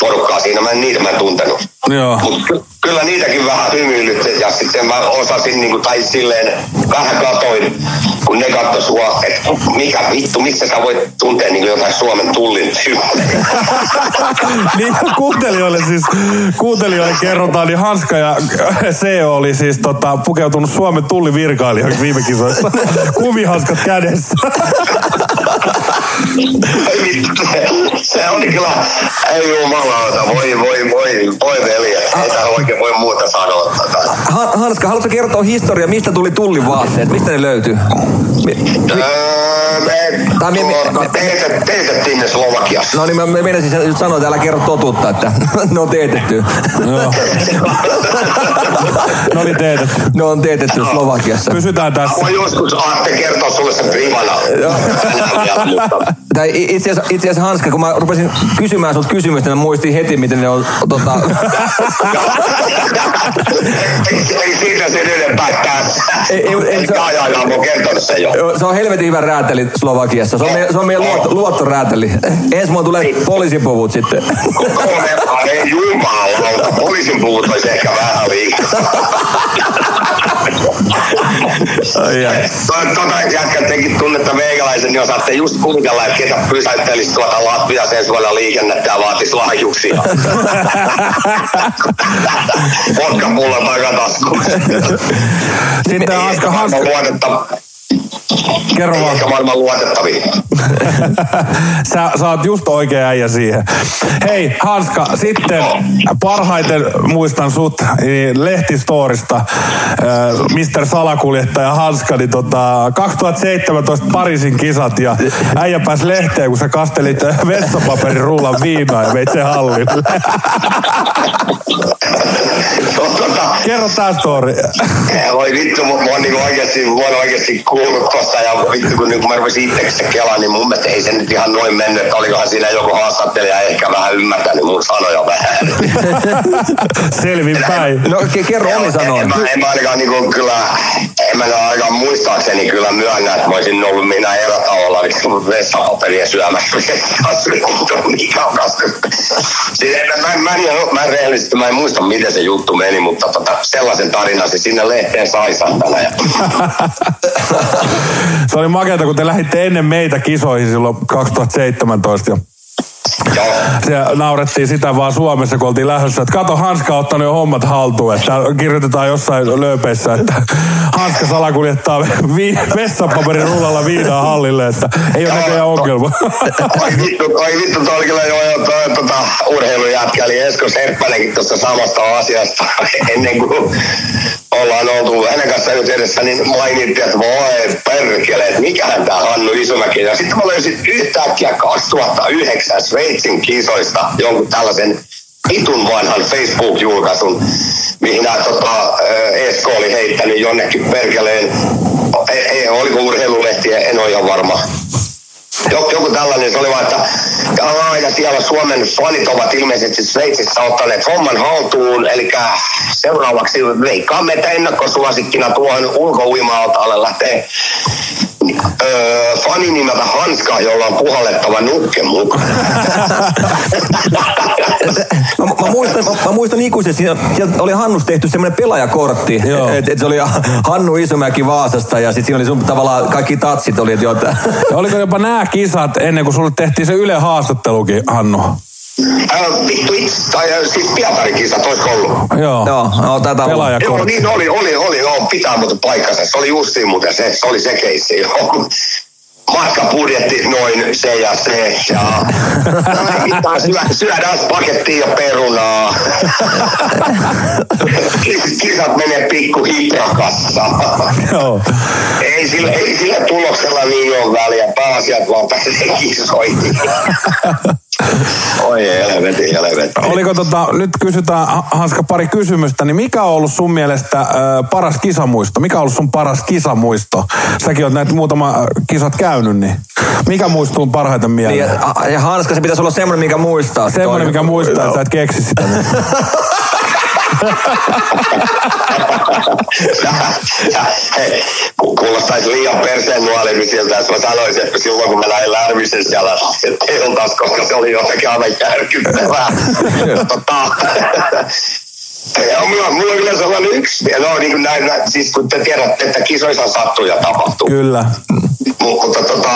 porukkaa siinä, mä en niitä mä en tuntenut. Joo. Mut ky- kyllä niitäkin vähän hymyilytti ja sitten mä osasin niinku, tai silleen vähän katoin, kun ne katto sua, että mikä vittu, missä sä voit tuntea niinku jotain Suomen tullin niin kuuntelijoille siis, kuuntelijoille kerrotaan, niin Hanska ja CEO oli siis tota, pukeutunut Suomen tullivirkailijoiksi viime kisoissa. Kumihanskat kädessä. Se, oli kyllä, ei jumalauta, voi, voi, voi, voi veli, ei tää oikein voi muuta sanoa. Tota. Ha- Hanska, haluatko kertoa historia, mistä tuli tullin vaatteet? Mistä ne löytyy? Mi- Öö, me, Tai me- me- me- teetet- teetettiin ne Slovakiassa. No niin, mä mä nyt sanoa, että älä kerro totuutta, että ne on teetetty. Joo. Ne oli teetetty. Ne on teetetty Slovakiassa. Pysytään tässä. Voi joskus Atte kertoa sulle sen privana. Tai itse asiassa, itse asiassa Hanska, kun mä rupesin kysymään sulta kysymystä, niin mä muistin heti, miten ne on tota, ei, ei siitä sen enempää tässä. Ei- ei- ei- se- mä on helvetin hyvä rääteli Slovakiassa. Se on meidän, se on meidän luotto, luottorääteli. Ensi vuonna tulee poliisipuvut sitten. Kolme, ei jumalauta. Poliisin puvut olisi ehkä vähän liikaa. To- Tota jätkät tekin tunnetta veikalaisen, niin osaatte just kuvitella, että ketä pysäyttelisi tuota Latviassa ensi vuonna liikennettä ja vaatisi lahjuksia. Vodkapulla takataskuun. Sitten Hanska, Hanska. Kerro vaan. Ehkä maailman luotettavin. Sä, sä oot just oikea äijä siihen. Hei Hanska, sitten parhaiten muistan sut niin Lehtistorista, äh, Mr. Salakuljettaja Hanska, niin tota, 2017 Pariisin kisat ja äijä pääsi lehteen, kun sä kastelit vessapaperirullan viinaa ja veit sen hallille. Tota, Kerro tää story. Voi vittu, mä oon niinku oikeesti, mä oon oikeesti kuullut tosta ja vittu kun, kun mä rupesin itseksi kelaan, niin mun mielestä ei se nyt ihan noin mennyt, että olikohan siinä joku haastattelija ehkä vähän ymmärtänyt mun sanoja vähän. Selvin päin. No ke- kerro omi En, sanoin. mä, en mä ainakaan niinku kyllä, en mä ainakaan muistaakseni kyllä myönnä, että mä olisin ollut minä erätauolla vittu vessapaperia syömässä. Mikä on. Siis en- mä, mä, mä, en- mä, en rehellisesti, mä en muista miten se juttu meni, mutta tota, sellaisen tarinan se sinne lehteen sai. Ja, Se oli makeata, kun te lähditte ennen meitä kisoihin silloin 2017. Ja Joo. Se naurettiin sitä vaan Suomessa, kun oltiin lähdössä, että kato, Hanska on ottanut jo hommat haltuun. Että kirjoitetaan jossain lööpeissä, että Hanska salakuljettaa vi- vessapaperin rullalla viinaa hallille, että ei ole näköjään ongelma. Oi vittu, oi vittu, toi oli kyllä jo, toi, tota, urheilujätkä, eli Esko Serppänenkin tuossa samasta asiasta ennen kuin ollaan oltu hänen kanssa yhteydessä, niin mainittiin, että voi perkele, että mikähän tää Hannu Isomäki. Ja sitten mä löysin yhtäkkiä 2009 Sveitsin kisoista jonkun tällaisen itun vanhan Facebook-julkaisun, mihin nämä tota, Esko oli heittänyt jonnekin perkeleen. Ei, ei, oliko urheilulehti, en ole ihan varma joku, tällainen, se oli vaan, että aa, ja siellä Suomen fanit ovat ilmeisesti Sveitsissä ottaneet homman haltuun, eli seuraavaksi veikkaamme, että ennakkosuosikkina tuohon ulkouima-altaalle lähtee öö, fani nimeltä Hanska, jolla on puhallettava nukke mukana. Mä, mä, muistan, mä, mä muistan ikuisesti, siinä, sieltä oli Hannus tehty semmoinen pelaajakortti, että et se oli Hannu Isomäki Vaasasta ja sitten siinä oli sun tavallaan kaikki tatsit oli, että Ja Oliko jopa nämä kisat ennen kuin sulle tehtiin se Yle haastattelukin, Hannu? Vittu itse, tai siis Pietarin kisat, olisiko ollut? Joo. joo, no, tätä on. Joo, niin oli, oli, oli, joo, pitää muuten paikkansa. Se oli justiin muuten se, se oli se keissi, joo. Matkabudjetti noin se ja se. Ja no, syö, syödään pakettia ja perunaa. Kis- Kisat menee pikku hiprakassa. Joo. Ei sillä, ei sillä tuloksella niin ole väliä. Pääasiat vaan pääsee kisoihin. Oi helvetin helvetin. Oliko tota, nyt kysytään Ha- Hanska pari kysymystä, niin mikä on ollut sun mielestä ö, paras kisamuisto? Mikä on ollut sun paras kisamuisto? Säkin oot näitä muutama kisat käynyt, niin mikä muistuu parhaiten Niin, mieleen? ja, ja Hanska, se pitäisi olla semmoinen, mikä muistaa. se Semmoinen, mikä muistaa, että sä et keksi sitä. Niin. Kuulostaisi liian perseen nuolimisilta, jos mä sanoisin, että silloin kun mä näin Lärvisen siellä teltas, koska se oli jotenkin aivan järkyttävää. tota, ja mulla, mulla on kyllä sellainen yksi, no niin kuin näin, näin, siis kun te tiedätte, että kisoissa sattuu ja tapahtuu. Kyllä. Mu- Mutta tota,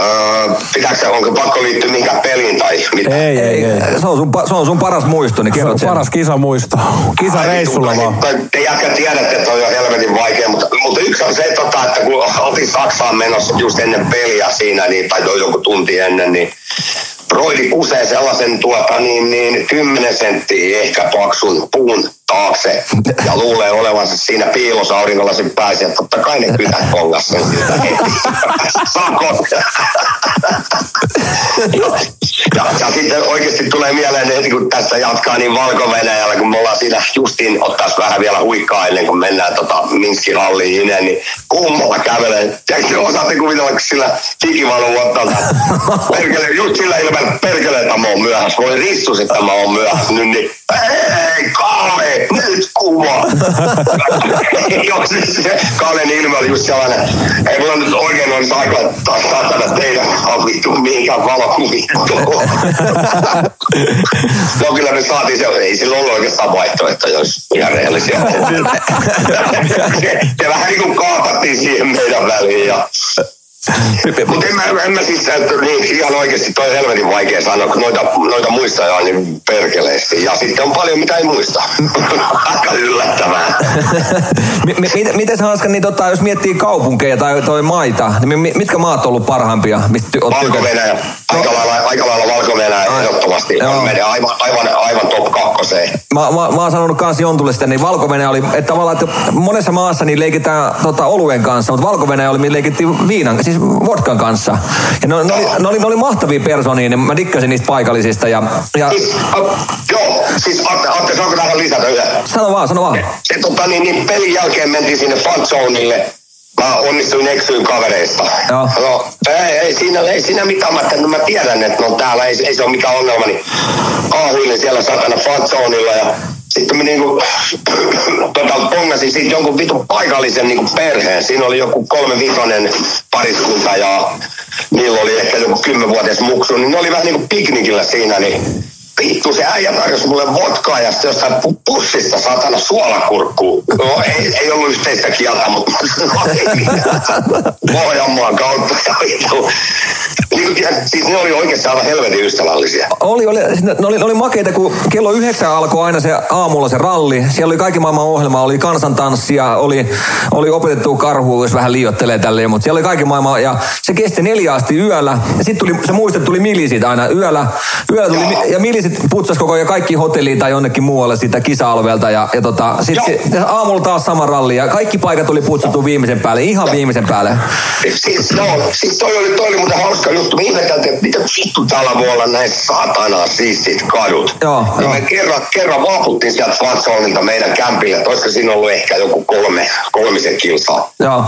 öö, pitääkö se, onko pakko liittyä mihinkään peliin tai mitä? Ei, ei, ei. Se on, sun, se on sun paras muisto, niin Se kerrot on sen. paras kisamuisto. Kisareissulla Ai, vaan. tai- tai Te jätkät tiedätte, että on jo helvetin vaikea, mutta, mutta yksi on se, tota, että kun oltiin Saksaan menossa just ennen peliä siinä, niin, tai joku tunti ennen, niin Broidi kusee sellaisen tuota, niin, niin 10 senttiä ehkä paksun puun taakse ja luulee olevansa siinä piilossa aurinkolasin päässä. Ja totta kai ne kytät kongas sen siltä heti. Sakot. ja, ja, ja, sitten oikeasti tulee mieleen, että kun tässä jatkaa niin valko kun me ollaan siinä justiin ottais vähän vielä huikkaa ennen kuin mennään tota Minskin halliin ineen, niin kummalla kävelee. Tiedätkö, osaatte kuvitella, kun sillä digivalu ottaa perkele, just sillä ilmeellä perkele, että mä oon myöhässä. Voi ristus, että mä oon myöhässä nyt, niin ei, Kaale, nyt kuva. Kaalen ilme oli just sellainen, ei mulla nyt oikein olisi aika taas saatana teidän on vittu mihinkään valokuviin. no kyllä me saatiin se, ei sillä ollut oikeastaan vaihtoehto, jos ihan rehellisiä. se, se vähän niin kuin kaapattiin siihen meidän väliin ja mutta en mä, en mä siis, että niin, ihan oikeasti toi helvetin vaikea sanoa, kun noita, noita muistaa on niin perkeleesti. Ja sitten on paljon, mitä ei muista. Aika yllättävää. Mi- mi- miten, miten Hanska, niin tota, jos miettii kaupunkeja tai toi maita, niin mi- mitkä maat on ollut parhaimpia? Valko-Venäjä. Aika lailla, aika lailla Valko-Venäjä ehdottomasti. Joo. On menee aivan, aivan, aivan top kakkoseen. Mä, mä, mä oon sanonut kans Jontulle sitä, niin valko oli, että tavallaan, että monessa maassa niin leikitään tota, oluen kanssa, mutta valko oli, mihin leikittiin viinan, siis vodkan kanssa. Ja ne, ne, oli, ne, oli, ne oli mahtavia persoonia, niin mä dikkasin niistä paikallisista. Ja, ja Siis, a, joo, siis Atte, Atte saanko tähän lisätä yhden? sano vaan, sano vaan. Se, tota, niin, niin pelin jälkeen mentiin sinne fanzoneille. Mä onnistuin eksyin kavereista. Joo. No, ei, ei, siinä, ei siinä mitään. Mä, no, mä tiedän, että ne on täällä. Ei, ei se ole mikään ongelma. Niin aahuilin siellä satana fanzoneilla ja sitten mä niinku, tota, pongasin siitä jonkun vitun paikallisen niinku perheen. Siinä oli joku kolme vitonen pariskunta ja niillä oli ehkä joku kymmenvuotias muksu. Niin ne oli vähän niinku piknikillä siinä, niin vittu se äijä tarjosi mulle vodkaa ja sitten jostain pu- pussista saatana suolakurkkuu. No ei, ei ollut yhteistä kieltä, mutta no. Pohjanmaan kautta ja. Niin siis ne oli oikeastaan aivan helvetin ystävällisiä. Oli, oli, ne oli, ne oli makeita, kun kello yhdeksän alkoi aina se aamulla se ralli. Siellä oli kaikki maailman ohjelma, oli kansantanssia, oli, oli opetettu karhu, jos vähän liiottelee tälleen, mutta siellä oli kaikki maailman, ja se kesti neljä asti yöllä. Ja sitten tuli, se muistet tuli milisit aina yöllä, yöllä tuli, Joo. ja milisit putsas koko ajan kaikki hotelliin tai jonnekin muualle sitä kisa-alvelta, ja, ja tota, sitten Joo. aamulla taas sama ralli, ja kaikki paikat tuli putsattu viimeisen päälle, ihan viimeisen päälle. Siis, no, siis toi oli, toi oli muuten hauska juttu. Me ihmeteltiin, että mitä vittu täällä voi olla näin satanaa siistit kadut. Joo, ja joo. me kerran, kerran vaaputtiin sieltä Fatsonilta meidän kämpille, että olisiko siinä ollut ehkä joku kolme, kolmisen kilsaa. Joo.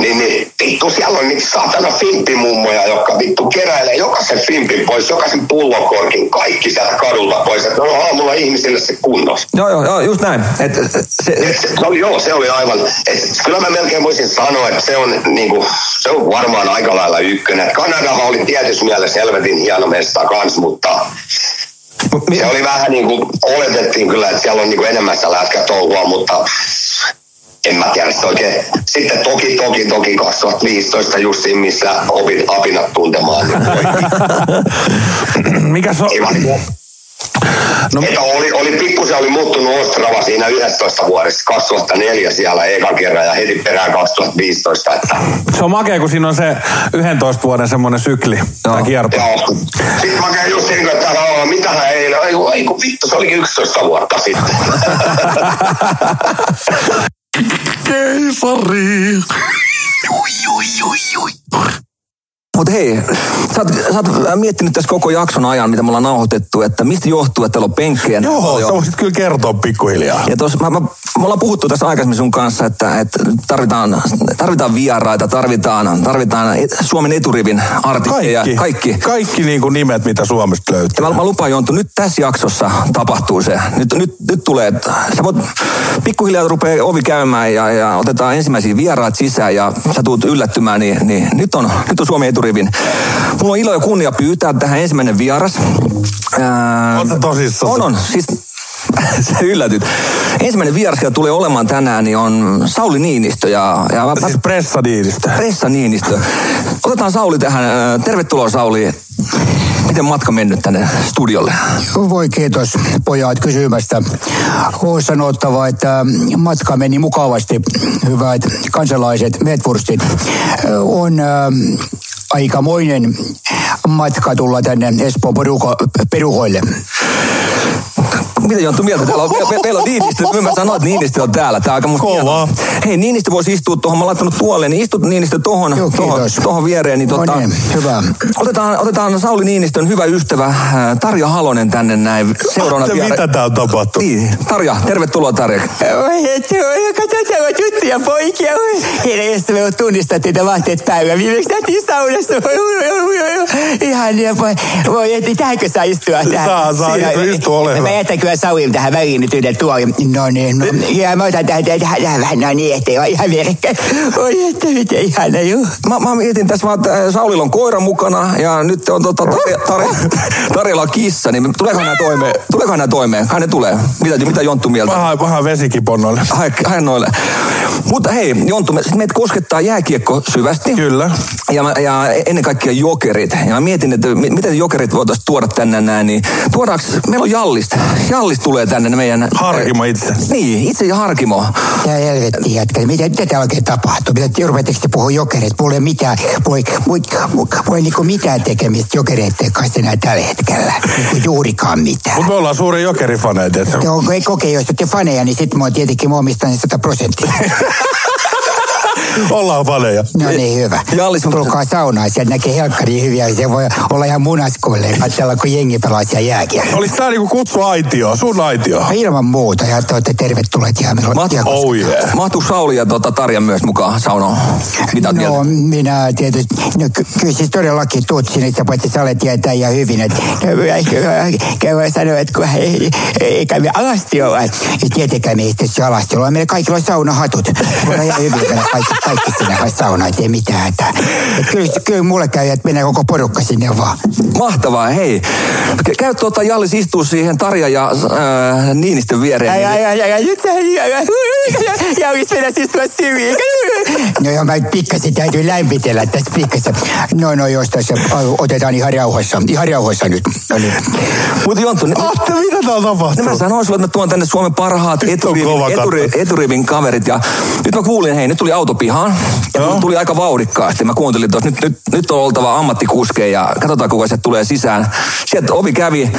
Niin, niin vittu siellä on niitä satana fimppimummoja, jotka vittu keräilee jokaisen fimpin pois, jokaisen pullokorkin, kaikki sieltä kadulta pois. Että ne on aamulla ihmisille se kunnos. Joo, joo, joo, just näin. Et, se, Et se, oli, joo, se oli aivan, et kyllä mä melkein voisin sanoa, että se on, niinku, se on varmaan aika lailla ykkönen. Kanadahan oli tietyssä mielessä helvetin hieno mesta kans, mutta se oli vähän niin kuin oletettiin kyllä, että siellä on niin kuin enemmän sitä lätkätouhua, mutta en mä tiedä sitä oikein. Sitten toki, toki, toki 2015 justiin, missä opit apinat tuntemaan. Niin Mikä se on? ei No, että oli, oli pikkusen oli muuttunut Ostrava siinä 11 vuodessa, 2004 siellä ekan kerran ja heti perään 2015, että se on makea, kun siinä on se 11 vuoden semmoinen sykli tai kierto. joo. Sitten mä käyn just niin että no, mitähän ei, kun- ei kun vittu, se olikin 11 vuotta sitten. Kijk Oei, oei. Mutta hei, sä oot, sä oot miettinyt tässä koko jakson ajan, mitä me ollaan nauhoitettu, että mistä johtuu, että teillä on penkkejä Joo, paljon. sä voisit kyllä kertoa pikkuhiljaa. Ja tos, mä, mä, me ollaan puhuttu tässä aikaisemmin sun kanssa, että, että tarvitaan, tarvitaan vieraita, tarvitaan, tarvitaan Suomen eturivin artisteja. Kaikki, Kaikki. kaikki niin kuin nimet, mitä Suomesta Ja löytyy. mä, mä lupaan Jonttu, nyt tässä jaksossa tapahtuu se. Nyt, nyt, nyt tulee, sä voit pikkuhiljaa rupeaa ovi käymään ja, ja otetaan ensimmäisiä vieraat sisään ja sä tuut yllättymään, niin, niin nyt, on, nyt on Suomen eturivin. Mulla on ilo ja kunnia pyytää tähän ensimmäinen vieras. Ää, sä tosissaan? On, on. Siis sä yllätyt. Ensimmäinen vieras, joka tulee olemaan tänään, niin on Sauli Niinistö. Ja, ja mä, Siis pressadiinistä. Pressa Niinistö. Otetaan Sauli tähän. Tervetuloa Sauli. Miten matka mennyt tänne studiolle? Voi kiitos pojat kysymästä. On sanottava, että matka meni mukavasti. Hyvät kansalaiset, Medvurstit. On aikamoinen matka tulla tänne Espoon peruko, peruhoille. Mitä Jonttu mieltä? Täällä on, me, me, meillä on Niinistö. Mä sanoin, että Niinistö on täällä. Tää on aika musta Kovaa. Hei, Niinistö voisi istua tuohon. Mä oon laittanut tuolle, niin istut Niinistö tuohon, Joo, tuohon, viereen. Niin, No tota, niin, hyvä. Otetaan, otetaan Sauli Niinistön hyvä ystävä äh, Tarja Halonen tänne näin seuraavana Ja mitä täällä tapahtuu? Niin, Tarja, tervetuloa Tarja. Oi, että oi, katsotaan vaan tuttuja poikia. Oi, heidän josta me tunnistaa teitä vaatteet päivän. Viimeksi nähtiin. Oi. Ihan niin, voi, voi, että tähänkö saa istua? Tähän? Saa, saa, Siinä- istu, istu, ole hyvä. Mä jätän kyllä Sauin tähän väliin nyt yhden tuolin. No niin, no, ja mä otan tähän, tähän, tähän vähän, no niin, ettei ole ihan vierekkäin. Oi, että miten ihana, juu. Mä, mä mietin tässä vaan, että äh, Saulilla on koira mukana ja nyt on tota, Tarja, Tarja, Tarjalla on kissa, niin tuleeko nämä toimeen? Tuleeko nämä toimeen? Kai ne tulee. Mitä, mitä Jonttu mieltä? Vähän, vähän vesikiponnoille. Hae noille. Mutta hei, Jonttu, me, sit meitä koskettaa jääkiekko syvästi. Kyllä. Ja, mä- ja ennen kaikkea jokerit. Ja mä mietin, että mi- miten jokerit voitaisiin tuoda tänne näin. Niin tuodaanko, meillä on Jallista. Jallis tulee tänne meidän... Harkimo itse. Niin, itse ja Harkimo. Tää helvetti jätkä. Mitä, mitä täällä oikein tapahtuu? Mitä te rupeatteko te puhua jokereista? Mulla ei ole mitään, mulla, mulla ei niinku mitään tekemistä jokereiden kanssa enää tällä hetkellä. Niinku juurikaan mitään. Mutta me ollaan suuri jokerifaneita. et se- Te on, ei kokee, jos te faneja, niin sitten mä oon tietenkin mä omistan ne 100 prosenttia. Ollaan faneja. No niin, hyvä. Jallis, mutta- Tulkaa saunaan, sieltä näkee helkkari hyviä. Se voi olla ihan munaskoille ja katsella, kun jengi pelaa siellä jääkiä. Olis tää niinku kutsu aitio, sun aitio? No ilman muuta, ja te olette tervetulleet ihan meillä on Mat-. Oh yeah. Mahtuu Sauli ja tota, Tarja myös mukaan saunoon? Mitä No mieltä? minä tietysti, no ky- kyllä siis todellakin tutsin, että paitsi sä olet tietää ihan hyvin, että käy sanoa, että kun ei, eikä me alasti olla, ei tietenkään me itse alasti olla, meillä kaikilla on saunahatut. Voidaan ihan hyvin kaikki kaikki sinne vai saunaan, ei mitään hätää. Et kyllä, kyllä mulle käy, että menee koko porukka sinne vaan. Mahtavaa, hei. Käy tuota Jallis istuu siihen Tarja ja äh, Niinistön viereen. Ai, niin- ai, ai, ai, ai, nyt sä, ja olisi vielä istua syviin. No joo, mä pikkasen täytyy lämpitellä tässä pikkasen. No, no, jos tässä otetaan ihan rauhassa, ihan rauhassa nyt. No niin. Mutta Jonttu, ne- Atte, mitä täällä No tapahtuu? mä sanoin sulle, että mä tuon tänne Suomen parhaat eturivin, kova eturi, katto. eturivin kaverit. Ja nyt mä kuulin, hei, nyt tuli auto pihaan. Ja Joo. tuli aika vauhdikkaasti. Mä kuuntelin tuossa, nyt, nyt, nyt on oltava ammattikuskeja ja katsotaan kuka se tulee sisään. Sieltä ovi kävi.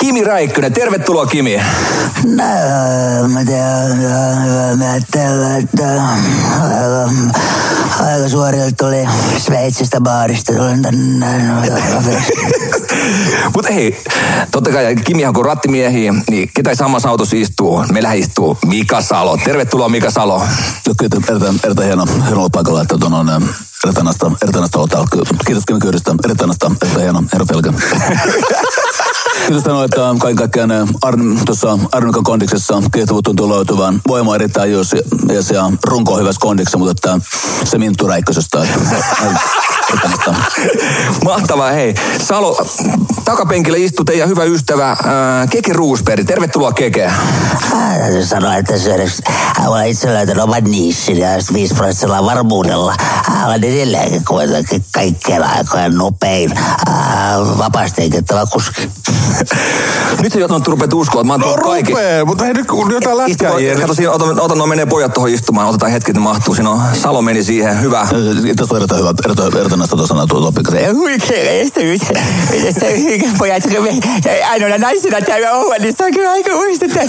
Kimi Räikkönen, tervetuloa Kimi. No, mä tiedän, mä ajattelen, että aika, aika suorilta tuli Sveitsistä baarista. Tulin tänne. Mutta hei, totta kai Kimihan kun rattimiehiä, niin ketä samassa autossa istuu? Meillä istuu Mika Salo. Tervetuloa Mika Salo. Joo, Kyllä, erittäin, erittäin hieno, hieno olla paikalla, että tuon on olla täällä. Kiitos Kimi Kyydistä, erittäin näistä, erittäin hieno, hieno pelkä. Kiitos sanoa, että kaiken kaikkiaan eh, Arn, tuossa Arnikan kondiksessa kiehtovuus tuntuu löytyvän. Voima on erittäin jos ja se on runko on hyvässä kondiksessa, mutta että se Minttu Räikkösestä. Näistä. Mahtavaa, hei. Salo, takapenkillä istuu teidän hyvä ystävä ää, Keke Ruusperi. Tervetuloa Keke. Täytyy sanoa, että se edes, olen itse löytänyt oman niissin ja 5 prosentilla varmuudella. Olen edelleenkin kuitenkin kaikkien aikojen nopein ää, vapaasti kuski. Nyt sä Joton rupeat uskoa, että mä oon No kaikki. rupee, mutta hei nyt kun jotain lätkää kato, siinä, ota, ota no menee pojat tuohon istumaan, otetaan hetki, että mahtuu. Siinä on, Salo meni siihen, hyvä. Eh, Tässä on erittäin hyvä, erittäin, erittäin näistä tuossa sanaa tuo mitä pojat, ainoana naisena täällä olla, niin se on kyllä aika muistettavaa.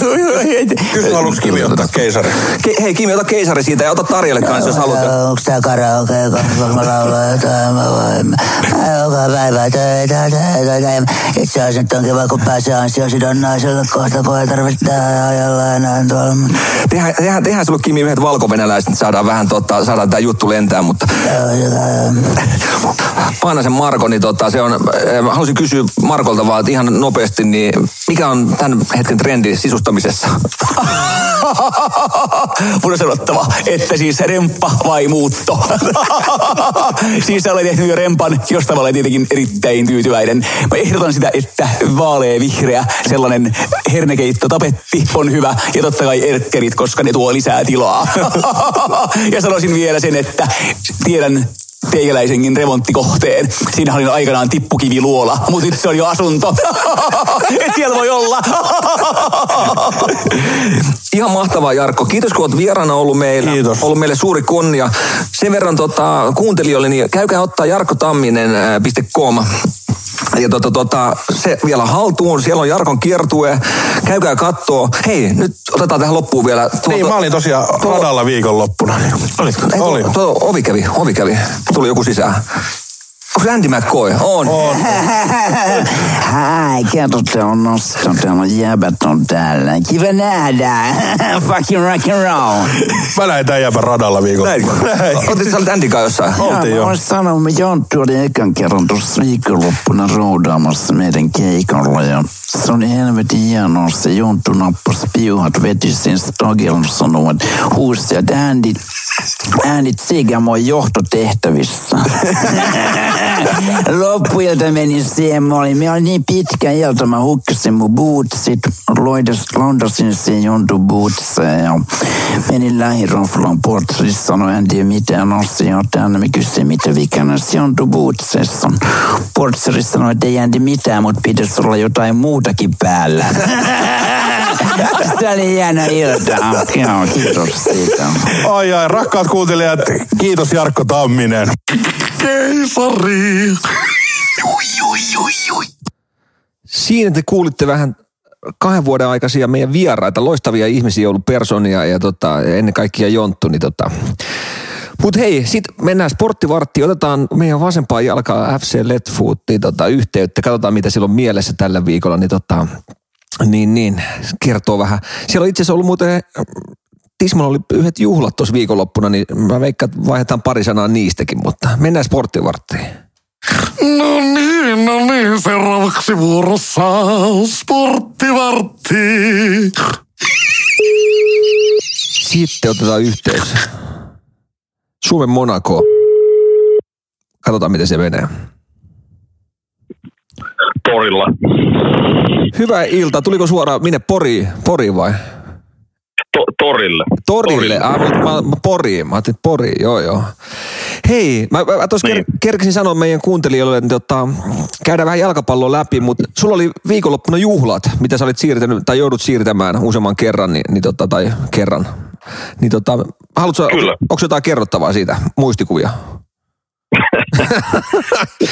Kyllä haluatko Kimi ottaa keisari? Ke, hei Kimi, ota keisari siitä ja ota Tarjalle kanssa, jos haluat. Onks tää karaoke, kun mä laulan jotain, mä voin. Mä joka päivä töitä, töitä, töitä. Itse asiassa nyt on kiva, kun pääsee ansiosidonnaiselle kohta, kun ei tarvitse tehdä ajalla enää tuolla. Tehdään, tehdään, tehdään sulle Kimi yhdet valkovenäläiset, niin saadaan vähän tota, saadaan tää juttu lentää, mutta Paanasen Marko, niin tota, se on, eh, mä haluaisin kysyä Markolta vaan että ihan nopeasti, niin mikä on tämän hetken trendi sisustamisessa? Mun on sanottava, että siis remppa vai muutto. siis sä olet tehnyt jo rempan, josta olen tietenkin erittäin tyytyväinen. Mä ehdotan sitä, että vaalea vihreä sellainen hernekeitto tapetti on hyvä. Ja totta kai erkkerit, koska ne tuo lisää tilaa. ja sanoisin vielä sen, että tiedän teikäläisenkin remonttikohteen. Siinä oli aikanaan tippukiviluola, mutta nyt se on jo asunto. Et siellä voi olla. Ihan mahtavaa Jarkko. Kiitos kun olet vieraana ollut meillä. Kiitos. Ollut meille suuri kunnia. Sen verran tota, kuuntelijoille, niin käykää ottaa jarkkotamminen.com. Ja tota, tota, se vielä haltuun, siellä on Jarkon kiertue. Käykää kattoo. Hei, nyt otetaan tähän loppuun vielä. Tuo, Niin, mä olin tosiaan radalla viikonloppuna. Niin. Olitko? Ei, Olin. tuo, tuo, ovi kävi, ovi kävi. Tuli joku sisään. Onko Andy McCoy? On. On. Hai, kato, täällä on on jäbät on täällä. Kiva nähdä. Fucking rock and roll. Mä näin tämän jäbän radalla viikonloppuna. Näinkö? Otit sä olit Andy kanssa jossain? Oltiin jo. Mä sanoa, mä Jonttu oli ekan kerran tuossa viikonloppuna roudaamassa meidän keikalla ja se oli helvetin hienoa. Se Jonttu nappasi piuhat, veti sen stagel, sanoi, että huusi, että äänit, äänit Sigamo johtotehtävissä. Loppuilta meni siihen, mä olin, mä olin niin pitkä ilta, mä hukkasin mun bootsit, londasin siihen Jonttu bootseen ja menin lähiroflan portrissa, sanoi, en tiedä mitään tänne. Mä kysyin, mitä vikana se bootsessa on. Portsari sanoi, että ei äänti mitään, mutta pitäisi olla jotain muutakin päällä. Se oli hieno ilta. Joo, kiitos siitä. Ai ai, rakkaat kuuntelijat, kiitos Jarkko Tamminen. Keisari. Siinä te kuulitte vähän kahden vuoden aikaisia meidän vieraita, loistavia ihmisiä ollut personia ja tota, ennen kaikkea Jonttu. Niin tota. Mutta hei, sitten mennään sporttivarttiin, otetaan meidän vasempaa jalkaa FC Letfoot niin tota, yhteyttä, katsotaan mitä sillä on mielessä tällä viikolla, niin, tota, niin, niin kertoo vähän. Siellä on itse asiassa ollut muuten Tismalla oli yhdet juhlat tuossa viikonloppuna, niin mä veikkaan, että vaihdetaan pari sanaa niistäkin, mutta mennään sporttivarttiin. No niin, no niin, seuraavaksi vuorossa sporttivartti. Sitten otetaan yhteys Suomen Monaco. Katsotaan, miten se menee. Torilla. Hyvää iltaa. Tuliko suoraan minne? Pori, Pori vai? To, torille. Torille. Ah, mä, mä, mä Poriin. Mä ajattelin, Poriin. Joo, joo. Hei, mä, mä tuossa Niin. ker, kerkesin sanoa meidän kuuntelijoille, että tota, käydään vähän jalkapalloa läpi, mutta sulla oli viikonloppuna juhlat, mitä sä olit siirtänyt, tai joudut siirtämään useamman kerran, niin, niin tota, tai kerran. Niin tota, haluatko, Kyllä. onko, onko jotain kerrottavaa siitä, muistikuvia?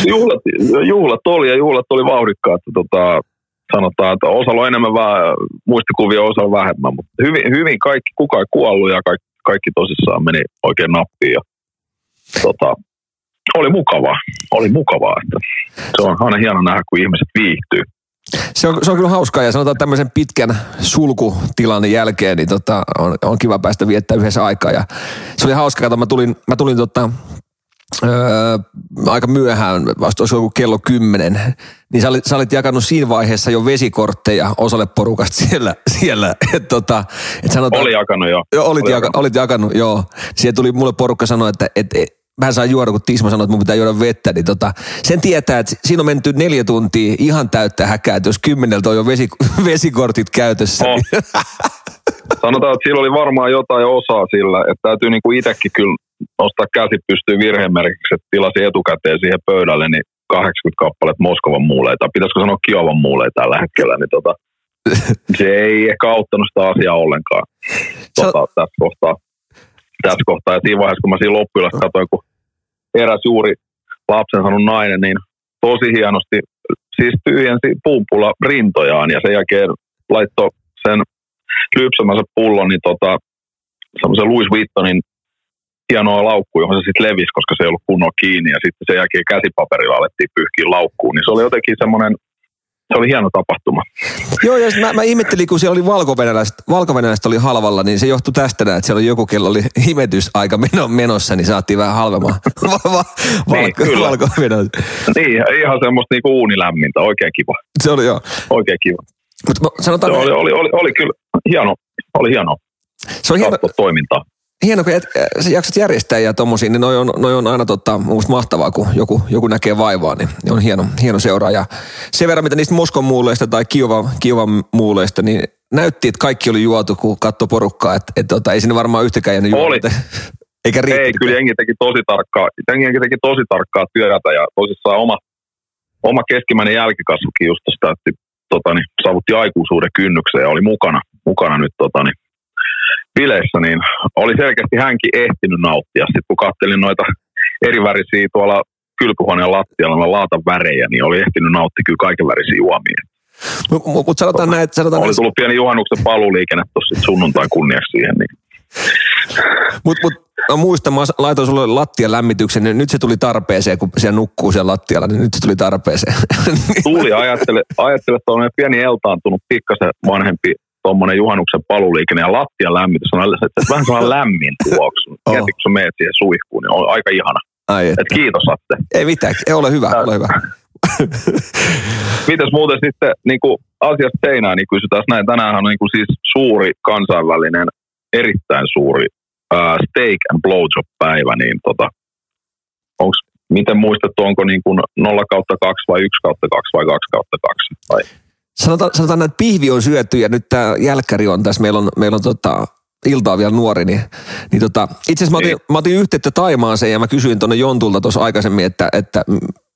juhlat, juhlat oli ja juhlat oli vauhdikkaat. Tota, sanotaan, että osalla on enemmän vähän muistikuvia, osalla vähemmän, mutta hyvin, hyvin kaikki, kukaan ei kuollut ja kaikki, kaikki tosissaan meni oikein nappiin. Ja, tota, oli mukavaa, oli mukavaa. Että se on aina hieno nähdä, kun ihmiset viihtyy. Se on, se on kyllä hauskaa ja sanotaan tämmöisen pitkän sulkutilanne jälkeen, niin tota, on, on, kiva päästä viettää yhdessä aikaa. Ja se oli hauskaa, että mä tulin, mä tulin tota, öö, aika myöhään, vasta olisi joku kello kymmenen, niin sä olit, sä olit jakanut siinä vaiheessa jo vesikortteja osalle porukasta siellä. siellä et tota, et sanotaan, Oli jakanut jo. Joo, olit, Oli jaka, jakanut. olit jakanut, joo. Siihen tuli mulle porukka sanoa, että et, et, mä saan juoda, kun Tisma sanoi, että mun pitää juoda vettä, niin tota, sen tietää, että siinä on menty neljä tuntia ihan täyttä häkää, että jos kymmeneltä on jo vesi, vesikortit käytössä. Oh. Niin, Sanotaan, että sillä oli varmaan jotain osaa sillä, että täytyy niinku itsekin kyllä nostaa käsi pystyyn virhemerkiksi, että tilasi etukäteen siihen pöydälle niin 80 kappaletta Moskovan muuleita, pitäisikö sanoa Kiovan muuleita tällä hetkellä, niin tota, se ei ehkä auttanut sitä asiaa ollenkaan tota, tässä kohtaa. Tässä kohtaa. Ja siinä vaiheessa, kun mä siinä loppuilassa katsoin, kun eräs juuri lapsen saanut nainen, niin tosi hienosti siis tyhjensi pumpulla rintojaan ja sen jälkeen laittoi sen lypsämänsä pullon, niin tota, semmoisen Louis Vuittonin hienoa laukkuun, johon se sitten levisi, koska se ei ollut kunnolla kiinni ja sitten sen jälkeen käsipaperilla alettiin pyyhkiä laukkuun, niin se oli jotenkin semmoinen, se oli hieno tapahtuma. joo, ja mä, mä, ihmettelin, kun siellä oli valkovenäläiset, valkovenäläiset oli halvalla, niin se johtui tästä, näin, että siellä oli joku, kello oli imetysaika meno, menossa, niin saatiin vähän halvemman va, va, Niin, valko. Niin, ihan semmoista niinku uunilämmintä, oikein kiva, Se oli joo. oikein kiva. Se sanotaan, oli, oli, oli, oli kyllä hieno, oli hieno se on hieno, toimintaa. Hieno, kun et, sä jaksat järjestää ja tommosia, niin noi on, noi on aina tota, mielestä mahtavaa, kun joku, joku näkee vaivaa, niin on hieno, hieno seuraa. Ja sen verran, mitä niistä Moskon muuleista tai Kiovan, Kiovan muuleista, niin näytti, että kaikki oli juotu, kun katsoi porukkaa, että et, tota, ei sinne varmaan yhtäkään jäänyt Oli. juomatta. Eikä riittänyt. Ei, kyllä jengi teki tosi tarkkaa, jengi teki tosi tarkkaa työtä ja tosissaan oma, oma keskimmäinen jälkikasvukin just tuosta, että tota, niin, saavutti aikuisuuden kynnyksen ja oli mukana, mukana nyt tota, niin, bileissä, niin oli selkeästi hänkin ehtinyt nauttia. Sitten kun kattelin noita eri värisiä tuolla kylpyhuoneen lattialla, laatan värejä, niin oli ehtinyt nauttia kyllä kaiken värisiä juomia. Mutta mut, mut sanotaan näin, että sanotaan Oli näin, tullut pieni juhannuksen paluuliikenne tuossa sunnuntain kunniaksi siihen. Niin. mut, mut, mä muistan, mä laitoin sulle lattian lämmityksen, niin nyt se tuli tarpeeseen, kun se nukkuu siellä lattialla, niin nyt se tuli tarpeeseen. Tuuli ajattele, ajattele että on pieni eltaantunut, pikkasen vanhempi tuommoinen juhannuksen paluuliikenne ja lattian lämmitys on alle- että vähän sellainen lämmin tuoksu. Oh. Mieti, kun sä meet siihen suihkuun, niin on aika ihana. Ai et. Et kiitos Atte. Ei mitään, ei ole hyvä, ole hyvä. Mitäs muuten sitten niin kuin asiasta seinään, niin kysytään näin. Tänään on niin kuin siis suuri kansainvälinen, erittäin suuri ää, steak and blowjob-päivä, niin tota, onks, miten muistettu, onko niin kuin 0 kautta 2 vai 1 kautta 2 vai 2 kautta 2? Vai? Sanotaan, sanotaan että pihvi on syöty ja nyt tämä jälkkäri on tässä. Meillä on, meillä on tota, ilta on vielä nuori, niin, niin tota, itse asiassa mä otin, Niin. mä otin yhteyttä Taimaaseen ja mä kysyin tuonne Jontulta tuossa aikaisemmin, että, että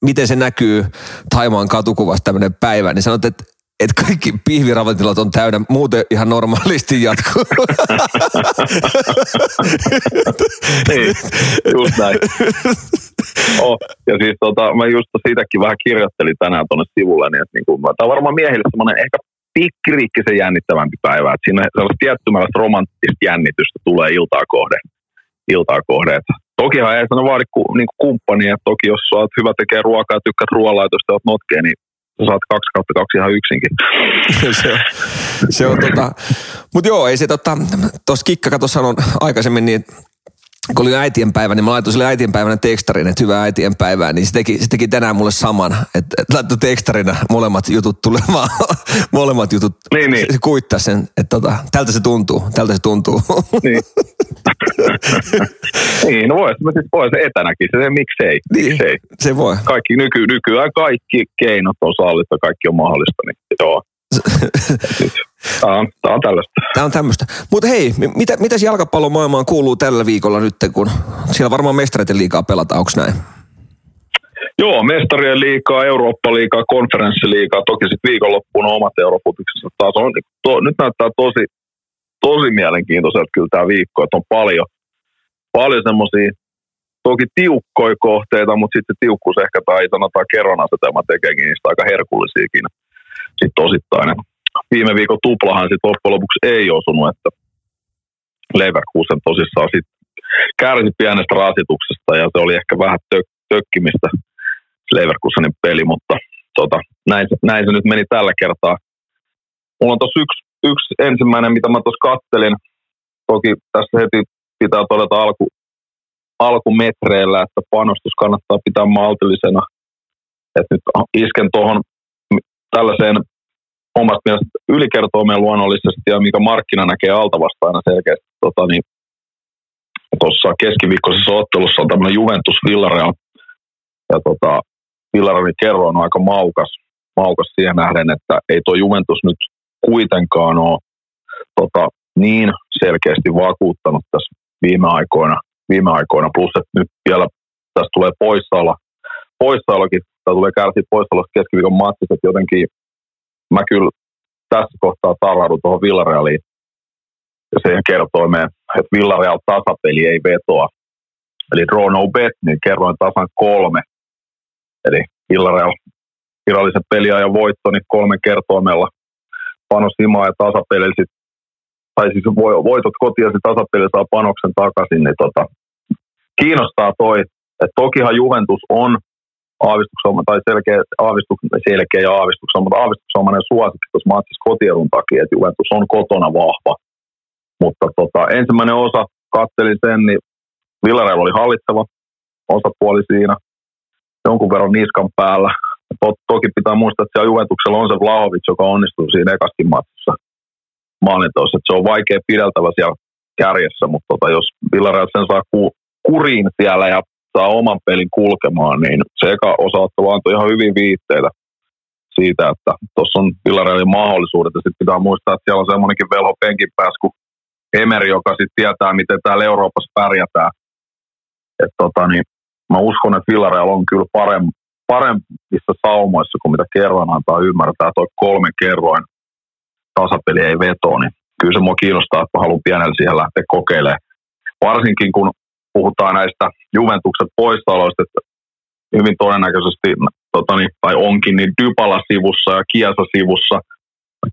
miten se näkyy Taimaan katukuvasta tämmöinen päivä, niin sanot, että että kaikki pihviravintolat on täynnä, muuten ihan normaalisti jatkuu. niin, just näin. Oh, ja siis tota, mä just siitäkin vähän kirjoittelin tänään tuonne sivulle, niin että niinku, tämä on varmaan miehille semmoinen ehkä pikkiriikkisen jännittävämpi päivä, että siinä sellaista tiettymäläistä romanttista jännitystä tulee iltaa kohden. Iltaa kohden. Tokihan ei sano vaadi ku, niinku kumppania, että toki jos sä oot hyvä tekee ruokaa ja tykkäät ruoanlaitosta ja oot notkea, niin saat kaksi kautta kaksi ihan yksinkin. se on, se on tota, mutta joo, ei se tota, tuossa Kikka kato sanon aikaisemmin, niin kun oli äitienpäivä, niin mä laitoin sille äitienpäivänä tekstarin, että hyvää äitienpäivää, niin se teki, se teki tänään mulle saman, että, että laittoi tekstarina molemmat jutut tulemaan, molemmat jutut, Niin, niin. se, se kuittaa sen, että tota, tältä se tuntuu, tältä se tuntuu. Niin. niin, no vois, mä siis voi se etänäkin, se, miksei, Niin. miksei. se voi. Kaikki nyky, nykyään kaikki keinot on sallista, kaikki on mahdollista, niin joo. Tää on, tää on tällaista. Tämä on tämmöistä. Mutta hei, mi- mitä, mitäs jalkapallomaailmaan kuuluu tällä viikolla nyt, kun siellä varmaan mestareiden liikaa pelataan, onko näin? Joo, mestarien liikaa, Eurooppa-liigaa, konferenssiliigaa, toki sitten viikonloppuun on omat eurofutiksensa taas. On, to, nyt näyttää tosi, tosi mielenkiintoiselta kyllä tämä viikko, että on paljon, paljon semmoisia toki tiukkoja kohteita, mutta sitten tiukkuus ehkä tai sanotaan kerran asetelma tekeekin niistä aika herkullisiakin sitten osittain. Et Viime viikon tuplahan sitten loppujen lopuksi ei osunut, että Leverkusen tosissaan sitten kärsi pienestä rasituksesta ja se oli ehkä vähän tök- tökkimistä Leverkusenin peli, mutta tota, näin, se- näin se nyt meni tällä kertaa. Mulla on tuossa yksi, yksi ensimmäinen, mitä mä tuossa kattelin. Toki tässä heti pitää todeta alku, alkumetreillä, että panostus kannattaa pitää maltillisena. että nyt isken tuohon tällaiseen omasta mielestä ylikertoimeen luonnollisesti ja mikä markkina näkee altavastaina selkeästi. Tota, niin, keskiviikkoisessa ottelussa on tämmöinen Juventus Villarreal. Ja tota, Villarrealin kerroin on aika maukas, maukas siihen nähden, että ei tuo Juventus nyt kuitenkaan ole tota, niin selkeästi vakuuttanut tässä viime aikoina. Viime aikoina. Plus, että nyt vielä tässä tulee poissaolo, poissaolokin, tai tulee kärsiä poissaolosta keskiviikon matsit, että jotenkin mä kyllä tässä kohtaa tarraudun tuohon Villarealiin ja siihen kertoimeen, että Villareal tasapeli ei vetoa. Eli draw no bet, niin kerroin tasan kolme. Eli Villareal virallisen peliajan voitto, niin kolmen kertoimella panos himaa ja tasapeli sit, tai siis vo- voitot kotiin ja tasapeli saa panoksen takaisin, niin tota, kiinnostaa toi, että tokihan Juventus on aavistuksoma tai selkeä, aavistuk, selkeä ja aavistuksoma, mutta aavistuksomainen suosikki tuossa matsissa kotiedun takia, että Juventus on kotona vahva. Mutta tota, ensimmäinen osa, kattelin sen, niin Villarreal oli hallitseva osapuoli siinä, jonkun verran niskan päällä. To, toki pitää muistaa, että siellä Juventuksella on se Vlahovic, joka onnistui siinä ekaskin matsissa maalinteossa. Että se on vaikea pideltävä siellä kärjessä, mutta tota, jos Villarreal sen saa ku, kuriin siellä ja saa oman pelin kulkemaan, niin se eka osaattava antoi ihan hyvin viitteitä siitä, että tuossa on Villarealin mahdollisuudet. Ja sitten pitää muistaa, että siellä on semmoinenkin velho penkin päässä kuin Emeri, joka sitten tietää, miten täällä Euroopassa pärjätään. Et tota, niin, mä uskon, että Villareal on kyllä parem, paremmissa saumoissa kuin mitä kerroin antaa ymmärtää. Toi kolme kerroin tasapeli ei veto, niin kyllä se mua kiinnostaa, että mä haluan pienellä siihen lähteä kokeilemaan. Varsinkin kun puhutaan näistä Juventuksen poissaoloista, että hyvin todennäköisesti, tota niin, tai onkin, niin Dybala sivussa ja Kiesa sivussa.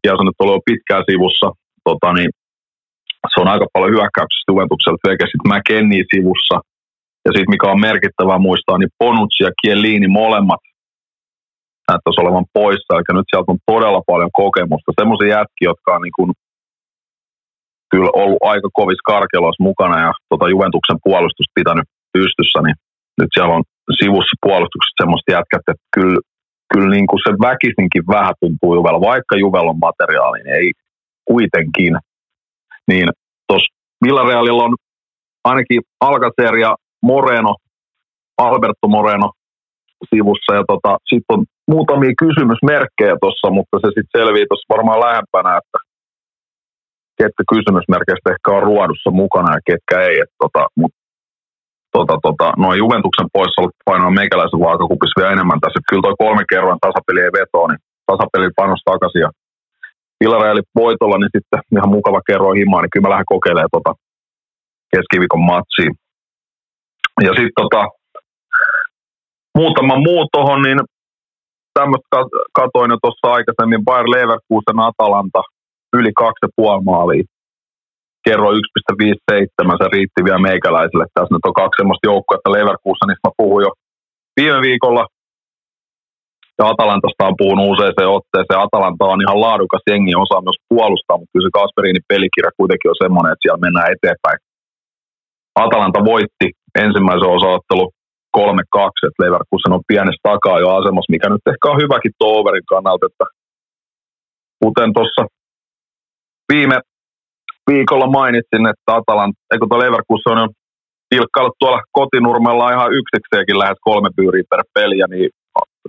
Kiesa nyt oli jo pitkään sivussa. Tota niin, se on aika paljon hyökkäyksistä Juventukselta, eikä sitten McKennie sivussa. Ja sitten mikä on merkittävää muistaa, niin Bonucci ja Chiellini molemmat näyttäisi olevan poissa. Eli nyt sieltä on todella paljon kokemusta. Semmoisia jätkiä, jotka on niin kuin kyllä ollut aika kovissa karkeloissa mukana ja tota Juventuksen puolustusta pitänyt pystyssä, niin nyt siellä on sivussa puolustuksessa semmoista jätkät, että kyllä, kyllä niin kuin se väkisinkin vähän tuntuu Juvella, vaikka Juvel on materiaali, niin ei kuitenkin. Niin tuossa Villarealilla on ainakin Alcacer ja Moreno, Alberto Moreno sivussa ja tota, sitten on muutamia kysymysmerkkejä tuossa, mutta se sitten selvii tuossa varmaan lähempänä, että ketkä kysymysmerkeistä ehkä on ruodussa mukana ja ketkä ei. Et tota, mut, tota, tota, noin Juventuksen poissaolot painoa meikäläisen vaakakupissa vielä enemmän tässä. Kyllä toi kolme kerran tasapeli ei vetoa, niin tasapeli panos takaisin. Ja Villareali voitolla, niin sitten ihan mukava kerroin himaa, niin kyllä mä lähden kokeilemaan tota keskiviikon matsiin. Ja sitten tota, muutama muu tuohon, niin tämmöistä katoin jo tuossa aikaisemmin, Bayer Leverkusen Atalanta, yli 2,5 maalia. Kerro 1,57, se riitti vielä meikäläiselle. Tässä nyt on kaksi semmoista joukkoa, Leverkusenista mä puhuin jo viime viikolla. Ja Atalantasta on puhunut useaseen otteeseen. Atalanta on ihan laadukas jengi, osaa myös puolustaa, mutta kyllä se Kasperinin pelikirja kuitenkin on semmoinen, että siellä mennään eteenpäin. Atalanta voitti ensimmäisen osaottelun 3-2, että Leverkusen on pienessä takaa jo asemassa, mikä nyt ehkä on hyväkin tuo overin kannalta, että kuten tuossa viime viikolla mainitsin, että Atalanta, eikö tuo Leverkusen on pilkkaillut tuolla kotinurmella ihan yksikseenkin lähes kolme pyyriä per peliä, niin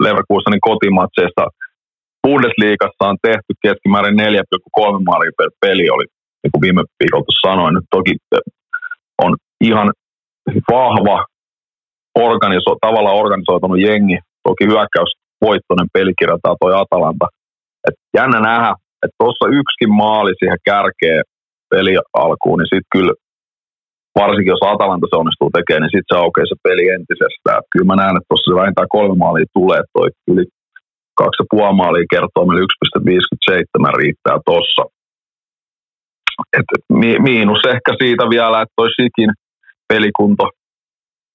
Leverkusenin kotimatseista Bundesliigassa on tehty keskimäärin 4,3 maalia per peli, oli niin kuin viime viikolla sanoin. Nyt toki on ihan vahva, organiso, tavallaan organisoitunut jengi, toki hyökkäys voittoinen pelikirja tämä toi Atalanta. Et jännä nähdä, että tuossa yksikin maali siihen kärkeen peli alkuun, niin sitten kyllä varsinkin jos Atalanta se onnistuu tekemään, niin sitten se aukeaa se peli entisestään. Et kyllä mä näen, että tuossa vähintään kolme maalia tulee, toi yli kaksi ja maalia kertoo meille 1,57 riittää tuossa. Mi- miinus ehkä siitä vielä, että toi Sikin pelikunto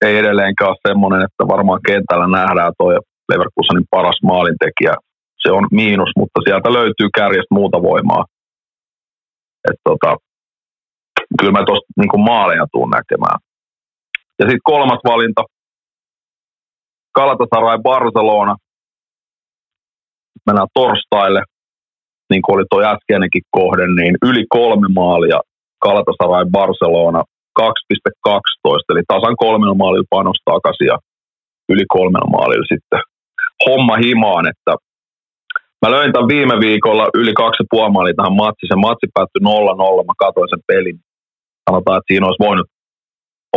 ei edelleenkään ole semmoinen, että varmaan kentällä nähdään toi Leverkusenin paras maalintekijä. Se on miinus, mutta sieltä löytyy kärjestä muuta voimaa. Et tota, kyllä mä tuosta niin maaleja tuun näkemään. Ja sitten kolmas valinta, Galatasaray Barcelona. Mennään torstaille, niin kuin oli tuo äskeinenkin kohde, niin yli kolme maalia Galatasaray Barcelona 2,12, eli tasan kolmella maalilla panos takaisin ja yli kolmella maalilla sitten homma himaan, että mä löin tämän viime viikolla yli kaksi puoli tähän matsiin. Se matsi päättyi 0-0, mä katsoin sen pelin. Sanotaan, että siinä olisi voinut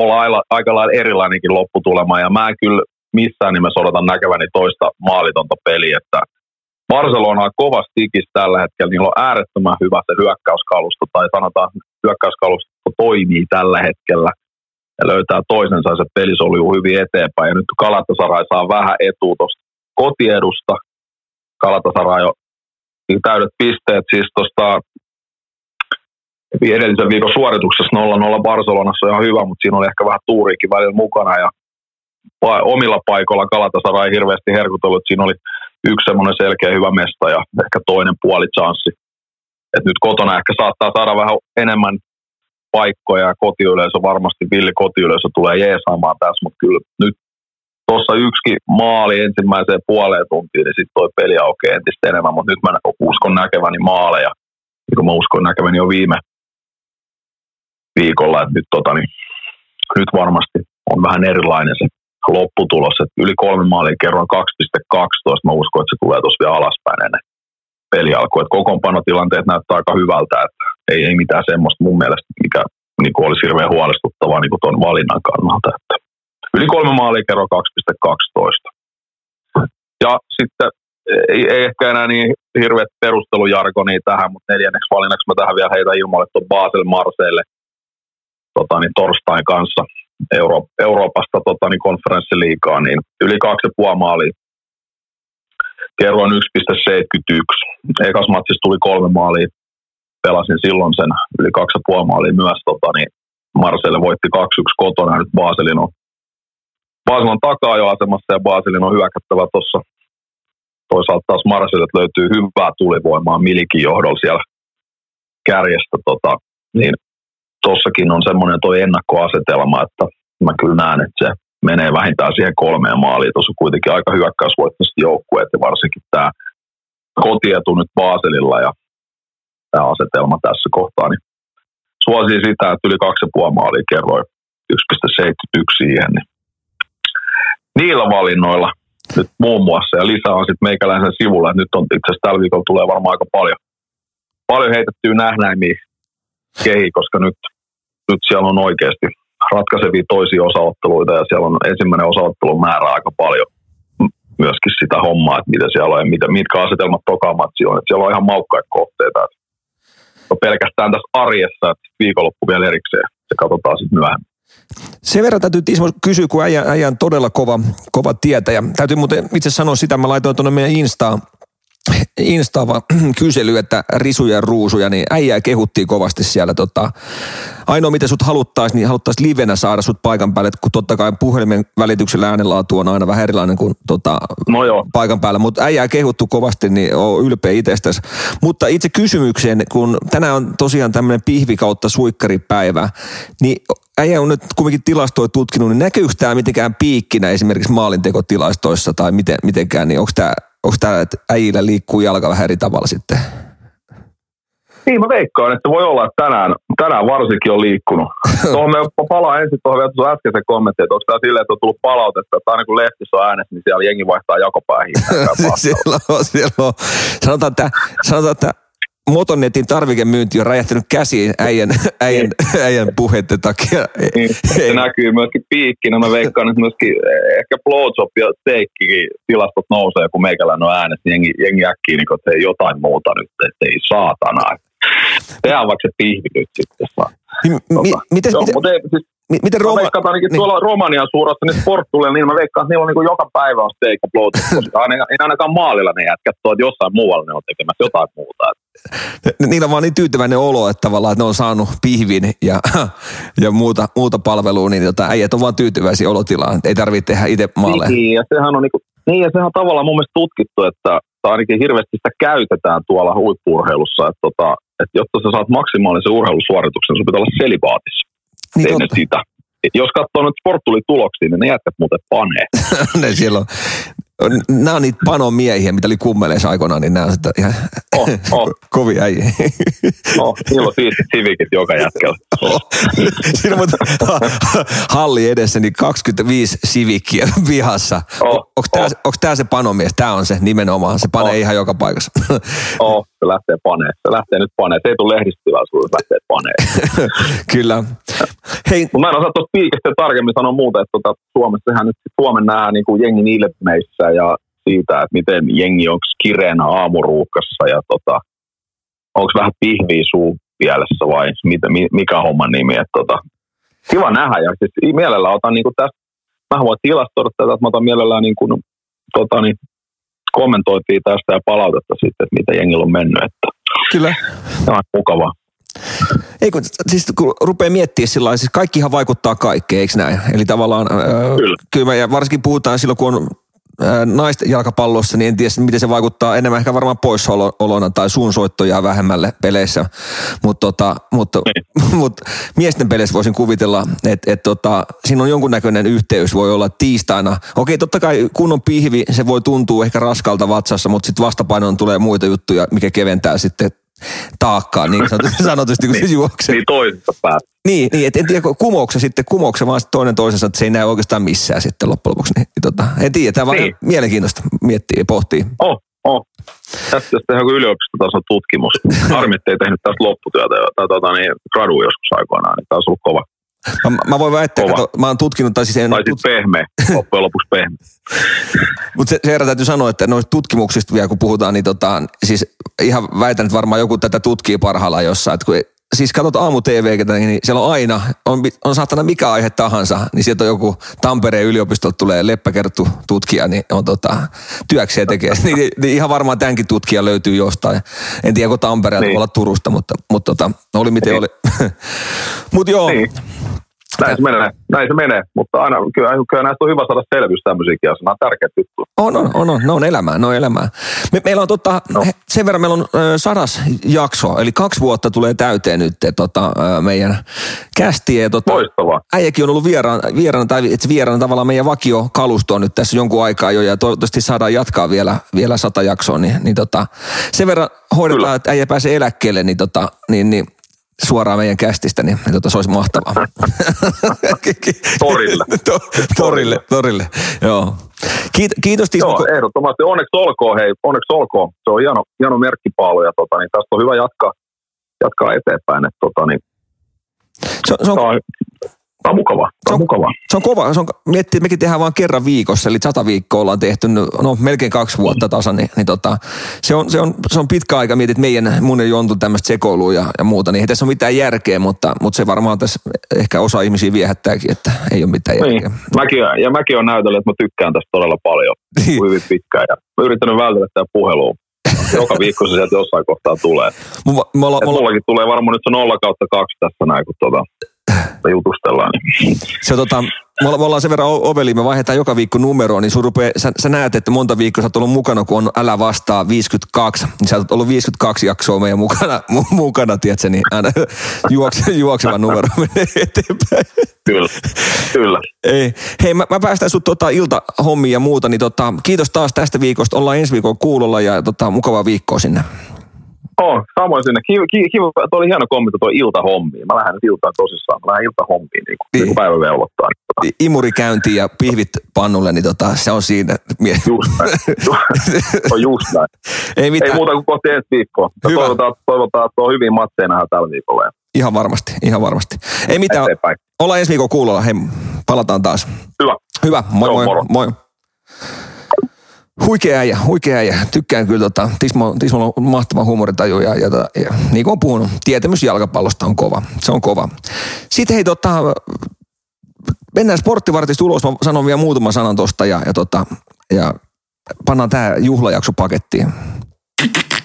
olla aika lailla erilainenkin lopputulema, ja mä en kyllä missään nimessä odotan näkeväni toista maalitonta peliä, että Barcelona on kovasti tikis tällä hetkellä, niillä on äärettömän hyvä se hyökkäyskalusto, tai sanotaan, hyökkäyskalusto toimii tällä hetkellä, ja löytää toisensa, se peli soljuu hyvin eteenpäin, ja nyt Kalatasarai saa vähän etua tuosta kotiedusta, Kalatasarai on täydet pisteet siis tuosta edellisen viikon suorituksessa 0-0 Barcelonassa on ihan hyvä, mutta siinä oli ehkä vähän tuuriikin välillä mukana ja omilla paikoilla Galatasaray hirveästi herkutellut. Siinä oli yksi semmoinen selkeä hyvä mesta ja ehkä toinen puoli chanssi. Et nyt kotona ehkä saattaa saada vähän enemmän paikkoja ja kotiyleisö varmasti, villi kotiyleisö tulee jeesaamaan tässä, mutta kyllä nyt tuossa yksi maali ensimmäiseen puoleen tuntiin, niin sitten toi peli aukeaa entistä enemmän, mutta nyt mä uskon näkeväni maaleja, niin kuin mä uskon näkeväni jo viime viikolla, että nyt, tota, niin, nyt varmasti on vähän erilainen se lopputulos, että yli kolme maalia kerran 2,12, mä uskon, että se tulee tuossa vielä alaspäin ennen pelialkua, että kokoonpanotilanteet näyttää aika hyvältä, että ei, ei mitään semmoista mun mielestä, mikä niin kuin olisi hirveän huolestuttavaa niin kuin tuon valinnan kannalta, että yli kolme maalia kerran 2,12. Ja sitten ei, ei ehkä enää niin hirveät perustelujargonia tähän, mutta neljänneksi valinnaksi mä tähän vielä heitä ilmoille tuon Basel Marseille tota, niin torstain kanssa Euro- Euroopasta tota, niin konferenssiliikaa, niin yli kaksi puoli maalia. Kerroin 1,71. Ekas matsissa tuli kolme maalia. Pelasin silloin sen yli kaksi puoli maalia myös. Tota, niin Marseille voitti 2-1 kotona ja nyt Baselin on, Basel on takaa jo asemassa ja Baselin on hyökättävä tuossa. Toisaalta taas Marseille löytyy hyvää tulivoimaa Milikin johdolla siellä kärjestä. Tota, niin tossakin on semmoinen tuo ennakkoasetelma, että mä kyllä näen, että se menee vähintään siihen kolmeen maaliin. Tuossa on kuitenkin aika hyökkäysvoittoiset joukkueet ja varsinkin tämä kotietu nyt Baselilla ja tämä asetelma tässä kohtaa, niin suosii sitä, että yli kaksi puoli maalia kerroin 1,71 siihen. Niin niillä valinnoilla nyt muun muassa, ja lisää on sitten meikäläisen sivulla, että nyt on itse asiassa tällä viikolla tulee varmaan aika paljon, paljon heitettyä nähnäimiä kehi, koska nyt nyt siellä on oikeasti ratkaisevia toisia osaotteluita ja siellä on ensimmäinen osaottelun määrä aika paljon myöskin sitä hommaa, että mitä siellä on ja mitä, mitkä asetelmat tokamatsi on. Että siellä on ihan maukkaita kohteita. Että on pelkästään tässä arjessa, että viikonloppu vielä erikseen. Se katsotaan sitten myöhemmin. Sen verran täytyy Tismo kysyä, kun äijä, äijä on todella kova, kova tietäjä. Täytyy muuten itse sanoa sitä, mä laitoin tuonne meidän Instaan Instava kysely, että risuja ja ruusuja, niin äijää kehuttiin kovasti siellä. Tota, ainoa, mitä sut haluttaisiin, niin haluttaisiin livenä saada sut paikan päälle, kun totta kai puhelimen välityksellä äänenlaatu on aina vähän erilainen kuin tota, No joo. paikan päällä, mutta äijää kehuttu kovasti, niin on ylpeä itsestäsi. Mutta itse kysymykseen, kun tänään on tosiaan tämmöinen pihvi kautta suikkaripäivä, niin äijä on nyt kuitenkin tilastoja tutkinut, niin näkyykö tämä mitenkään piikkinä esimerkiksi maalintekotilastoissa tai miten, mitenkään, niin onko tämä, onko tämä, että äijillä liikkuu jalka vähän eri tavalla sitten? Niin mä veikkaan, että voi olla, että tänään, tänään varsinkin on liikkunut. Tuohon me palaan ensin tuohon vielä tuohon äskeisen kommenttiin, että onko tämä silleen, että on tullut palautetta, että aina kun lehtissä on äänessä, niin siellä jengi vaihtaa jakopäähin. siellä on, siellä on. Sanotaan, että, sanotaan, että Motonetin tarvikemyynti on räjähtänyt käsiin äijän, äijän, äijän puheiden takia. Niin, se näkyy myöskin piikkinä. Mä veikkaan, että myöskin eh, ehkä blowjob ja steikkikin tilastot nousee, kun meikäläinen on äänessä. niin Jengi, jengi äkkiä, niin ei jotain muuta nyt, että ei saatana. Tehdään vaikka se pihvi nyt sitten. saa. Mi- mi- Tota, miten, joo, miten, mutta ei, siis, mi- miten Mä Roma... veikkaan että ainakin niin. tuolla Romanian suurassa niin sporttuilla, niin mä veikkaan, että niillä on niin joka päivä on steak koska aina- Ei ainakaan maalilla ne jätkät tuo, että jossain muualla ne on tekemässä jotain muuta. Ni- Niillä on vaan niin tyytyväinen olo, että tavallaan että ne on saanut pihvin ja, ja muuta, muuta palvelua, niin tota, äijät on vaan tyytyväisiä olotilaan. Ei tarvitse tehdä itse maaleja. Niin, ja sehän on, niin kuin, niin, ja sehän on tavallaan mun mielestä tutkittu, että tai ainakin hirveästi sitä käytetään tuolla huippurheilussa, että, tota, että jotta sä saat maksimaalisen urheilusuorituksen, sun pitää olla selibaatissa. Niin Ei ne totta. sitä. Jos katsoo nyt sporttulituloksia, niin ne jätkät muuten panee. ne siellä on. Nämä on niitä panon miehiä, mitä oli kummeleissa aikoinaan, niin nämä on sitä ihan Oh, oh. kovia äijä. No, niillä on siistit sivikit joka jätkällä. Siinä on halli edessä, niin 25 sivikkiä pihassa. Oh, Onko tämä, oh. tämä se panomies? Tämä on se nimenomaan. Se panee Oh. ihan joka paikassa. Oh, se lähtee panee. Se lähtee nyt panee. Se ei tule lehdistötilaisuudessa, lähtee panee. Kyllä. Hei, mä en osaa tuosta piikistä tarkemmin sanoa muuta, että tota, Suomessahan nyt Suomen nämä niin kuin jengin ilmeissä ja siitä, että miten jengi onko kireenä aamuruuhkassa ja tota, onko vähän pihviä suu pielessä vai mitä, mi- mikä homman nimi. Että tota, kiva nähdä ja siis mielellään otan niin kuin tästä, mä voin tilastoida tätä, että mä otan mielellään niin kuin, tota, niin, kommentoitiin tästä ja palautetta sitten, että mitä jengillä on mennyt, että kyllä. se on mukavaa. Ei kun, siis kun rupeaa miettimään sillä lailla, siis kaikkihan vaikuttaa kaikkeen, eikö näin? Eli tavallaan, öö, Kyllä. kyllä me, ja varsinkin puhutaan silloin, kun on naisten jalkapallossa, niin en tiedä, miten se vaikuttaa enemmän ehkä varmaan poissaolona tai suunsoitto jää vähemmälle peleissä. Mutta tota, mutta, mut miesten peleissä voisin kuvitella, että et tota, siinä on jonkunnäköinen yhteys, voi olla tiistaina. Okei, totta kai kun on pihvi, se voi tuntua ehkä raskalta vatsassa, mutta sitten vastapainoon tulee muita juttuja, mikä keventää sitten taakkaa, niin sanotusti, sanotusti kun se juoksee. Niin toisesta päästä. Niin, niin et en tiedä, kumouksen sitten, kumouksen vaan toinen toisensa, että se ei näy oikeastaan missään sitten loppujen lopuksi. Niin, niin tota, en tiedä, tämä on Niin. niin. mielenkiintoista miettiä ja pohtia. Oh, oh. Tästä jos tehdään yliopistotason tutkimus. Harmi, ettei tehnyt tästä lopputyötä tai tota, niin, gradu joskus aikoinaan, niin tämä olisi ollut kova. Mä, mä voin väittää, Kova. kato, mä oon tutkinut, tai siis en, Tai sitten pehmeä, loppujen lopuksi pehmeä. mutta se, se täytyy sanoa, että noista tutkimuksista vielä kun puhutaan, niin tota, siis ihan väitän, että varmaan joku tätä tutkii parhaillaan jossain, että kun siis katsot aamu TV, niin siellä on aina, on, on saatana mikä aihe tahansa, niin sieltä on joku Tampereen yliopistolta tulee leppäkerttu tutkija, niin on tota, työkseen tekee. niin, niin, ihan varmaan tämänkin tutkija löytyy jostain. En tiedä, onko Tampereelta, Niin. niin. olla Turusta, mutta, mutta tota, oli miten Niin. oli. mutta joo, Niin. Näin se menee, näin se menee. mutta aina, kyllä, kyllä näistä on hyvä saada selvyys tämmöisiäkin asioita. On tärkeät juttuja. On, on, on, on. Ne on elämää, ne on elämää. Me, meillä on tota, No. sen verran meillä on ö, sadas jakso, eli kaksi vuotta tulee täyteen nyt tota, ö, meidän kästiä. Tota, Loistavaa. äijäkin on ollut vieraana, vieraana tai itse vieraana tavallaan meidän vakiokalustoon nyt tässä jonkun aikaa jo, ja toivottavasti saadaan jatkaa vielä, vielä sata jaksoa, niin, niin tota, sen verran hoidetaan, Kyllä. että äijä pääsee eläkkeelle, niin, tota, niin, niin suoraan meidän kästistä, niin, niin tota, se olisi mahtavaa. Torille. to, torille, torille, joo. Kiit, kiitos Tismo. Joo, ehdottomasti. Onneksi olkoon, hei, onneksi olkoon. Se on hieno, hieno merkkipaalu ja tota, niin tästä on hyvä jatkaa, jatkaa eteenpäin. Että, tota, niin, se, se, on, tämä on, tämä on mukavaa. Tämä on mukavaa. se on kova. Se on, miettii, mekin tehdään vain kerran viikossa, eli sata viikkoa ollaan tehty, no melkein kaksi vuotta tasan, niin, niin tota, se, on, se, on, se on pitkä aika, mietit meidän, mun ja Jontun tämmöistä sekoilua ja, ja muuta, niin ei tässä ole mitään järkeä, mutta, mutta se varmaan tässä ehkä osa ihmisiä viehättääkin, että ei ole mitään järkeä. Niin. Mäkin, ja mäkin olen näytellyt, että mä tykkään tästä todella paljon Niin. hyvin pitkään. Ja mä yrittänyt vältellä tätä puhelua Joka viikko se sieltä jossain kohtaa tulee. Mulla, olla, Et mullakin tulee varmaan nyt se 0 kautta 2 tässä näin, kun tota, jutustellaan. Niin. se, tota, me, olla, me ollaan sen verran oveli, me vaihdetaan joka viikko numeroa, niin sun rupee, sä, sä, näet, että monta viikkoa sä oot ollut mukana, kun on Älä vastaa 52, niin sä oot ollut 52 jaksoa meidän mukana, mu, mukana tiedätkö, niin aina juokse, juokseva numero menee eteenpäin. Kyllä, kyllä. Ei. Hei, mä, mä päästän sut tota iltahommiin ja muuta, niin tota, kiitos taas tästä viikosta. Ollaan ensi viikolla kuulolla ja tota, mukavaa viikkoa sinne. On, samoin sinne. Kiva, kiva, tuo oli hieno kommentti tuo iltahommiin. Mä lähden nyt iltaan tosissaan. Mä lähden iltahommiin, niin kuin, niin kuin päivä velvoittaa. Niin, tota, Imuri käyntiin ja pihvit pannulle, niin tota, se on siinä. Just näin. on just näin. Ei mitään. Ei muuta kuin kohti ensi viikkoa. Hyvä. Toivotaan, toivotaan, että on hyvin matseja nähdään tällä viikolla. Ihan varmasti, ihan varmasti. Ei mitään, eteenpäin. ollaan ensi viikolla kuulolla. Hei, palataan taas. Hyvä. Hyvä, moi Joo, moi. moro. moi. Huikea äijä, huikea äijä. Tykkään kyllä, tota, Tismo, Tismolla on mahtava huumoritaju ja, ja, ja, ja niin kuin on puhunut, tietämys jalkapallosta on kova. Se on kova. Sitten hei, tota, mennään sporttivartista ulos. Mä sanon vielä muutaman sanan tosta ja, ja, tota, ja pannaan tää juhlajakso pakettiin.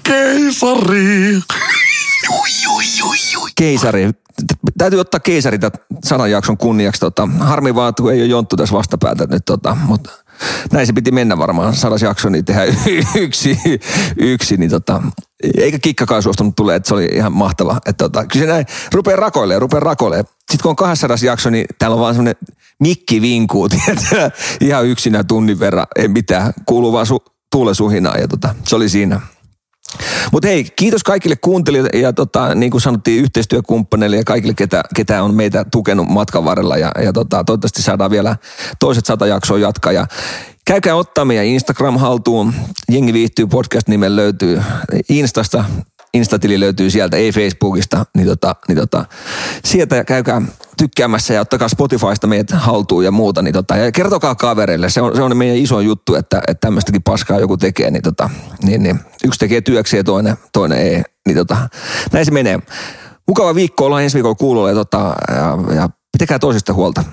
Keisari. Keisari. Täytyy ottaa keisari tämän sadan jakson kunniaksi. Tota, harmi vaan, että kun ei ole Jonttu tässä vastapäätä nyt, tota, mutta näin se piti mennä varmaan. Sadas jakso, niin tehdään yksi, yksi niin tota, eikä kikkakaan suostunut tulee, että se oli ihan mahtava. Että tota, kyllä se näin rupeaa rakoilemaan, rupeaa rakoilemaan. Sitten kun on 200 jakso, niin täällä on vaan semmoinen mikki vinkuu, ihan yksinä tunnin verran, ei mitään, kuuluu vaan su, tuule suhinaa ja tota, se oli siinä. Mutta hei, kiitos kaikille kuuntelijoille ja tota, niin kuin sanottiin yhteistyökumppaneille ja kaikille, ketä, ketä on meitä tukenut matkan varrella. Ja, ja tota, toivottavasti saadaan vielä toiset sata jaksoa jatkaa. Ja käykää ottaa meidän Instagram haltuun. Jengi viihtyy podcast-nimen löytyy Instasta. Instatili löytyy sieltä, ei Facebookista, niin, tota, niin tota, sieltä käykää tykkäämässä ja ottakaa Spotifysta meidät haltuun ja muuta, niin tota, ja kertokaa kavereille, se on, se on meidän iso juttu, että, että tämmöistäkin paskaa joku tekee, niin, tota, niin, niin yksi tekee työksi ja toinen, toinen ei, niin tota, näin se menee. Mukava viikko, ollaan ensi viikolla kuulolla ja, tota, ja, ja pitäkää toisista huolta.